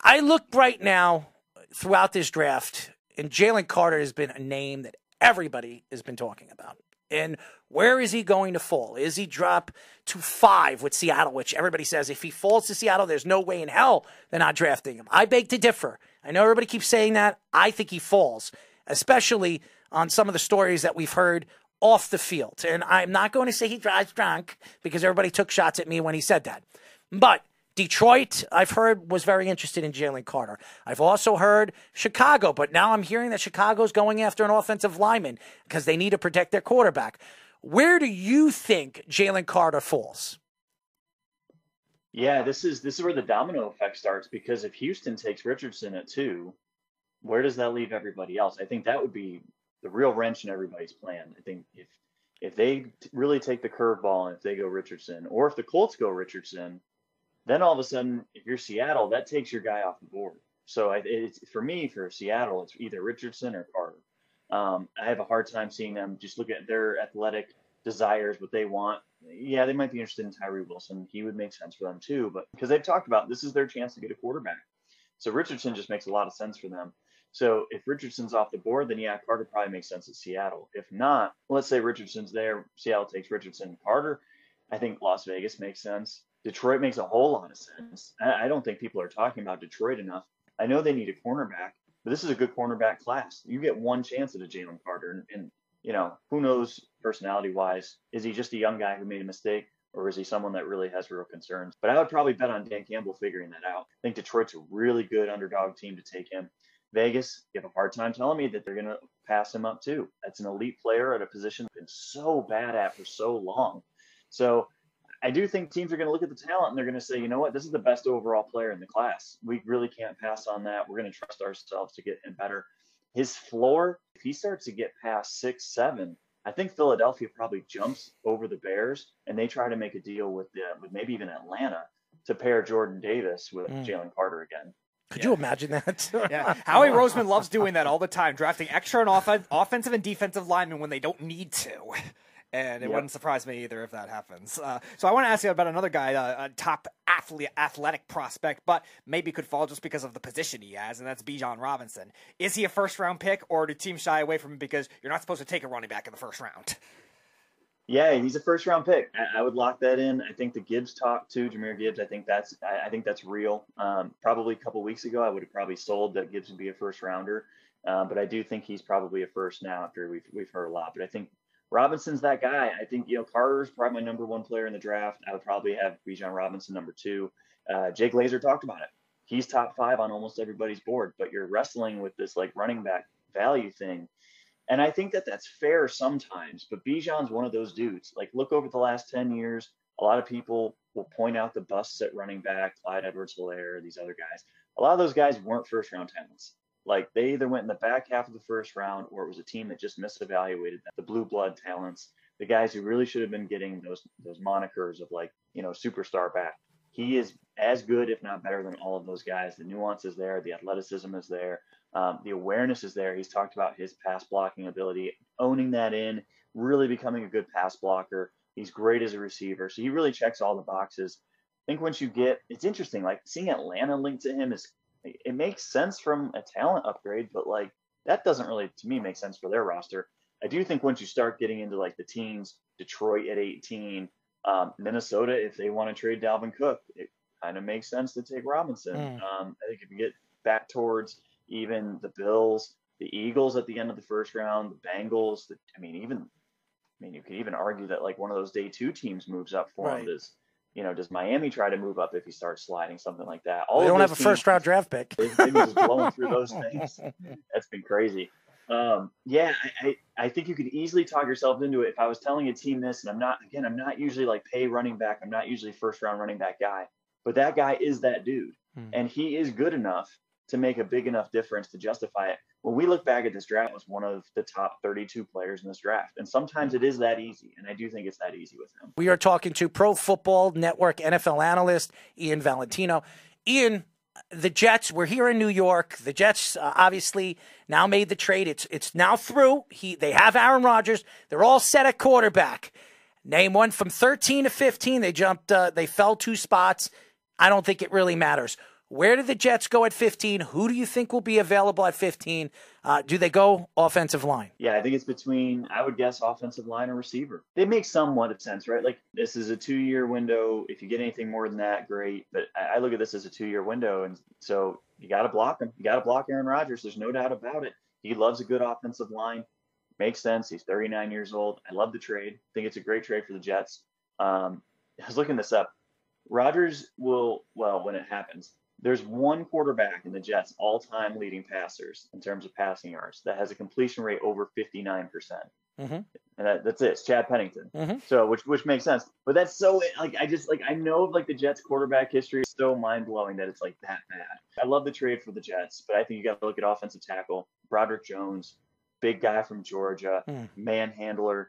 I look right now throughout this draft, and Jalen Carter has been a name that everybody has been talking about. And where is he going to fall? Is he drop to five with Seattle, which everybody says if he falls to Seattle, there's no way in hell they're not drafting him. I beg to differ. I know everybody keeps saying that. I think he falls, especially on some of the stories that we've heard off the field. And I'm not going to say he drives drunk because everybody took shots at me when he said that. But Detroit, I've heard, was very interested in Jalen Carter. I've also heard Chicago, but now I'm hearing that Chicago's going after an offensive lineman because they need to protect their quarterback. Where do you think Jalen Carter falls? Yeah, this is this is where the domino effect starts because if Houston takes Richardson at two, where does that leave everybody else? I think that would be the real wrench in everybody's plan. I think if if they really take the curveball and if they go Richardson, or if the Colts go Richardson, then all of a sudden, if you're Seattle, that takes your guy off the board. So it's for me for Seattle, it's either Richardson or Carter. Um, I have a hard time seeing them just look at their athletic desires, what they want. Yeah, they might be interested in Tyree Wilson. He would make sense for them too, but because they've talked about this is their chance to get a quarterback. So Richardson just makes a lot of sense for them. So if Richardson's off the board, then yeah, Carter probably makes sense at Seattle. If not, let's say Richardson's there, Seattle takes Richardson Carter I think Las Vegas makes sense. Detroit makes a whole lot of sense. I, don't think people are talking about Detroit enough. I know they need a cornerback, but this is a good cornerback class. You get one chance at a Jalen Carter, and, and you know who knows personality wise, is he just a young guy who made a mistake? Or is he someone that really has real concerns? But I would probably bet on Dan Campbell figuring that out. I think Detroit's a really good underdog team to take him. Vegas, you have a hard time telling me that they're going to pass him up too. That's an elite player at a position been so bad at for so long. So I do think teams are going to look at the talent and they're going to say, you know what, this is the best overall player in the class. We really can't pass on that. We're going to trust ourselves to get him better. His floor, if he starts to get past six, seven, I think Philadelphia probably jumps over the Bears and they try to make a deal with the, with maybe even Atlanta to pair Jordan Davis with mm. Jalen Carter again. Could yeah. you imagine that? yeah, Howie Roseman loves doing that all the time, drafting extra and off- offensive and defensive linemen when they don't need to. And it yep. wouldn't surprise me either if that happens. Uh, so I want to ask you about another guy, uh, a top athlete, athletic prospect, but maybe could fall just because of the position he has, and that's Bijan Robinson. Is he a first round pick, or do teams shy away from him because you're not supposed to take a running back in the first round? Yeah, he's a first round pick. I, I, would lock that in. I think the Gibbs talk too, Jahmyr Gibbs. I think that's I, I think that's real. Um, probably a couple weeks ago, I would have probably sold that Gibbs would be a first rounder, uh, but I do think he's probably a first now after we've we've heard a lot. But I think Robinson's that guy. I think you know Carter's probably my number one player in the draft. I would probably have Bijan Robinson number two. Uh, Jay Glazer talked about it. He's top five on almost everybody's board, but you're wrestling with this like running back value thing and I think that that's fair sometimes, but Bijan's one of those dudes. Like, look over the last 10 years, a lot of people will point out the busts at running back, Clyde Edwards Helaire, these other guys. A lot of those guys weren't first round talents. Like, they either went in the back half of the first round or it was a team that just misevaluated them. The blue blood talents, the guys who really should have been getting those, those monikers of like, you know, superstar back. He is as good, if not better, than all of those guys. The nuance is there, the athleticism is there. Um, the awareness is there. He's talked about his pass blocking ability, owning that in, really becoming a good pass blocker. He's great as a receiver. So he really checks all the boxes. I think once you get, it's interesting, like seeing Atlanta linked to him is, it makes sense from a talent upgrade, but like that doesn't really, to me, make sense for their roster. I do think once you start getting into like the teams, Detroit at 18, um, Minnesota, if they want to trade Dalvin Cook, it kind of makes sense to take Robinson. Mm. Um, I think if you get back towards even the Bills, the Eagles at the end of the first round, the Bengals. The, I mean, even I mean, you could even argue that like one of those day two teams moves up for right. him. Does you know? Does Miami try to move up if he starts sliding something like that? All they don't have a first round draft pick. They've been just blowing through those things. That's been crazy. Um, yeah, I, I, I think you could easily talk yourself into it. If I was telling a team this, and I'm not again, I'm not usually like pay running back. I'm not usually first round running back guy, but that guy is that dude, hmm. and he is good enough to make a big enough difference to justify it. When we look back at this draft, was one of the top 32 players in this draft, and sometimes it is that easy, and I do think it's that easy with him. We are talking to Pro Football Network NFL analyst Ian Valentino. Ian, the Jets. We're here in New York. The Jets uh, obviously now made the trade. It's it's now through. He they have Aaron Rodgers. They're all set at quarterback. Name one from 13 to 15. They jumped. Uh, they fell two spots. I don't think it really matters. Where do the Jets go at 15? Who do you think will be available at 15? Uh, do they go offensive line? Yeah, I think it's between, I would guess, offensive line or receiver. They make somewhat of sense, right? Like, this is a two year window. If you get anything more than that, great. But I look at this as a two year window. And so you got to block him. You got to block Aaron Rodgers. There's no doubt about it. He loves a good offensive line. Makes sense. He's 39 years old. I love the trade. I think it's a great trade for the Jets. Um, I was looking this up. Rodgers will, well, when it happens, there's one quarterback in the Jets all time leading passers in terms of passing yards that has a completion rate over 59%. percent mm hmm And that, that's it. It's Chad Pennington. Mm-hmm. So, which which makes sense. But that's so like I just like I know like the Jets quarterback history is so mind blowing that it's like that bad. I love the trade for the Jets, but I think you got to look at offensive tackle. Broderick Jones, big guy from Georgia, mm. manhandler,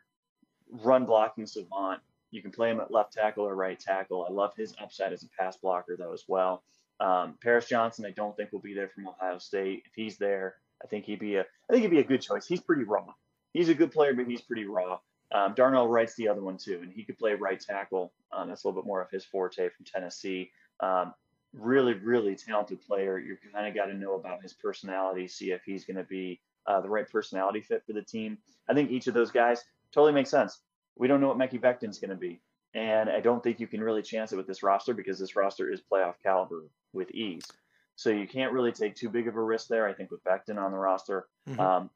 run blocking savant. You can play him at left tackle or right tackle. I love his upside as a pass blocker though as well. Um, Paris Johnson, I don't think will be there from Ohio State. If he's there, I think he'd be a I think he'd be a good choice. He's pretty raw. He's a good player, but he's pretty raw. Um, Darnell Wright's the other one too, and he could play right tackle. Um, that's a little bit more of his forte from Tennessee. Um, really, really talented player. You're kind of got to know about his personality, see if he's going to be uh, the right personality fit for the team. I think each of those guys totally makes sense. We don't know what Mekhi Becton's going to be. And I don't think you can really chance it with this roster because this roster is playoff caliber with ease. So you can't really take too big of a risk there. I think with Becton on the roster, Mhm. um,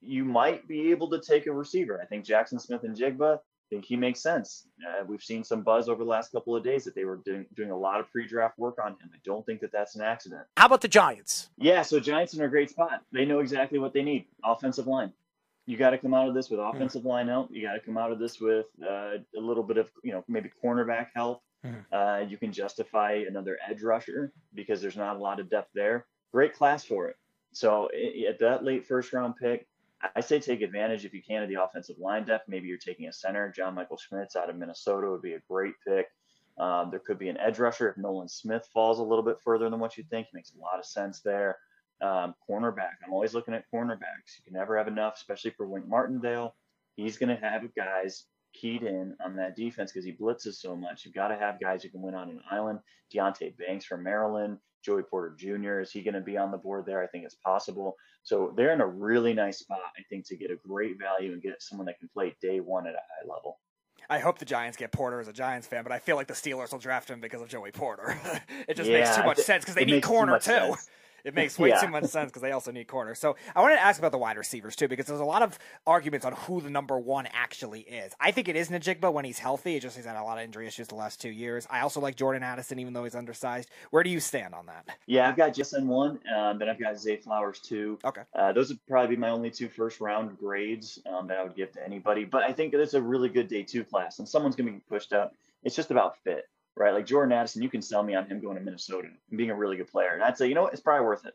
you might be able to take a receiver. I think Jaxon Smith-Njigba, I think he makes sense. Uh, we've seen some buzz over the last couple of days that they were doing, doing a lot of pre-draft work on him. I don't think that that's an accident. How about the Giants? Yeah, so Giants are in a great spot. They know exactly what they need. Offensive line. You got to come out of this with offensive line help. You got to come out of this with uh, a little bit of, you know, maybe cornerback help. Mhm. Uh, you can justify another edge rusher because there's not a lot of depth there. Great class for it. So at that late first round pick, I say take advantage if you can of the offensive line depth. Maybe you're taking a center. John Michael Schmitz out of Minnesota would be a great pick. Um, there could be an edge rusher if Nolan Smith falls a little bit further than what you think. Makes a lot of sense there. Um, cornerback. I'm always looking at cornerbacks. You can never have enough, especially for Wink Martindale. He's going to have guys keyed in on that defense because he blitzes so much. You've got to have guys who can win on an island. Deonte Banks from Maryland, Joey Porter Jr. Is he going to be on the board there? I think it's possible. So they're in a really nice spot, I think, to get a great value and get someone that can play day one at a high level. I hope the Giants get Porter as a Giants fan, but I feel like the Steelers will draft him because of Joey Porter. it just makes too much it- sense because they need corner too. sense. It makes way Yeah. too much sense because they also need corner. So I wanted to ask about the wide receivers too, because there's a lot of arguments on who the number one actually is. I think it is Njigba when he's healthy. It just he's had a lot of injury issues the last two years. I also like Jordan Addison, even though he's undersized. Where do you stand on that? Yeah, I've got Jason one, um, then I've got Zay Flowers two. Okay. Uh, those would probably be my only two first round grades um, that I would give to anybody. But I think it's a really good day two class, and someone's going to be pushed up. It's just about fit, right? Like Jordan Addison, you can sell me on him going to Minnesota and being a really good player. And I'd say, you know what, it's probably worth it.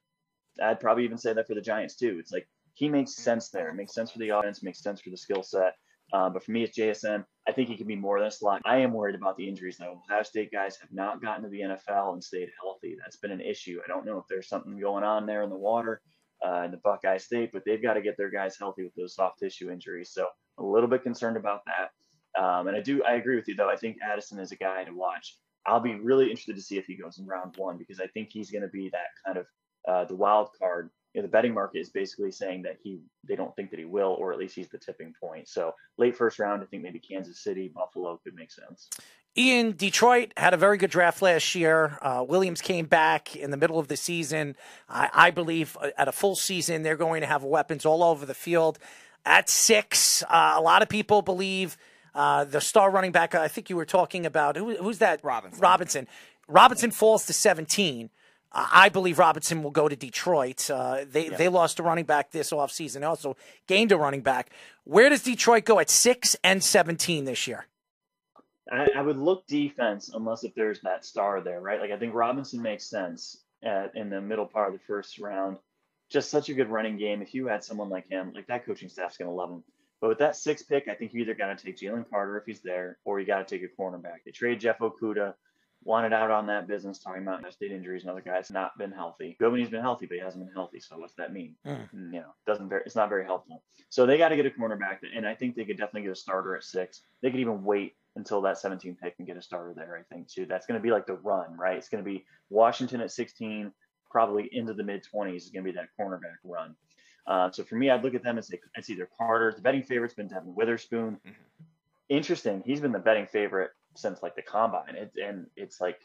I'd probably even say that for the Giants too. It's like he makes sense there. It makes sense for the audience, makes sense for the skill set. Uh, but for me, it's JSN. I think he can be more than a slot. I am worried about the injuries though. Ohio State guys have not gotten to the NFL and stayed healthy. That's been an issue. I don't know if there's something going on there in the water uh, in the Buckeye State, but they've got to get their guys healthy with those soft tissue injuries. So a little bit concerned about that. Um, and I do, I agree with you though. I think Addison is a guy to watch. I'll be really interested to see if he goes in round one because I think he's going to be that kind of uh, the wild card. You know, the betting market is basically saying that he they don't think that he will, or at least he's the tipping point. So late first round, I think maybe Kansas City, Buffalo could make sense. Ian, Detroit had a very good draft last year. Uh, Williams came back in the middle of the season. I, I believe uh, at a full season, they're going to have weapons all over the field. At six, uh, a lot of people believe uh, the star running back, I think you were talking about, who, who's that? Robinson. Robinson. Robinson falls to 17. Uh, I believe Robinson will go to Detroit. Uh, they they lost a running back this offseason. They also gained a running back. Where does Detroit go at 6 and 17 this year? I, I would look defense unless if there's that star there, right? Like I think Robinson makes sense at, in the middle part of the first round. Just such a good running game. If you had someone like him, like that coaching staff's going to love him. But with that six pick, I think you either got to take Jalen Carter if he's there, or you got to take a cornerback. They trade Jeff Okudah, wanted out on that business, talking about state injuries and other guys not been healthy. He's been healthy, but he hasn't been healthy. So what's that mean? Mm. You know, doesn't very, it's not very helpful. So they got to get a cornerback, and I think they could definitely get a starter at six. They could even wait until that 17 pick and get a starter there. I think too. That's going to be like the run, right? It's going to be Washington at 16, probably into the mid 20s is going to be that cornerback run. Uh, so for me, I'd look at them as like, it's either Carter. The betting favorite's been Devon Witherspoon. Interesting. He's been the betting favorite since like the combine, it, and it's like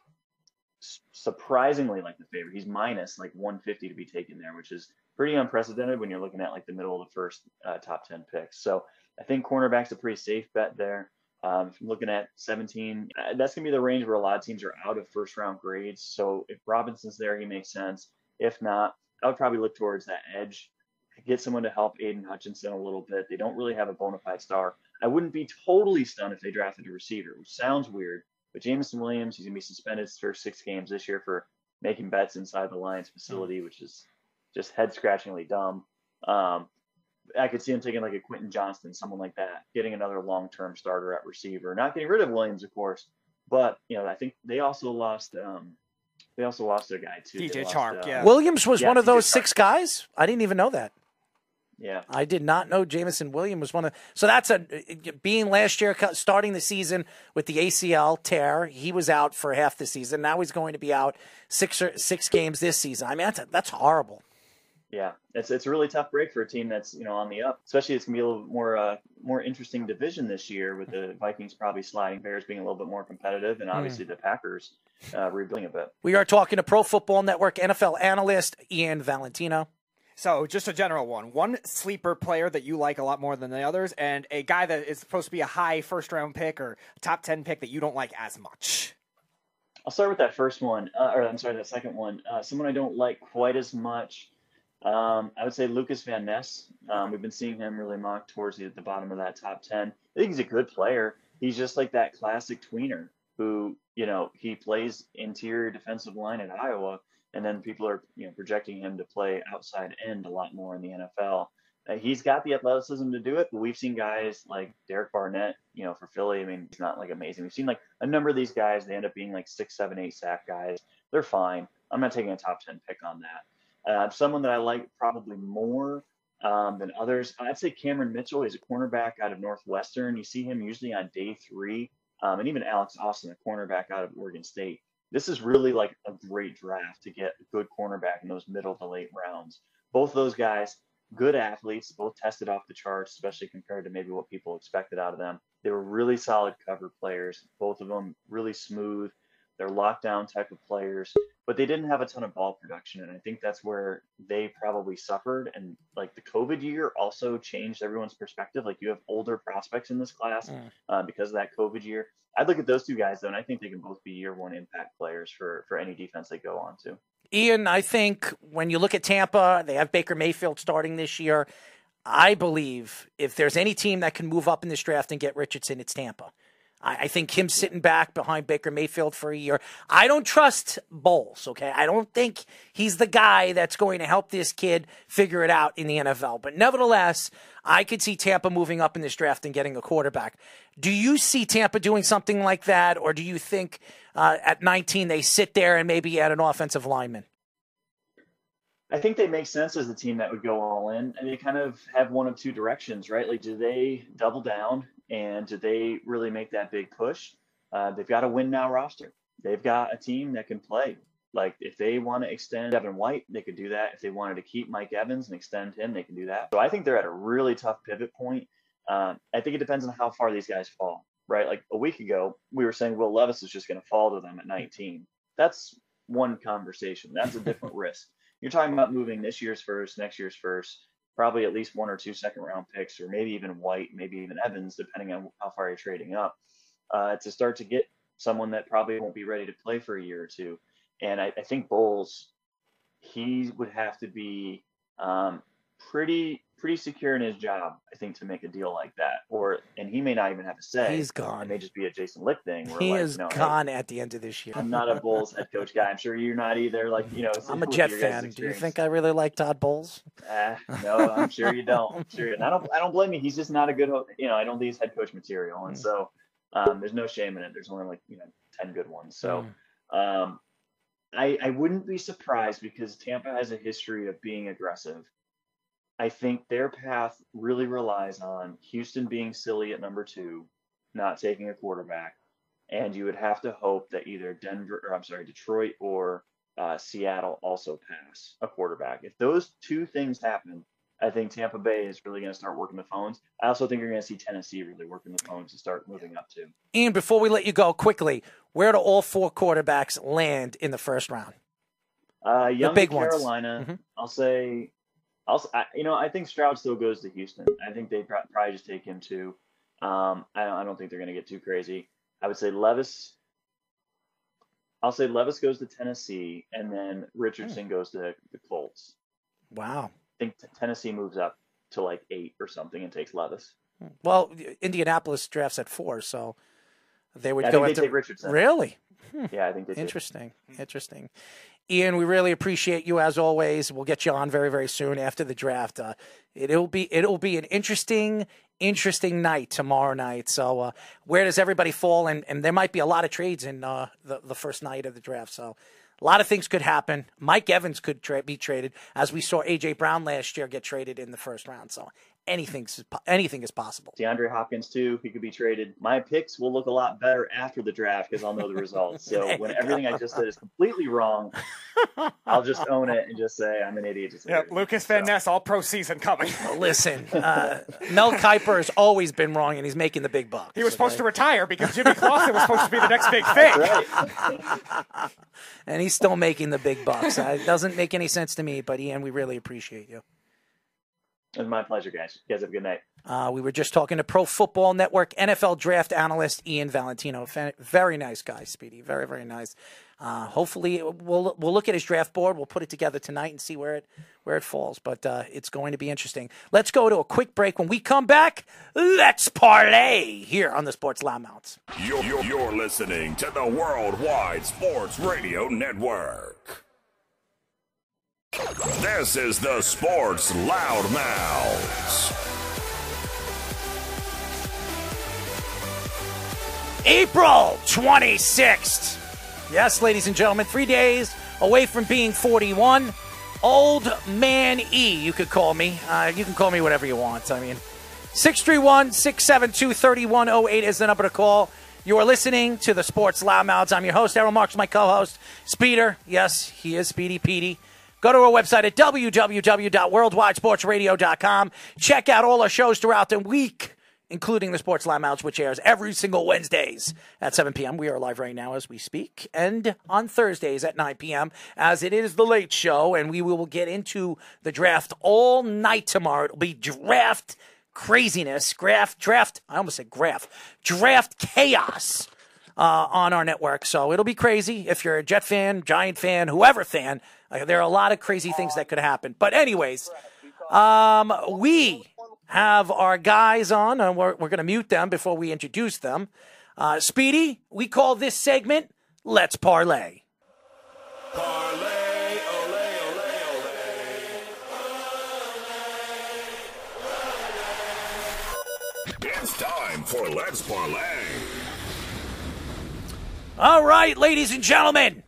surprisingly like the favorite. He's minus like 150 to be taken there, which is pretty unprecedented when you're looking at like the middle of the first uh, top 10 picks. So I think cornerback's a pretty safe bet there. Um, if I'm looking at 17, uh, that's going to be the range where a lot of teams are out of first round grades. So if Robinson's there, he makes sense. If not, I would probably look towards that edge, get someone to help Aidan Hutchinson a little bit. They don't really have a bona fide star. I wouldn't be totally stunned if they drafted a receiver, which sounds weird. But Jameson Williams, he's going to be suspended his first six games this year for making bets inside the Lions facility, which is just head scratchingly dumb. Um, I could see him taking like a Quentin Johnston, someone like that, getting another long term starter at receiver. Not getting rid of Williams, of course, but you know I think they also lost. Um, they also lost their guy too. DJ lost, Chark, uh, yeah. Williams was Yeah, one of DJ those Chark. six guys. I didn't even know that. Yeah, I did not know Jameson Williams was one of. So that's a being last year starting the season with the ACL tear. He was out for half the season. Now he's going to be out six or six games this season. I mean that's that's horrible. Yeah, it's it's a really tough break for a team that's you know on the up. Especially it's gonna be a little more uh, more interesting division this year with the Vikings probably sliding, Bears being a little bit more competitive, and obviously the Packers uh, rebuilding a bit. We are talking to Pro Football Network NFL analyst Ian Valentino. So, just a general one. One sleeper player that you like a lot more than the others, and a guy that is supposed to be a high first round pick or top 10 pick that you don't like as much. I'll start with that first one, uh, or I'm sorry, that second one. Uh, someone I don't like quite as much. Um, I would say Lukas Van Ness. Um, we've been seeing him really mocked towards the, the bottom of that top 10. I think he's a good player. He's just like that classic tweener who, you know, he plays interior defensive line at Iowa, and then people are, you know, projecting him to play outside end a lot more in the NFL. Uh, he's got the athleticism to do it, but we've seen guys like Derek Barnett, you know, for Philly. I mean, he's not like amazing. We've seen like a number of these guys, they end up being like six, seven, eight sack guys. They're fine. I'm not taking a top 10 pick on that. Uh, someone that I like probably more um, than others, I'd say Cameron Mitchell. He's a cornerback out of Northwestern. You see him usually on day three, um, and even Alex Austin, a cornerback out of Oregon State. This is really like a great draft to get a good cornerback in those middle to late rounds. Both those guys, good athletes, both tested off the charts, especially compared to maybe what people expected out of them. They were really solid cover players, both of them really smooth. They're lockdown type of players, but they didn't have a ton of ball production. And I think that's where they probably suffered. And like the COVID year also changed everyone's perspective. Like you have older prospects in this class Mm. uh, because of that COVID year. I'd look at those two guys though, and I think they can both be year one impact players for for any defense they go on to. Ian, I think when you look at Tampa, they have Baker Mayfield starting this year. I believe if there's any team that can move up in this draft and get Richardson, it's Tampa. I, I think him sitting back behind Baker Mayfield for a year. I don't trust Bowles, okay? I don't think he's the guy that's going to help this kid figure it out in the NFL. But nevertheless, I could see Tampa moving up in this draft and getting a quarterback. Do you see Tampa doing something like that, or do you think uh, at 19 they sit there and maybe add an offensive lineman? I think they make sense as a team that would go all in, and they kind of have one of two directions, right? Like, do they double down and they really make that big push? Uh, they've got a win now roster. They've got a team that can play. Like, if they want to extend Devin White, they could do that. If they wanted to keep Mike Evans and extend him, they can do that. So I think they're at a really tough pivot point. Um, I think it depends on how far these guys fall, right? Like a week ago, we were saying Will Levis is just going to fall to them at 19. That's one conversation. That's a different risk. You're talking about moving this year's first, next year's first, probably at least one or two second round picks, or maybe even White, maybe even Evans, depending on how far you're trading up, uh, to start to get someone that probably won't be ready to play for a year or two. And I, I think Bowles, he would have to be um, pretty pretty secure in his job, I think, to make a deal like that. Or and he may not even have to say. He's gone. It may just be a Jason Licht thing. Where He like, is you know, hey, gone at the end of this year. I'm not a Bowles head coach guy. I'm sure you're not either. Like you know, I'm a Jet fan. Do you think I really like Todd Bowles? Uh, no, I'm sure you don't. I'm sure. And I don't. I don't blame you. He's just not a good. You know, I don't think he's head coach material, and so um, there's no shame in it. There's only like you know ten good ones. So Mm. um, I I wouldn't be surprised because Tampa has a history of being aggressive. I think their path really relies on Houston being silly at number two, not taking a quarterback, and you would have to hope that either Denver or I'm sorry, Detroit or uh, Seattle also pass a quarterback. If those two things happen, I think Tampa Bay is really going to start working the phones. I also think you're going to see Tennessee really working the phones to start moving up too. Ian, before we let you go quickly, where do all four quarterbacks land in the first round? Uh, young big to ones. Carolina, Mhm. I'll say, I'll s- I, you know I think Stroud still goes to Houston. I think they pro- probably just take him too. Um, I, don't- I don't think they're going to get too crazy. I would say Levis. I'll say Levis goes to Tennessee, and then Richardson hmm. goes to the Colts. Wow. I think t- Tennessee moves up to like eight or something and takes Levis. Hmm. Well, Indianapolis drafts at four, so they would I go think they take Richardson. Really? Hmm. Yeah, I think they do. Interesting. Ian, we really appreciate you as always. We'll get you on very, very soon after the draft. Uh, it'll be it'll be an interesting, interesting night tomorrow night. So, uh, where does everybody fall? And and there might be a lot of trades in uh, the the first night of the draft. So, a lot of things could happen. Mike Evans could tra- be traded, as we saw AJ Brown last year get traded in the first round. So, anything's anything is possible. DeAndre Hopkins too. He could be traded. My picks will look a lot better after the draft because I'll know the results. So when everything. I just said is completely wrong, I'll just own it and just say I'm an idiot. Just Yep, Lukas Van Ness, all pro season coming. Listen, uh, Mel Kiper has always been wrong, and he's making the big bucks. He was supposed to retire because Jimmy Clausen was supposed to be the next big thing. and he's still making the big bucks. Uh, it doesn't make any sense to me, but Ian, we really appreciate you. It's my pleasure, guys. You guys have a good night. Uh, we were just talking to Pro Football Network NFL draft analyst Ian Valentino. Very nice guy, Speedy. Very, very nice. Uh, hopefully, we'll we'll look at his draft board. We'll put it together tonight and see where it where it falls. But uh, it's going to be interesting. Let's go to a quick break. When we come back, let's parlay here on the Sports Loudmouths. You're, you're, you're listening to the Worldwide Sports Radio Network. This is the Sports Loudmouths. April 26th. Yes, ladies and gentlemen, three days away from being 41. Old Man E, you could call me. Uh, you can call me whatever you want. I mean, 631 672 3108 is the number to call. You are listening to the Sports Loudmouths. I'm your host, Errol Marks, my co host, Speeder. Yes, he is Speedy Petey. Go to our website at www.worldwidesportsradio.com. Check out all our shows throughout the week, including the Sports Loudmouths, which airs every single Wednesdays at 7 p.m. We are live right now as we speak, and on Thursdays at 9 p.m. as it is the late show, and we will get into the draft all night tomorrow. It'll be draft craziness, draft, draft. I almost said graph, draft chaos uh, on our network. So it'll be crazy if you're a Jet fan, Giant fan, whoever fan. There are a lot of crazy things that could happen. But anyways, um, we have our guys on, and we're, we're going to mute them before we introduce them. Uh, Speedy, we call this segment "Let's Parlay." It's time for Let's Parlay. All right, ladies and gentlemen,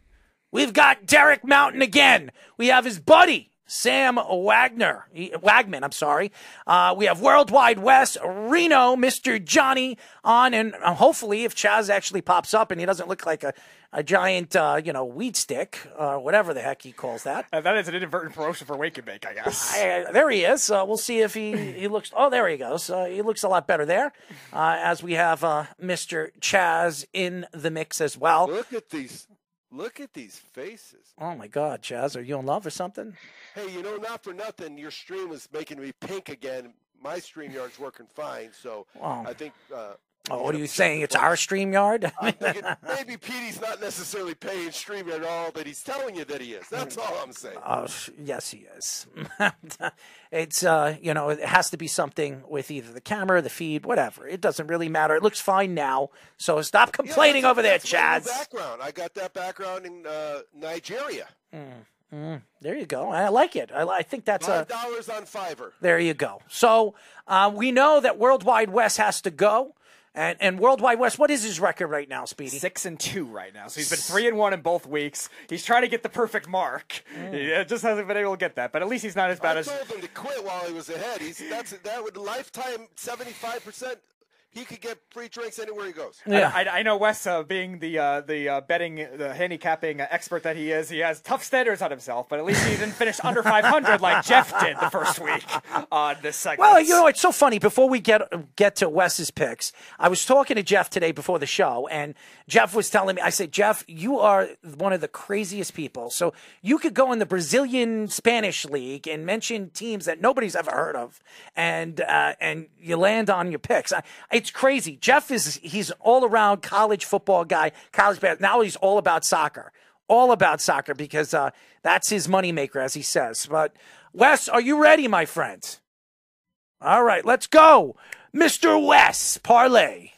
we've got Derek Mountain again. We have his buddy, Sam Wagner, Wagman, I'm sorry. Uh, we have Worldwide West, Reno, Mr. Johnny on, and uh, hopefully if Chaz actually pops up and he doesn't look like a, a giant, uh, you know, weed stick, uh, whatever the heck he calls that. Uh, that is an inadvertent promotion for Wake and Bake, I guess. I- there he is. Uh, we'll see if he, he looks. Oh, there he goes. Uh, he looks a lot better there. Uh, as we have uh, Mr. Chaz in the mix as well. Look at these. Look at these faces. Oh my God, Chaz, are you in love or something? Hey, you know, not for nothing, your stream is making me pink again. My StreamYard's working fine, so. I think. Uh, Oh, what are you saying? It's our StreamYard? I'm thinking maybe Petey's not necessarily paying stream at all, but he's telling you that he is. That's all I'm saying. Oh, yes, he is. it's uh, you know, it has to be something with either the camera, the feed, whatever. It doesn't really matter. It looks fine now. So stop complaining Yeah, over there, Chaz. Background. I got that background in uh, Nigeria. Mm, there you go. I like it. I, I think that's a. Five dollars on Fiverr. There you go. So uh, we know that Worldwide West has to go, and and Worldwide West. What is his record right now, Speedy? Six and two right now. So he's been three and one in both weeks. He's trying to get the perfect mark. He uh, just hasn't been able to get that. But at least he's not as bad as. I as. told him to quit while he was ahead. He's that's that would lifetime seventy five percent. He could get free drinks anywhere he goes. I, I, I know Wes, uh, being the uh, the uh, betting, the handicapping uh, expert that he is, he has tough standards on himself. But at least he didn't finish under 500 like Jeff did the first week on this segment. Well, you know, it's so funny. Before we get get to Wes's picks, I was talking to Jeff today before the show, and Jeff was telling me, I said, Jeff, you are one of the craziest people. So you could go in the Brazilian Spanish league and mention teams that nobody's ever heard of, and uh, and you land on your picks. I, it's crazy. Jeff is he's all around college football guy, college. Now he's all about soccer, all about soccer because uh, that's his moneymaker, as he says. But Wes, are you ready, my friend? All right, let's go. Mr. Wes, parlay.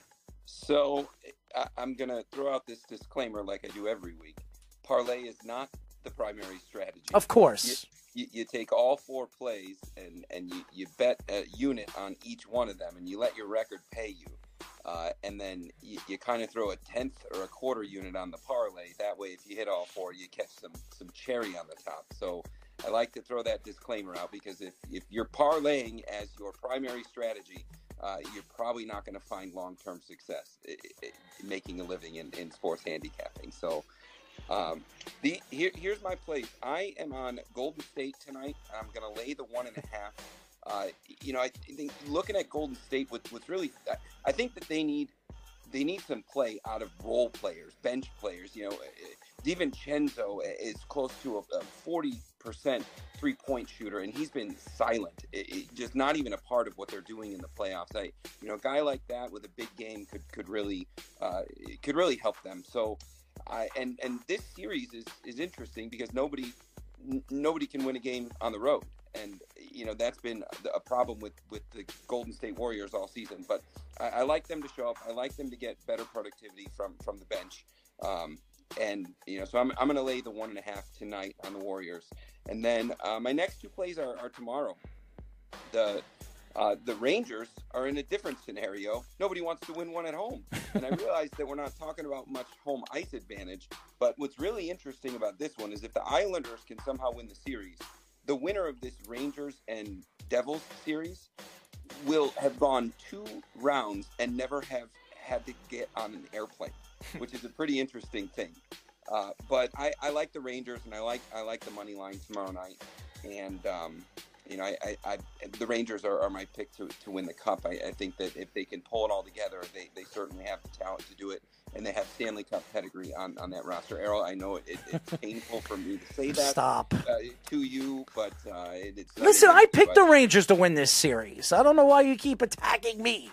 So I, I'm to throw out this disclaimer like I do every week. Parlay is not the primary strategy. Of course. You, you, take all four plays and, and you, you bet a unit on each one of them and you let your record pay you. Uh, and then you, you kind of throw a tenth or a quarter unit on the parlay. That way, if you hit all four, you catch some some cherry on the top. So I like to throw that disclaimer out because if, if you're parlaying as your primary strategy, uh, you're probably not going to find long term success making a living in, in sports handicapping. So Um, the here, here's my place. I am on Golden State tonight. And I'm going to lay the one and a half. Uh, you know, I think looking at Golden State, with what's really, I think that they need they need some play out of role players, bench players. You know, DiVincenzo is close to a, a 40% three point shooter, and he's been silent, it, it, just not even a part of what they're doing in the playoffs. I, you know, a guy like that with a big game could could really uh, could really help them. So, I and and this series is is interesting because nobody n- nobody can win a game on the road, and you know that's been a problem with with the Golden State Warriors all season. But I, I like them to show up. I like them to get better productivity from from the bench. Um, and you know, so I'm, I'm going to lay the one and a half tonight on the Warriors, and then uh, my next two plays are, are tomorrow. The uh, the Rangers are in a different scenario. Nobody wants to win one at home, and I realize that we're not talking about much home ice advantage. But what's really interesting about this one is if the Islanders can somehow win the series, the winner of this Rangers and Devils series will have gone two rounds and never have had to get on an airplane. which is a pretty interesting thing. Uh, but I, I, like the Rangers, and I like I like the money line tomorrow night. And um, you know, I, I, I, the Rangers are, are, my pick to, to win the cup. I, I, think that if they can pull it all together, they, they certainly have the talent to do it, and they have Stanley Cup pedigree on, on that roster. Errol, I know it, it, it's painful for me to say that. Stop uh, to you, but uh, it's listen. I picked the Rangers to win this series. I don't know why you keep attacking me.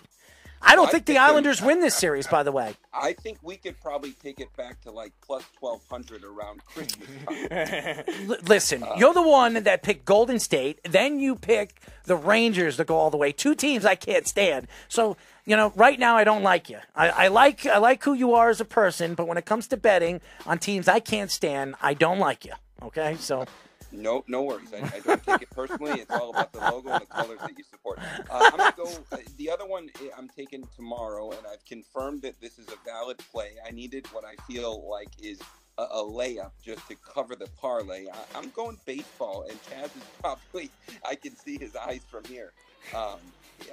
I don't I think, think the Islanders win this series, by the way. I think we could probably take it back to like plus 1200 around Christmas L- listen, uh, you're the one that picked Golden State. Then you pick the Rangers to go all the way. Two teams I can't stand. So, you know, right now I don't like you. I, I like I like who you are as a person, but when it comes to betting on teams I can't stand, I don't like you. Okay? So no, no worries. I, I, don't take it personally. It's all about the logo and the colors that you support. Uh, I'm gonna go. Uh, the other one I'm taking tomorrow, and I've confirmed that this is a valid play. I needed what I feel like is a, a layup just to cover the parlay. I, am going baseball, and Chaz is probably. I can see his eyes from here. Um,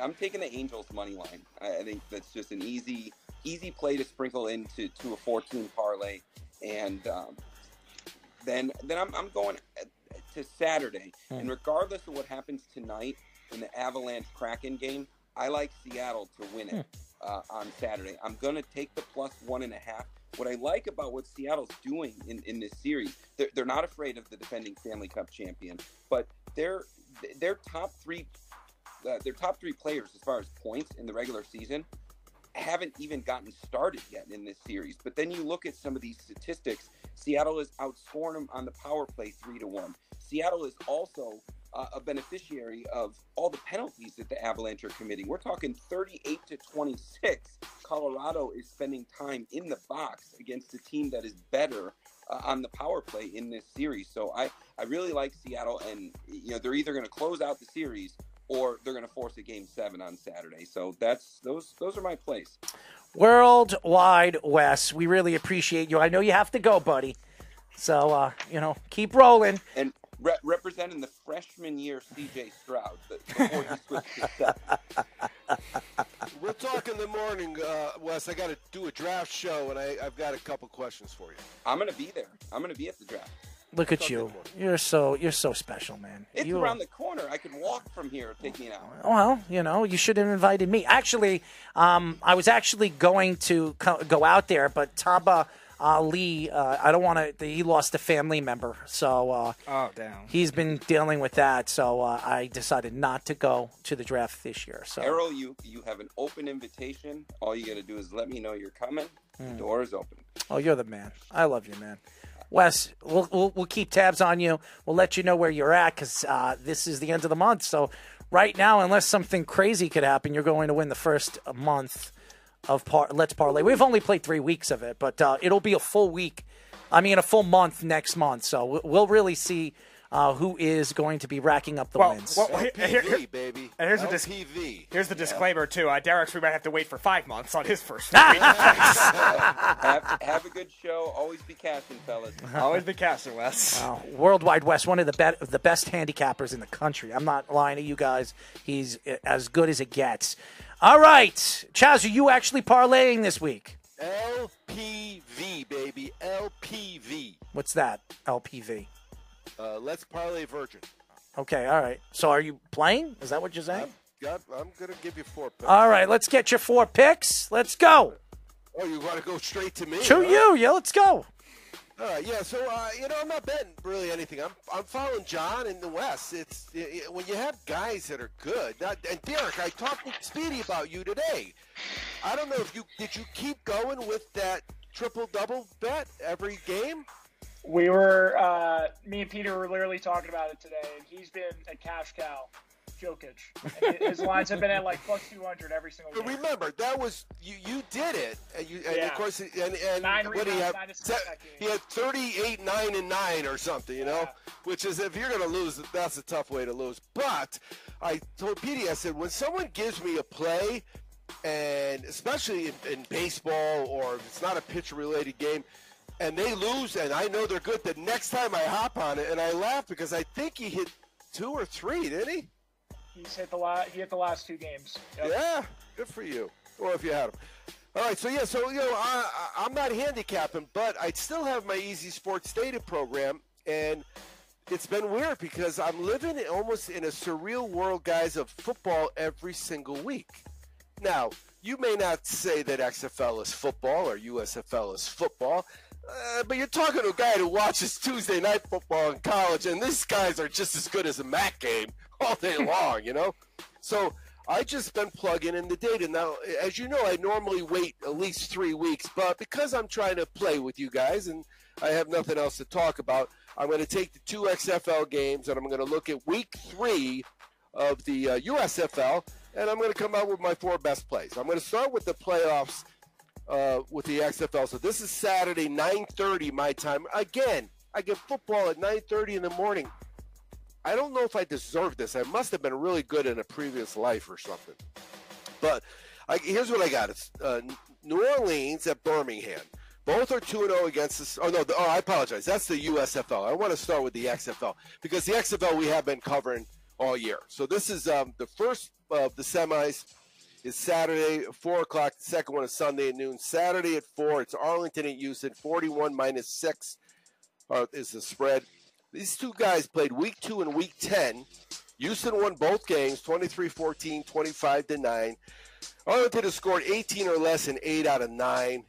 I'm taking the Angels money line. I, I think that's just an easy, easy play to sprinkle into to a 14 parlay, and um, then then I'm, I'm going to Saturday. Hmm. And regardless of what happens tonight in the Avalanche Kraken game, I like Seattle to win it hmm. uh, on Saturday. I'm going to take the plus one and a half. What I like about what Seattle's doing in, in this series, they're, they're not afraid of the defending Stanley Cup champion, but their their top three uh, their top three players as far as points in the regular season haven't even gotten started yet in this series. But then you look at some of these statistics. Seattle is outscoring them on the power play three to one. Seattle is also uh, a beneficiary of all the penalties that the Avalanche are committing. We're talking 38 to 26. Colorado is spending time in the box against a team that is better uh, on the power play in this series. So I, I really like Seattle, and you know they're either going to close out the series or they're going to force a game seven on Saturday. So that's those those are my plays. Worldwide Wes, we really appreciate you. I know you have to go, buddy. So uh, you know, keep rolling. And re- representing the freshman year CJ Stroud before he switched to We'll talk in the morning, uh, Wes. I got to do a draft show, and I, I've got a couple questions for you. I'm going to be there. I'm going to be at the draft. Look at you. You're so you're so special, man. It's you around are... the corner. I could walk from here. Take me an hour. Well, you know, you should have invited me. Actually, um, I was actually going to co- go out there, but Taba Ali, uh, I don't want to. He lost a family member, so uh, oh damn, he's been dealing with that. So uh, I decided not to go to the draft this year. So Errol, you you have an open invitation. All you got to do is let me know you're coming. Mm. The hmm. door is open. Oh, you're the man. I love you, man. Wes, we'll, we'll, we'll keep tabs on you. We'll let you know where you're at because uh, this is the end of the month. So right now, unless something crazy could happen, you're going to win the first month of par- Let's Parlay. We've only played three weeks of it, but uh, it'll be a full week. I mean, a full month next month. So we'll really see uh, who is going to be racking up the well, wins. Well, LPV, here, here, baby. And here's LPV. the here's the disclaimer too. Uh, Derek's we might have to wait for five months on his first. have, have, a good show. Always be casting, fellas. Always be casting, Wes. Wow. Worldwide Wes, one of the be- the best handicappers in the country. I'm not lying to you guys. He's uh, as good as it gets. All right, Chaz, are you actually parlaying this week? LPV. LPV, baby. LPV. What's that? LPV. Uh, let's parlay virgin. Okay, all right. So are you playing? Is that what you're saying? Got, I'm gonna give you four. Picks. All right, let's get your four picks. Let's go. Oh, you want to go straight to me? To huh? you. Yeah, let's go. All right, yeah. So uh, you know, I'm not betting really anything. I'm I'm following John in the West. It's it, when you have guys that are good. Not, and Derek, I talked to Speedy about you today. I don't know if you did you keep going with that triple double bet every game. We were, uh, me and Peter were literally talking about it today, and he's been a cash cow, Jokic. And his lines have been at like plus 200 every single game. remember, that was you. You did it, and you. And Yeah. of course, and, and Nine what do you have? that. He had 38, nine, and nine, or something. You know, which is if you're going to lose, that's a tough way to lose. But I told Petey, I said, when someone gives me a play, and especially in, in baseball or if it's not a pitcher-related game. And they lose, and I know they're good. The next time I hop on it, and I laugh because I think he hit two or three, didn't he? He's hit the la- he hit the last two games. Yep. Yeah, good for you. Or if you had them. All right, so yeah, so you know, I, I, I'm not handicapping, but I still have my Easy Sports Data program, and it's been weird because I'm living in, almost in a surreal world, guys, of football every single week. Now, you may not say that XFL is football or USFL is football, uh, but you're talking to a guy who watches Tuesday night football in college, and these guys are just as good as a MAC game all day long, you know? So I just been plugging in the data. Now, as you know, I normally wait at least three weeks, but because I'm trying to play with you guys and I have nothing else to talk about, I'm going to take the two XFL games and I'm going to look at week three of the uh, USFL, and I'm going to come out with my four best plays. I'm going to start with the playoffs uh, with the XFL. So this is Saturday, 9:30 my time. Again, I get football at 9:30 in the morning. I don't know if I deserve this. I must have been really good in a previous life or something. But I, here's what I got: it's uh, New Orleans at Birmingham. Both are two and zero against this. Oh no! The, oh, I apologize. That's the USFL. I want to start with the XFL because the XFL we have been covering all year. So this is um, the first of the semis is Saturday at four o'clock. The second one is Sunday at noon. Saturday at four, it's Arlington at Houston. Forty-one minus six uh, is the spread. These two guys played week two and week ten. Houston won both games, 23-14, 25 to nine. Arlington has scored 18 or less in eight out of nine.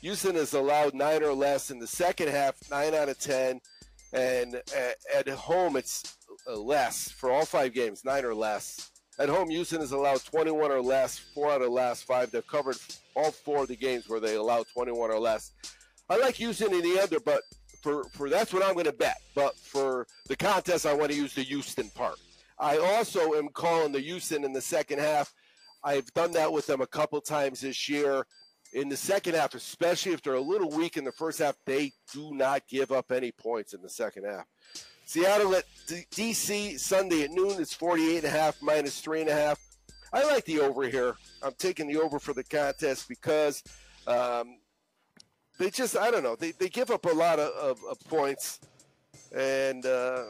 Houston has allowed nine or less in the second half, nine out of ten, and at, home it's uh, less for all five games, nine or less. At home, Houston has allowed 21 or less, four out of the last five. They've covered all four of the games where they allowed 21 or less. I like Houston in the under, but for, for that's what I'm going to bet. But for the contest, I want to use the Houston part. I also am calling the Houston in the second half. I've done that with them a couple times this year. In the second half, especially if they're a little weak in the first half, they do not give up any points in the second half. Seattle at DC Sunday at noon. It's 48 and a half minus three and a half. I like the over here. I'm taking the over for the contest because um, they just, I don't know, they, they give up a lot of, of, of points. And uh,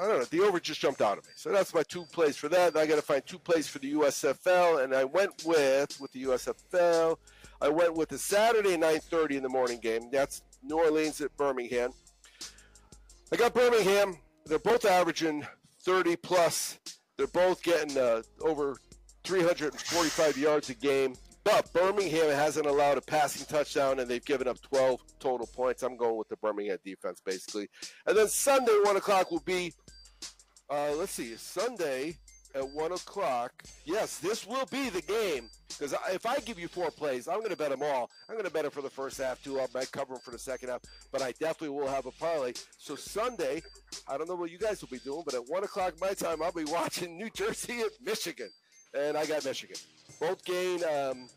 I don't know, the over just jumped out of me. So that's my two plays for that. I got to find two plays for the USFL. And I went with, with the USFL, I went with the Saturday 9.30 in the morning game. That's New Orleans at Birmingham. I got Birmingham. They're both averaging 30 plus. They're both getting uh, over 345 yards a game. But Birmingham hasn't allowed a passing touchdown, and they've given up 12 total points. I'm going with the Birmingham defense, basically. And then Sunday, 1 o'clock, will be, uh, let's see, Sunday at 1 o'clock. Yes, this will be the game. Because if I give you four plays, I'm going to bet them all. I'm going to bet them for the first half, too. I might cover them for the second half. But I definitely will have a parlay. So Sunday, I don't know what you guys will be doing, but at 1 o'clock my time, I'll be watching New Jersey at Michigan. And I got Michigan. Both gain um,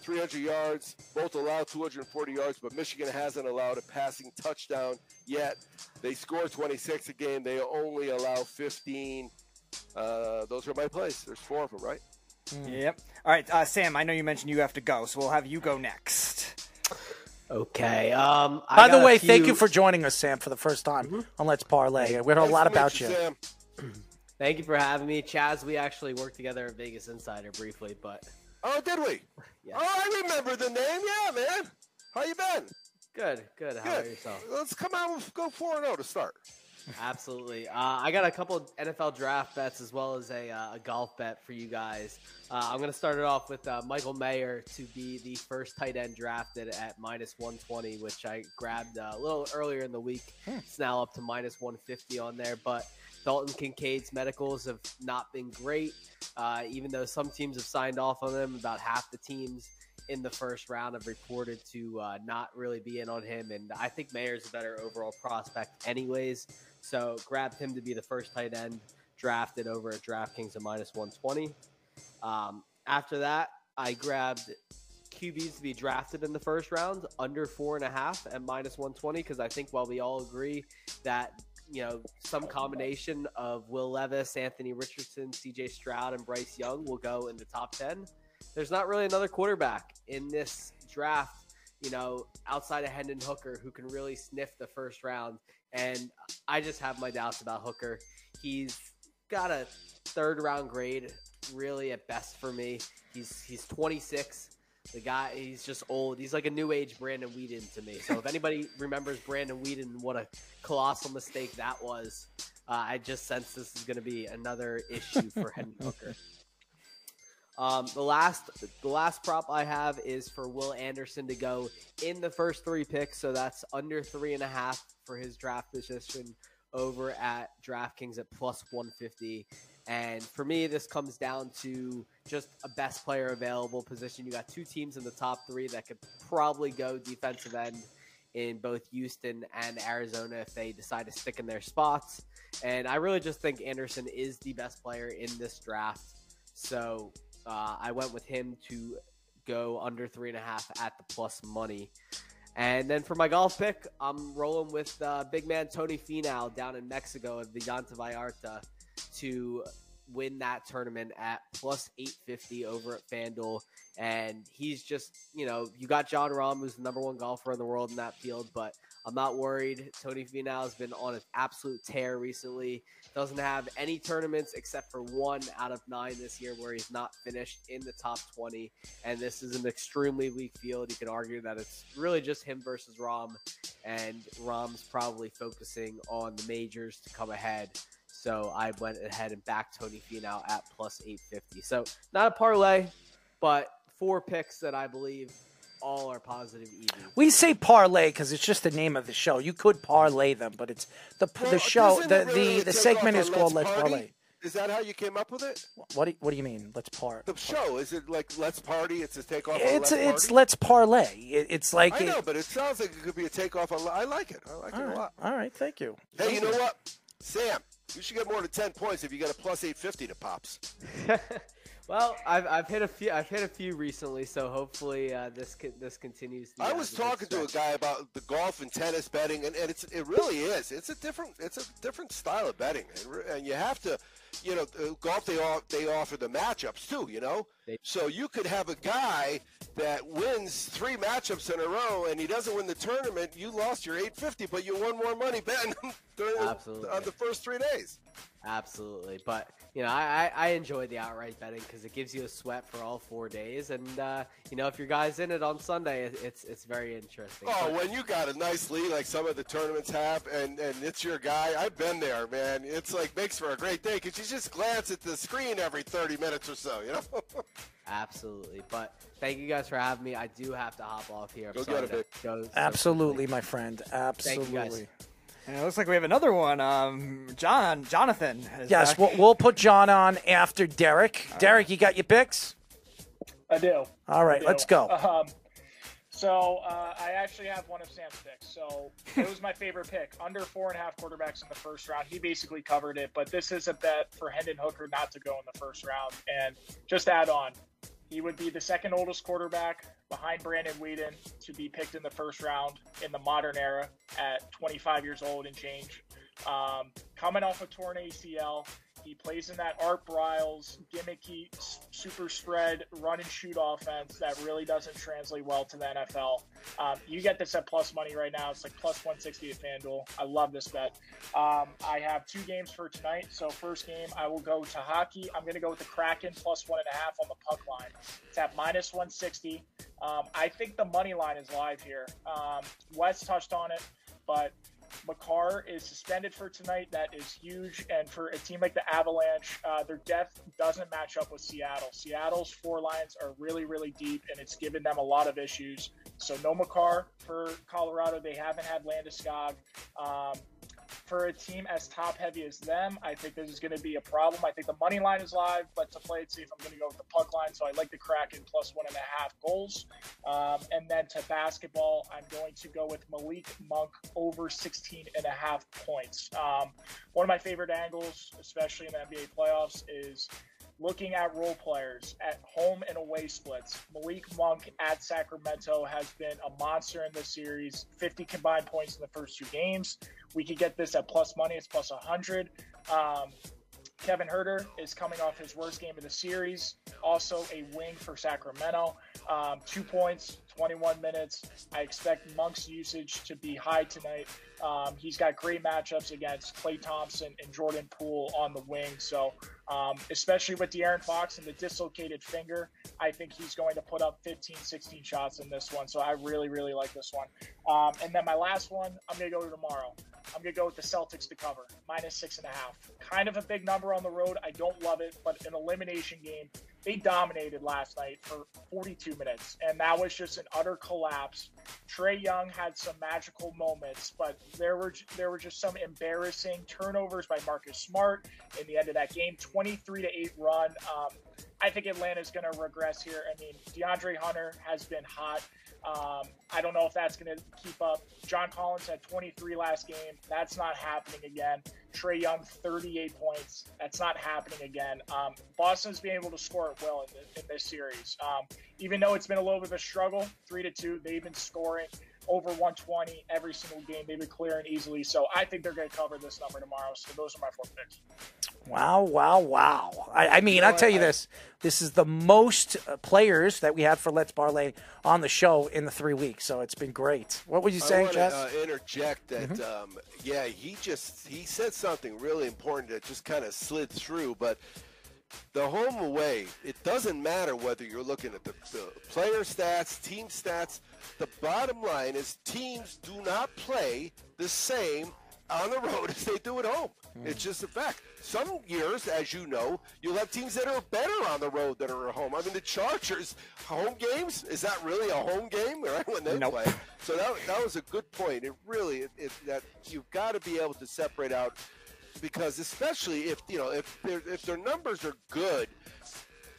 300 yards, both allow 240 yards, but Michigan hasn't allowed a passing touchdown yet. They score 26 a game. They only allow 15. Uh, those are my plays. There's four of them, right? Yep. All right, uh, Sam. I know you mentioned you have to go, so we'll have you go next. Okay. Um, I By the got a way, thank you for joining us, Sam, for the first time on Let's Parlay. We heard a lot about you. Thank you for having me, Chaz. We actually worked together at Vegas Insider briefly, but Oh, did we? yeah. Oh, I remember the name. Yeah, man. How you been? Good, good. How about yourself? Let's come out and go 4 0 to start. Absolutely. Uh, I got a couple NFL draft bets as well as a, uh, a golf bet for you guys. Uh, I'm going to start it off with uh, Michael Mayer to be the first tight end drafted at minus 120, which I grabbed uh, a little earlier in the week. It's now up to minus 150 on there, but Dalton Kincaid's medicals have not been great. Uh, even though some teams have signed off on them, about half the teams in the first round have reported to uh, not really be in on him. And I think Mayer's a better overall prospect, anyways. So grabbed him to be the first tight end drafted over at DraftKings at minus 120. Um, after that, I grabbed QBs to be drafted in the first round under four and a half at minus 120 because I think while we all agree that you know some combination of Will Levis, Anthony Richardson, C.J. Stroud, and Bryce Young will go in the top 10 there's not really another quarterback in this draft, you know, outside of Hendon Hooker who can really sniff the first round. And I just have my doubts about Hooker. He's got a third round grade, really at best for me. He's he's 26. The guy, he's just old. He's like a new age Brandon Weeden to me. So if anybody remembers Brandon Weeden, what a colossal mistake that was. Uh, I just sense this is going to be another issue for Hendon Hooker. Um, the last the last prop I have is for Will Anderson to go in the first three picks, so that's under three and a half for his draft position over at DraftKings at plus 150. And for me, this comes down to just a best player available position. You got two teams in the top three that could probably go defensive end in both Houston and Arizona if they decide to stick in their spots. And I really just think Anderson is the best player in this draft. So uh, I went with him to go under three and a half at the plus money. And then for my golf pick, I'm rolling with uh, big man Tony Finau down in Mexico at Vidanta Vallarta to win that tournament at plus 850 over at FanDuel. And he's just, you know, you got Jon Rahm, who's the number one golfer in the world in that field, but I'm not worried. Tony Finau has been on an absolute tear recently. Doesn't have any tournaments except for one out of nine this year where he's not finished in the top 20. And this is an extremely weak field. You could argue that it's really just him versus Rahm, And Rahm's probably focusing on the majors to come ahead. So I went ahead and backed Tony Finau at plus 850. So not a parlay, but four picks that I believe all are positive EV. We say parlay because it's just the name of the show. You could parlay them, but it's the the show. Doesn't The really the, the segment is called Let's Let's Party? Parlay. Is that how you came up with it? What do you, what do you mean? Let's par. The show is it like Let's Party? It's a takeoff. on It's Let's it's Party? Let's Parlay. It, it's like I it- know, but it sounds like it could be a takeoff on. I like it. I like all it a lot. all right, thank you. Hey, you know what, Sam? You should get more than ten points if you get a plus eight fifty to pops. Well, I've, I've hit a few. I've hit a few recently, so hopefully uh, this co- this continues. I uh, was talking to a guy about the golf and tennis betting, and, and it's it really is. It's a different it's a different style of betting, and, and you have to, you know, uh, golf they all they offer the matchups too. You know, so you could have a guy that wins three matchups in a row, and he doesn't win the tournament. You lost your eight fifty, but you won more money betting Absolutely. on the first three days. Absolutely, but you know, I, I, I enjoy the outright betting because it gives you a sweat for all four days, and uh, you know, if your guy's in it on Sunday, it, it's it's very interesting. Oh, But- when you got a nice lead like some of the tournaments have, and, and it's your guy, I've been there, man. It's like makes for a great day because you just glance at the screen every 30 minutes or so, you know? Absolutely, but thank you guys for having me. I do have to hop off here. Go get it, to babe. go so Absolutely, my friend. Thank you, guys. Absolutely. And it looks like we have another one. Um, John, Jonathan. Is Yes, back. we'll, we'll put John on after Derek. Derek, you got your picks? I do. All right, do. let's go. Um, so uh, I actually have one of Sam's picks. So it was my favorite pick. Under four and a half quarterbacks in the first round. He basically covered it, but this is a bet for Hendon Hooker not to go in the first round. And just add on, he would be the second oldest quarterback behind Brandon Weeden to be picked in the first round in the modern era at 25 years old and change. Um, coming off a torn ACL, He plays in that Art Briles gimmicky super spread run and shoot offense that really doesn't translate well to the NFL. Um, you get this at plus money right now. It's like plus 160 at FanDuel. I love this bet. Um, I have two games for tonight. So first game, I will go to hockey. I'm going to go with the Kraken plus one and a half on the puck line. It's at minus 160. Um, I think the money line is live here. Um, Wes touched on it, but Makar is suspended for tonight. That is huge. And for a team like the Avalanche, uh, their depth doesn't match up with Seattle. Seattle's four lines are really, really deep, and it's given them a lot of issues. So no Makar for Colorado. They haven't had Landeskog. Um, for a team as top heavy as them, I think this is going to be a problem. I think the money line is live, but to play it safe, I'm going to go with the puck line. So I like the Kraken plus one and a half goals. Um, and then to basketball, I'm going to go with Malik Monk over 16 and a half points. Um, one of my favorite angles, especially in the NBA playoffs, is looking at role players at home and away splits, Malik Monk at Sacramento has been a monster in this series. 50 combined points in the first two games. We could get this at plus money. It's plus 100. Um, Kevin Huerter is coming off his worst game of the series. Also a wing for Sacramento. Um, two points, 21 minutes. I expect Monk's usage to be high tonight. Um, he's got great matchups against Klay Thompson and Jordan Poole on the wing. So, um, especially with De'Aaron Fox and the dislocated finger, I think he's going to put up 15, 16 shots in this one. So, I really, really like this one. Um, and then my last one, I'm going to go to tomorrow. I'm going to go with the Celtics to cover, minus six and a half. Kind of a big number on the road. I don't love it, but an elimination game they dominated last night for 42 minutes, and that was just an utter collapse. Trae Young had some magical moments, but there were there were just some embarrassing turnovers by Marcus Smart in the end of that game. 23 to eight run. Um, I think Atlanta's going to regress here. I mean, DeAndre Hunter has been hot. Um, I don't know if that's going to keep up. John Collins had 23 last game. That's not happening again. Trae Young, 38 points. That's not happening again. Um, Boston's been able to score at will in, the, in this series. Um, even though it's been a little bit of a struggle, three to two, they've been scoring over 120 every single game. They've been clearing easily. So I think they're going to cover this number tomorrow. So those are my four picks. Wow, wow, wow. I, I mean, you know, I'll tell you I, this. This is the most uh, players that we have for Let's Parlay on the show in the three weeks. So it's been great. What would you say, Jess? I want to uh, interject that, mm-hmm. um, yeah, he just, he said something really important that just kind of slid through. But the home away, it doesn't matter whether you're looking at the, the player stats, team stats. The bottom line is teams do not play the same on the road as they do at home. Mm. It's just a fact. Some years, as you know, you'll have teams that are better on the road than are at home. I mean, the Chargers home games is that really a home game right when they nope. play? So that, that was a good point. It really it, it, that you've got to be able to separate out because especially if you know if if their numbers are good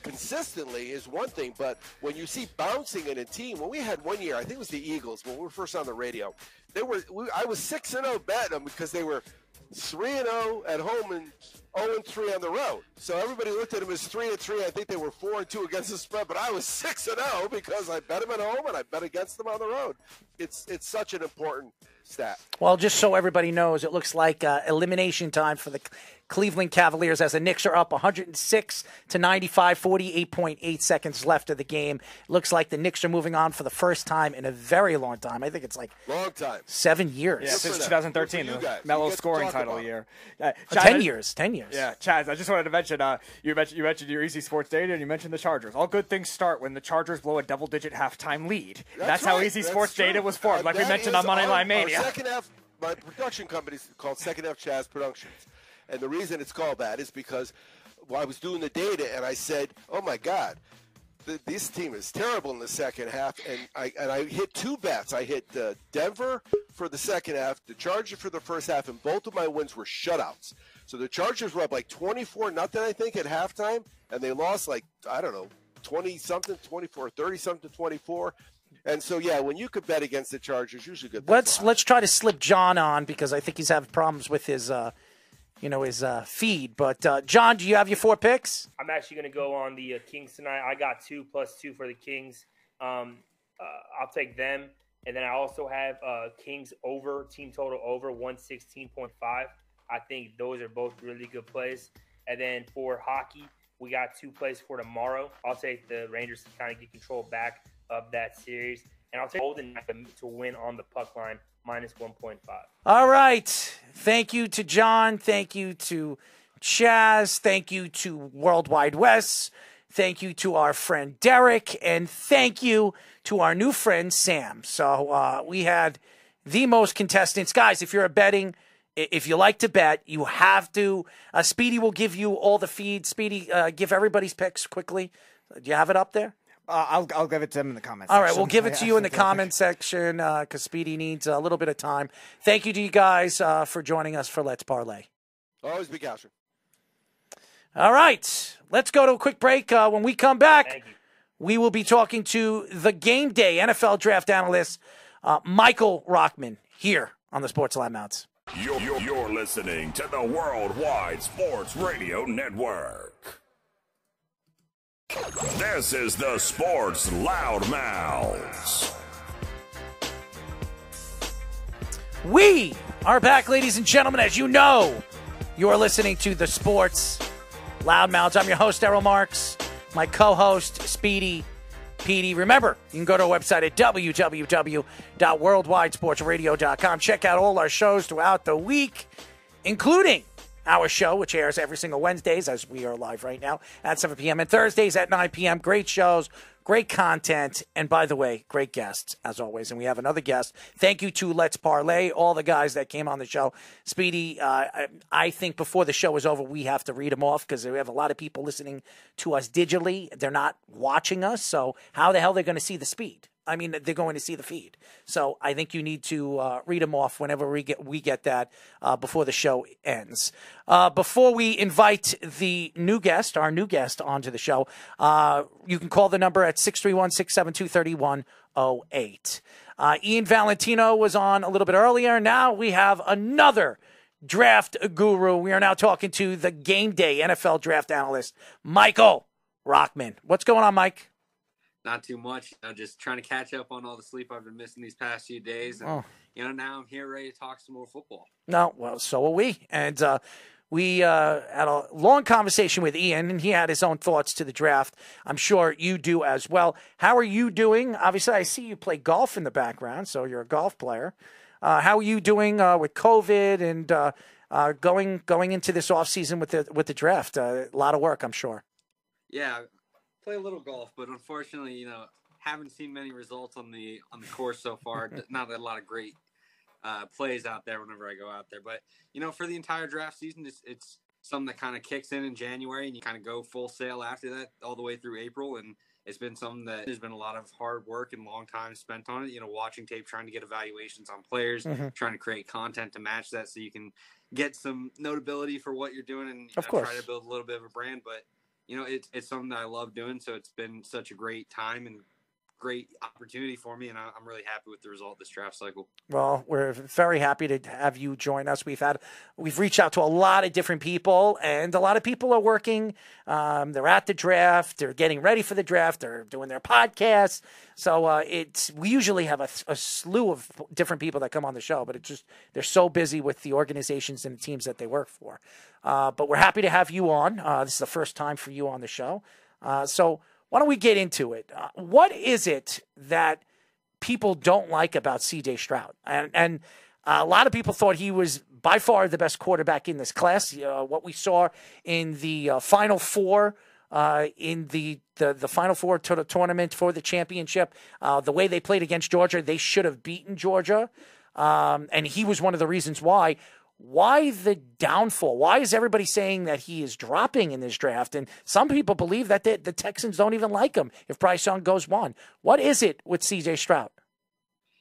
consistently is one thing, but when you see bouncing in a team, when we had one year, I think it was the Eagles when we were first on the radio, they were we, I was six and zero oh betting them because they were three and zero oh at home and zero and three on the road. So everybody looked at them as three and three. I think they were four and two against the spread, but I was six and zero because I bet them at home and I bet against them on the road. It's it's such an important stat. Well, just so everybody knows, it looks like uh, elimination time for the Cleveland Cavaliers as the Knicks are up 106 to 95, 48.8 seconds left of the game. Looks like the Knicks are moving on for the first time in a very long time. I think it's like long time, seven years. Yeah, since 2013, the Melo scoring title year. Uh, Chad, ten years, ten years. Yeah, Chaz. I just wanted to mention uh, you mentioned you mentioned your easy sports data and you mentioned the Chargers. All good things start when the Chargers blow a double-digit halftime lead. That's, That's right. how easy That's sports true. data was formed, uh, like we mentioned on Monday Line Mania. second half, my production company is called Second Half Chaz Productions. And the reason it's called that is because well, I was doing the data and I said, oh my God, th- this team is terrible in the second half. And I, and I hit two bets. I hit uh, Denver for the second half, the Chargers for the first half, and both of my wins were shutouts. So the Chargers were up like 24 nothing, I think, at halftime, and they lost like, I don't know, 20 something, 24, 30 something, 24. And so, yeah, when you could bet against the Chargers, usually good. Let's let's try to slip John on because I think he's having problems with his uh, you know his uh, feed. But uh, John, do you have your four picks? I'm actually going to go on the uh, Kings tonight. I got two plus two for the Kings. Um, uh, I'll take them, and then I also have uh, Kings over team total over 116.5. I think those are both really good plays. And then for hockey, we got two plays for tomorrow. I'll take the Rangers to kind of get control back of that series. And I'll take Golden to win on the puck line minus 1.5. All right. Thank you to John. Thank you to Chaz. Thank you to Worldwide Wes. Thank you to our friend Derek. And thank you to our new friend Sam. So uh, we had the most contestants. Guys, if you're a betting, if you like to bet, you have to. Uh, Speedy will give you all the feed. Speedy, uh, give everybody's picks quickly. Do you have it up there? Uh, I'll I'll give it to him in the comments. All right, section. we'll give it to I- you I in the think- comment section because Speedy needs a little bit of time. Thank you to you guys uh, for joining us for Let's Parlay. Always be Gasher. All right, let's go to a quick break. Uh, when we come back, we will be talking to the game day NFL draft analyst, uh, Michael Rochman, here on the Sports Loudmouths. You're, you're, you're listening to the Worldwide Sports Radio Network. This is the Sports Loudmouths. We are back, ladies and gentlemen. As you know, you are listening to the Sports Loudmouths. I'm your host, Errol Marks. My co-host, Speedy Petey. Remember, you can go to our website at www.worldwidesportsradio.com. Check out all our shows throughout the week, including our show, which airs every single Wednesdays, as we are live right now at 7 p.m. and Thursdays at 9 p.m. Great shows, great content, and by the way, great guests as always. And we have another guest. Thank you to Let's Parlay, all the guys that came on the show. Speedy, uh, I, think before the show is over, we have to read them off because we have a lot of people listening to us digitally. They're not watching us, so how the hell are they going to see the speed? I mean, they're going to see the feed. So I think you need to uh, read them off whenever we get we get that uh, before the show ends. Uh, before we invite the new guest, our new guest, onto the show, uh, you can call the number at 631 672 3108. Uh, Ian Valentino was on a little bit earlier. Now we have another draft guru. We are now talking to the game day NFL draft analyst, Michael Rochman. What's going on, Mike? Not too much. You know, just trying to catch up on all the sleep I've been missing these past few days. And, Oh. you know, now I'm here ready to talk some more football. No, well, so are we. And uh, we uh, had a long conversation with Ian, and he had his own thoughts to the draft. I'm sure you do as well. How are you doing? Obviously, I see you play golf in the background, so you're a golf player. Uh, how are you doing uh, with COVID and uh, uh, going going into this off season with the with the draft? Uh, a lot of work, I'm sure. Yeah, play a little golf, but unfortunately, you know, haven't seen many results on the on the course so far. Not a lot of great uh, plays out there whenever I go out there. But you know, for the entire draft season, it's, it's something that kind of kicks in in January, and you kind of go full sail after that, all the way through April. And it's been something that there's been a lot of hard work and long time spent on it. You know, watching tape, trying to get evaluations on players, Mhm. trying to create content to match that, so you can get some notability for what you're doing, and you Of know, course. try to build a little bit of a brand. But you know, it's it's something that I love doing. So it's been such a great time and great opportunity for me, and I- I'm really happy with the result of this draft cycle. Well, we're very happy to have you join us. We've had we've reached out to a lot of different people, and a lot of people are working. Um, they're at the draft. They're getting ready for the draft. They're doing their podcasts. So uh, it's we usually have a, a slew of different people that come on the show, but it's just they're so busy with the organizations and the teams that they work for. Uh, but we're happy to have you on. Uh, this is the first time for you on the show. Uh, so why don't we get into it? Uh, what is it that people don't like about CJ Stroud. And, and uh, a lot of people thought he was by far the best quarterback in this class. Uh, what we saw in the uh, Final Four. Uh, in the, the the Final Four tournament for the championship, uh, the way they played against Georgia, they should have beaten Georgia, um, and he was one of the reasons why. Why the downfall? Why is everybody saying that he is dropping in this draft? And some people believe that the, the Texans don't even like him if Bryce Young goes one. What is it with C.J. Stroud?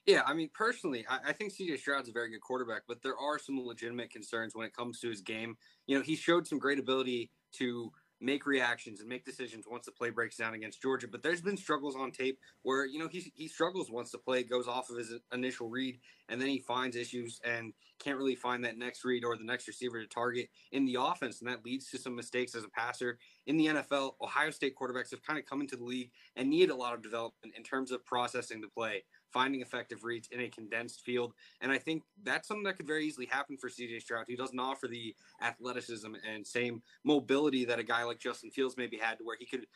Yeah, I mean, personally, I, I think CJ Stroud's a very good quarterback, but there are some legitimate concerns when it comes to his game. You know, he showed some great ability to make reactions and make decisions once the play breaks down against Georgia, but there's been struggles on tape where, you know, he, he struggles once the play goes off of his initial read and then he finds issues and can't really find that next read or the next receiver to target in the offense. And that leads to some mistakes as a passer. In the NFL, Ohio State quarterbacks have kind of come into the league and need a lot of development in terms of processing the play, finding effective reads in a condensed field. And I think that's something that could very easily happen for CJ Stroud. He doesn't offer the athleticism and same mobility that a guy like Justin Fields maybe had to where he could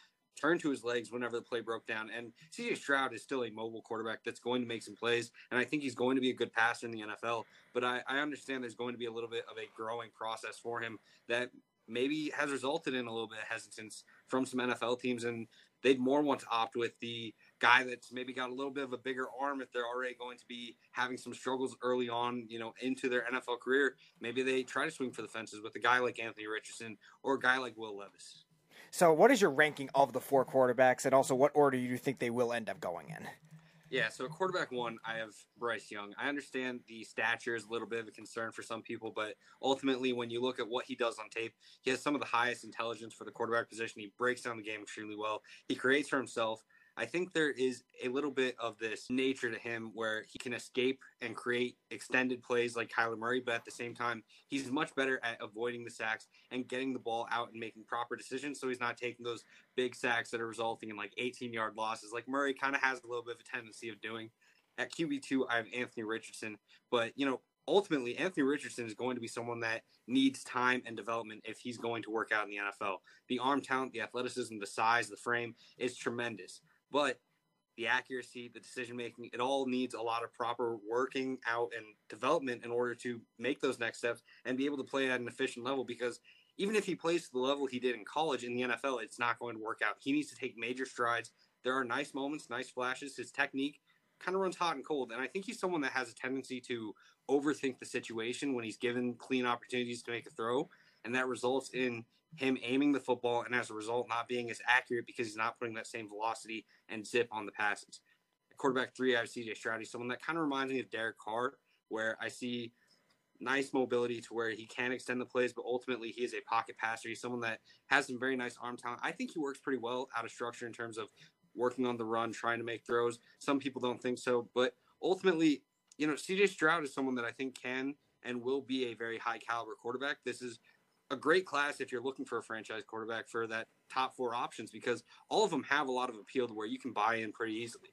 turn to his legs whenever the play broke down. And CJ Stroud is still a mobile quarterback that's going to make some plays. And I think he's going to be a good passer in the NFL. But I, I understand there's going to be a little bit of a growing process for him that maybe has resulted in a little bit of hesitance from some NFL teams. And they'd more want to opt with the guy that's maybe got a little bit of a bigger arm if they're already going to be having some struggles early on, you know, into their NFL career. Maybe they try to swing for the fences with a guy like Anthony Richardson or a guy like Will Levis. So, what is your ranking of the four quarterbacks, and also what order do you think they will end up going in? Yeah, so quarterback one, I have Bryce Young. I understand the stature is a little bit of a concern for some people, but ultimately, when you look at what he does on tape, he has some of the highest intelligence for the quarterback position. He breaks down the game extremely well. He creates for himself. I think there is a little bit of this nature to him where he can escape and create extended plays like Kyler Murray, but at the same time, he's much better at avoiding the sacks and getting the ball out and making proper decisions. So he's not taking those big sacks that are resulting in like 18 yard losses, like Murray kind of has a little bit of a tendency of doing. At QB2, I have Anthony Richardson, but you know, ultimately, Anthony Richardson is going to be someone that needs time and development if he's going to work out in the NFL. The arm talent, the athleticism, the size, the frame is tremendous but the accuracy, the decision making, it all needs a lot of proper working out and development in order to make those next steps and be able to play at an efficient level. Because even if he plays to the level he did in college in the NFL, it's not going to work out. He needs to take major strides. There are nice moments, nice flashes. His technique kind of runs hot and cold. And I think he's someone that has a tendency to overthink the situation when he's given clean opportunities to make a throw. And that results in him aiming the football and as a result not being as accurate because he's not putting that same velocity and zip on the passes. quarterback three, I have CJ Stroud. He's someone that kind of reminds me of Derek Carr, where I see nice mobility to where he can extend the plays, but ultimately he is a pocket passer. He's someone that has some very nice arm talent. I think he works pretty well out of structure in terms of working on the run, trying to make throws. Some people don't think so, but ultimately, you know, CJ Stroud is someone that I think can and will be a very high caliber quarterback. This is a great class if you're looking for a franchise quarterback for that top four options because all of them have a lot of appeal to where you can buy in pretty easily.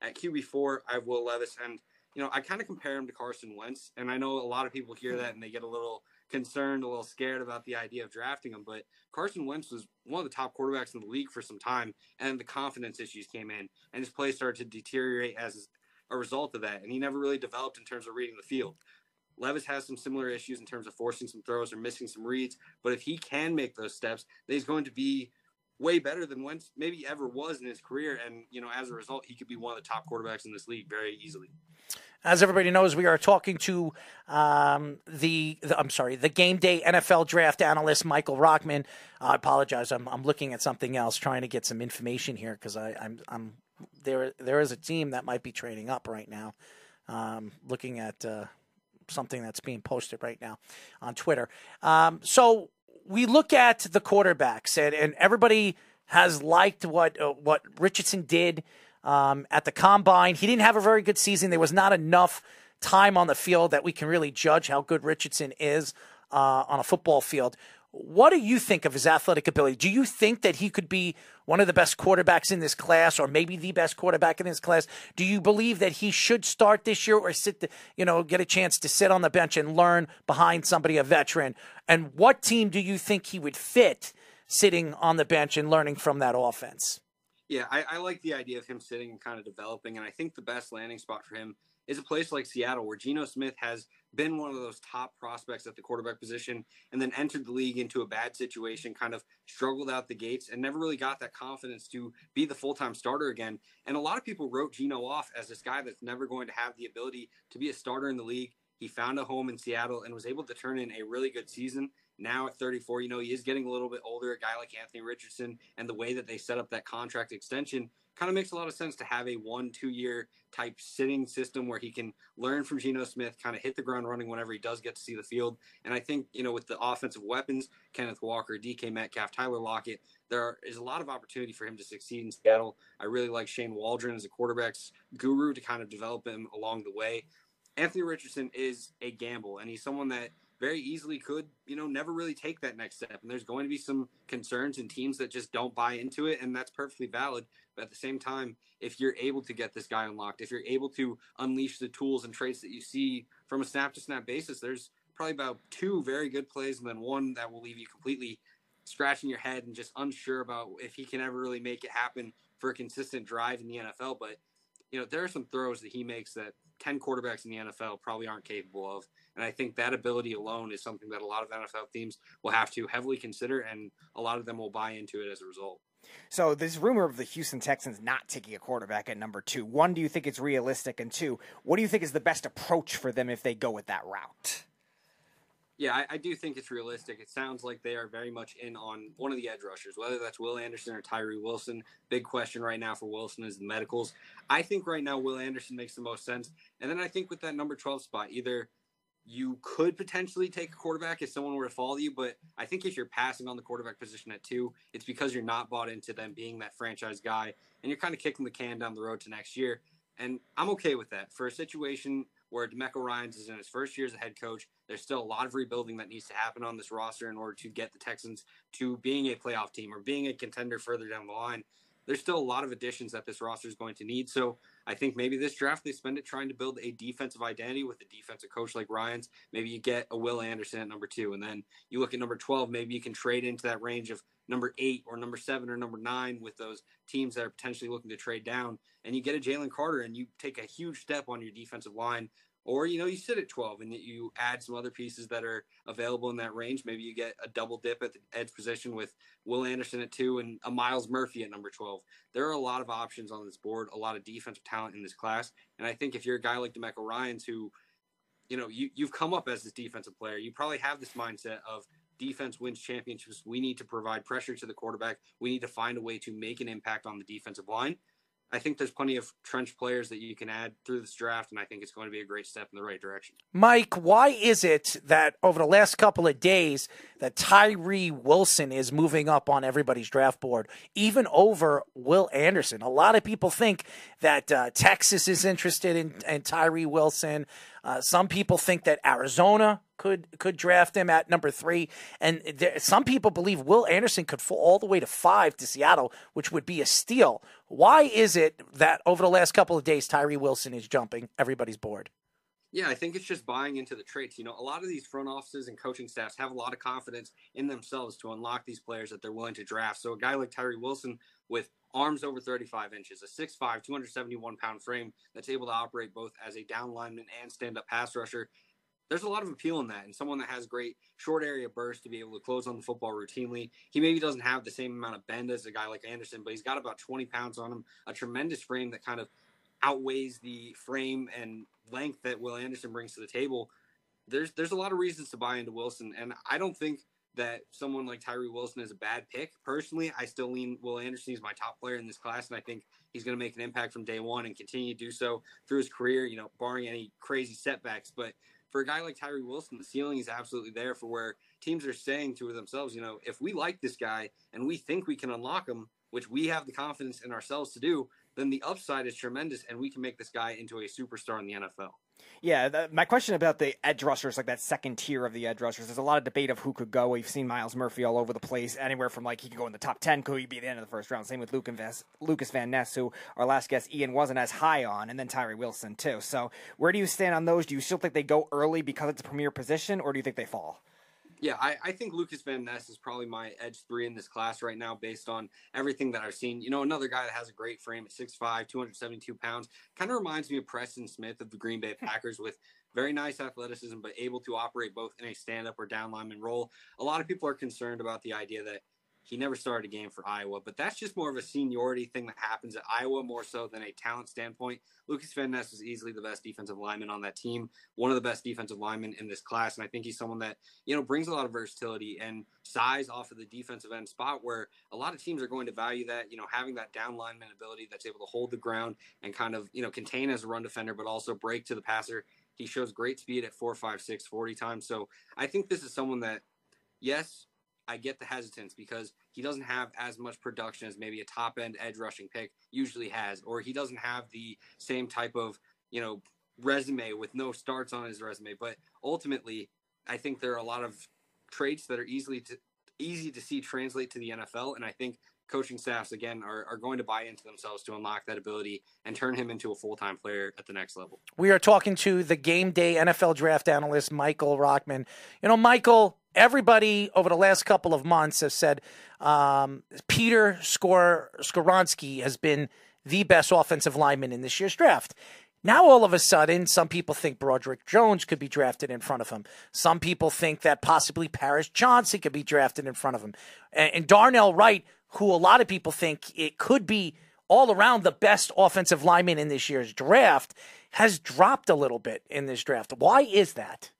At QB4, I have Will Levis, and you know I kind of compare him to Carson Wentz, and I know a lot of people hear hmm. that and they get a little concerned, a little scared about the idea of drafting him. But Carson Wentz was one of the top quarterbacks in the league for some time, and the confidence issues came in, and his play started to deteriorate as a result of that, and he never really developed in terms of reading the field. Levis has some similar issues in terms of forcing some throws or missing some reads, but if he can make those steps, then he's going to be way better than Wentz maybe ever was in his career. And, you know, as a result, he could be one of the top quarterbacks in this league very easily. As everybody knows, we are talking to um, the, the, I'm sorry, the game day NFL draft analyst Michael Rochman. I apologize, I'm, I'm looking at something else, trying to get some information here because I'm I'm there. There is a team that might be trading up right now. Um, looking at uh, something that's being posted right now on Twitter. Um, so we look at the quarterbacks, and, and everybody has liked what uh, what Richardson did um, at the combine. He didn't have a very good season. There was not enough time on the field that we can really judge how good Richardson is uh, on a football field. What do you think of his athletic ability? Do you think that he could be one of the best quarterbacks in this class, or maybe the best quarterback in this class? Do you believe that he should start this year, or sit, the, you know, get a chance to sit on the bench and learn behind somebody a veteran? And what team do you think he would fit sitting on the bench and learning from that offense? Yeah, I, I like the idea of him sitting and kind of developing, and I think the best landing spot for him is a place like Seattle, where Geno Smith has been one of those top prospects at the quarterback position and then entered the league into a bad situation, kind of struggled out the gates and never really got that confidence to be the full time starter again. And a lot of people wrote Geno off as this guy that's never going to have the ability to be a starter in the league. He found a home in Seattle and was able to turn in a really good season. Now at 34, you know, he is getting a little bit older. A guy like Anthony Richardson and the way that they set up that contract extension kind of makes a lot of sense to have a one, two year type sitting system where he can learn from Geno Smith, kind of hit the ground running whenever he does get to see the field. And I think, you know, with the offensive weapons, Kenneth Walker, DK Metcalf, Tyler Lockett, there is a lot of opportunity for him to succeed in Seattle. I really like Shane Waldron as a quarterback's guru to kind of develop him along the way. Anthony Richardson is a gamble, and he's someone that very easily could, you know, never really take that next step. And there's going to be some concerns and teams that just don't buy into it, and that's perfectly valid. But at the same time, if you're able to get this guy unlocked, if you're able to unleash the tools and traits that you see from a snap to snap basis, there's probably about two very good plays and then one that will leave you completely scratching your head and just unsure about if he can ever really make it happen for a consistent drive in the NFL. But you know, there are some throws that he makes that 10 quarterbacks in the NFL probably aren't capable of. And I think that ability alone is something that a lot of NFL teams will have to heavily consider, and a lot of them will buy into it as a result. So this rumor of the Houston Texans not taking a quarterback at number two. One, do you think it's realistic? And two, what do you think is the best approach for them if they go with that route? Yeah, I, I, do think it's realistic. It sounds like they are very much in on one of the edge rushers, whether that's Will Anderson or Tyree Wilson. Big question right now for Wilson is the medicals. I think right now Will Anderson makes the most sense. And then I think with that number 12 spot, either you could potentially take a quarterback if someone were to follow you, but I think if you're passing on the quarterback position at two, it's because you're not bought into them being that franchise guy and you're kind of kicking the can down the road to next year. And I'm okay with that. For a situation where DeMeco Ryans is in his first year as a head coach. There's still a lot of rebuilding that needs to happen on this roster in order to get the Texans to being a playoff team or being a contender further down the line. There's still a lot of additions that this roster is going to need. So I think maybe this draft they spend it trying to build a defensive identity with a defensive coach like Ryans. Maybe you get a Will Anderson at number two, and then you look at number 12. Maybe you can trade into that range of number eight or number seven or number nine with those teams that are potentially looking to trade down, and you get a Jalen Carter and you take a huge step on your defensive line or you know you sit at 12 and you add some other pieces that are available in that range. Maybe you get a double dip at the edge position with will anderson at 2 and a myles murphy at number 12 there are a lot of options on this board a lot of defensive talent in this class. And i think if you're a guy like demeco ryans who you know you, you've come up as this defensive player you probably have this mindset of defense wins championships. We need to provide pressure to the quarterback. We need to find a way to make an impact on the defensive line I think there's plenty of trench players that you can add through this draft, and I think it's going to be a great step in the right direction. Mike, why is it that over the last couple of days that Tyree Wilson is moving up on everybody's draft board, even over Will Anderson? A lot of people think that uh, Texas is interested in, in Tyree Wilson. Uh, some people think that Arizona could could draft him at number three, and there, some people believe Will Anderson could fall all the way to five to Seattle, which would be a steal. Why is it that over the last couple of days Tyree Wilson is jumping everybody's bored. Yeah, I think it's just buying into the traits. You know, a lot of these front offices and coaching staffs have a lot of confidence in themselves to unlock these players that they're willing to draft. So a guy like Tyree Wilson with arms over 35 inches, a 6'5", 271 pound frame that's able to operate both as a down lineman and stand up pass rusher. There's a lot of appeal in that, and someone that has great short area burst to be able to close on the football routinely. He maybe doesn't have the same amount of bend as a guy like Anderson, but he's got about 20 pounds on him, a tremendous frame that kind of outweighs the frame and length that Will Anderson brings to the table. There's there's a lot of reasons to buy into Wilson, and I don't think that someone like Tyree Wilson is a bad pick. Personally, I still lean Will Anderson. He's my top player in this class, and I think he's going to make an impact from day one and continue to do so through his career, you know, barring any crazy setbacks. But for a guy like Tyree Wilson, the ceiling is absolutely there for where teams are saying to themselves, you know, if we like this guy and we think we can unlock him, which we have the confidence in ourselves to do, then the upside is tremendous and we can make this guy into a superstar in the NFL. Yeah, my question about the edge rushers, like that second tier of the edge rushers, there's a lot of debate of who could go. We've seen Myles Murphy all over the place, anywhere from like he could go in the top 10, could he be the end of the first round. Same with Lukas, Lukas Van Ness, who our last guest, Ian, wasn't as high on, and then Tyree Wilson, too. So where do you stand on those? Do you still think they go early because it's a premier position, or do you think they fall? Yeah, I, I, think Lukas Van Ness is probably my edge three in this class right now based on everything that I've seen. You know, another guy that has a great frame at 6'5, 272 pounds, kind of reminds me of Preston Smith of the Green Bay Packers with very nice athleticism, but able to operate both in a stand up or down lineman role. A lot of people are concerned about the idea that he never started a game for Iowa, but that's just more of a seniority thing that happens at Iowa more so than a talent standpoint. Lukas Van Ness is easily the best defensive lineman on that team, one of the best defensive linemen in this class, and I think he's someone that you know brings a lot of versatility and size off of the defensive end spot where a lot of teams are going to value that. You know, having that down lineman ability that's able to hold the ground and kind of you know contain as a run defender, but also break to the passer. He shows great speed at four, five, six, 40 times. So I think this is someone that, yes, I get the hesitance because he doesn't have as much production as maybe a top end edge rushing pick usually has, or he doesn't have the same type of, you know, resume with no starts on his resume. But ultimately, I think there are a lot of traits that are easily to, easy to see translate to the NFL, and I think coaching staffs again are, are going to buy into themselves to unlock that ability and turn him into a full time player at the next level. We are talking to the game day NFL draft analyst, Michael Rochman. You know, Michael, everybody over the last couple of months has said um, Peter Skor- Skoronski has been the best offensive lineman in this year's draft. Now, all of a sudden, some people think Broderick Jones could be drafted in front of him. Some people think that possibly Paris Johnson could be drafted in front of him. And Darnell Wright, who a lot of people think it could be all around the best offensive lineman in this year's draft, has dropped a little bit in this draft. Why is that?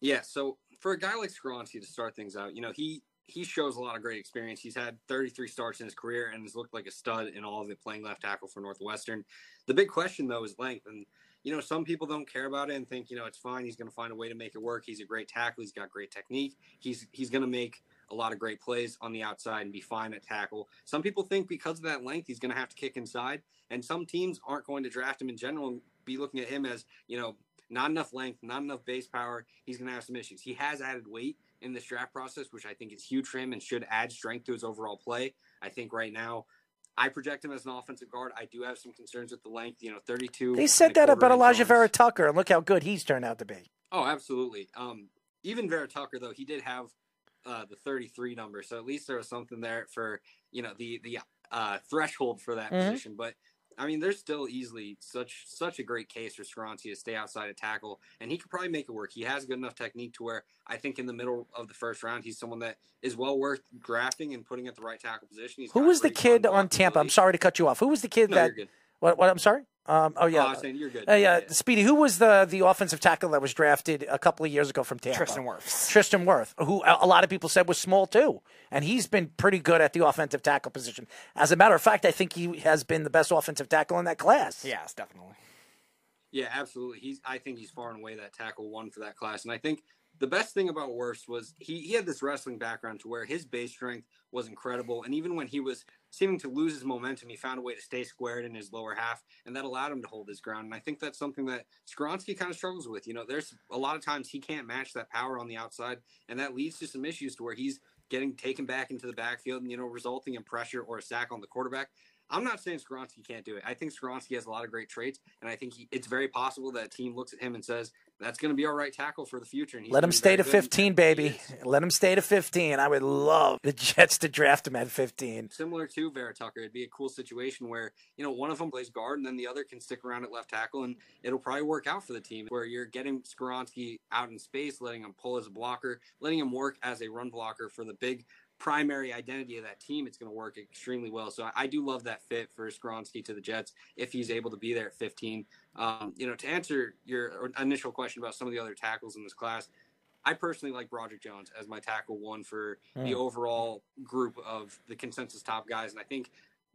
Yeah, so for a guy like Skoronski to start things out, you know, he he shows a lot of great experience. He's had 33 starts in his career and has looked like a stud in all of it playing left tackle for Northwestern. The big question though is length and you know, some people don't care about it and think, you know, it's fine. He's going to find a way to make it work. He's a great tackle. He's got great technique. He's he's going to make a lot of great plays on the outside and be fine at tackle. Some people think because of that length, he's going to have to kick inside, and some teams aren't going to draft him in general and be looking at him as, you know, not enough length, not enough base power. He's going to have some issues. He has added weight in this draft process, which I think is huge for him and should add strength to his overall play. I think right now, I project him as an offensive guard. I do have some concerns with the length. You know, 32. They said that about Elijah Vera Tucker, and look how good he's turned out to be. Oh, absolutely. Um, even Vera Tucker, though, he did have uh, the 33 number, so at least there was something there for you know the the uh, threshold for that Mhm. position. But I mean, there's still easily such such a great case for Skoronski to stay outside of tackle, and he could probably make it work. He has good enough technique to where I think in the middle of the first round, he's someone that is well worth drafting and putting at the right tackle position. He's Who was the kid on Tampa? I'm sorry to cut you off. Who was the kid No, that? You're good. What? What? I'm sorry. Um, oh yeah. I was saying you're good. Uh, yeah, Speedy. Who was the the offensive tackle that was drafted a couple of years ago from Tampa? Tristan Wirfs. Tristan Wirfs, who a a lot of people said was small too, and he's been pretty good at the offensive tackle position. As a matter of fact, I think he has been the best offensive tackle in that class. Yes, definitely. Yeah, absolutely. He's I think he's far and away that tackle one for that class. And I think the best thing about Wirfs was he, he had this wrestling background to where his base strength was incredible. And even when he was seeming to lose his momentum, he found a way to stay squared in his lower half, and that allowed him to hold his ground. And I think that's something that Skoronski kind of struggles with. You know, there's a lot of times he can't match that power on the outside, and that leads to some issues to where he's getting taken back into the backfield and, you know, resulting in pressure or a sack on the quarterback. I'm not saying Skoronski can't do it. I think Skoronski has a lot of great traits, and I think he, it's very possible that a team looks at him and says, that's going to be our right tackle for the future. And Let him stay to 15, baby. Let him stay to 15. I would love the Jets to draft him at 15. Similar to Vera Tucker, it'd be a cool situation where you know one of them plays guard and then the other can stick around at left tackle, and it'll probably work out for the team. Where you're getting Skoronski out in space, letting him pull as a blocker, letting him work as a run blocker for the big primary identity of that team. It's going to work extremely well. So I, I do love that fit for Skoronski to the Jets if he's able to be there at 15. Um, you know, to answer your initial question about some of the other tackles in this class. I personally like Broderick Jones as my tackle one for the Mm. overall group of the consensus top guys. And I think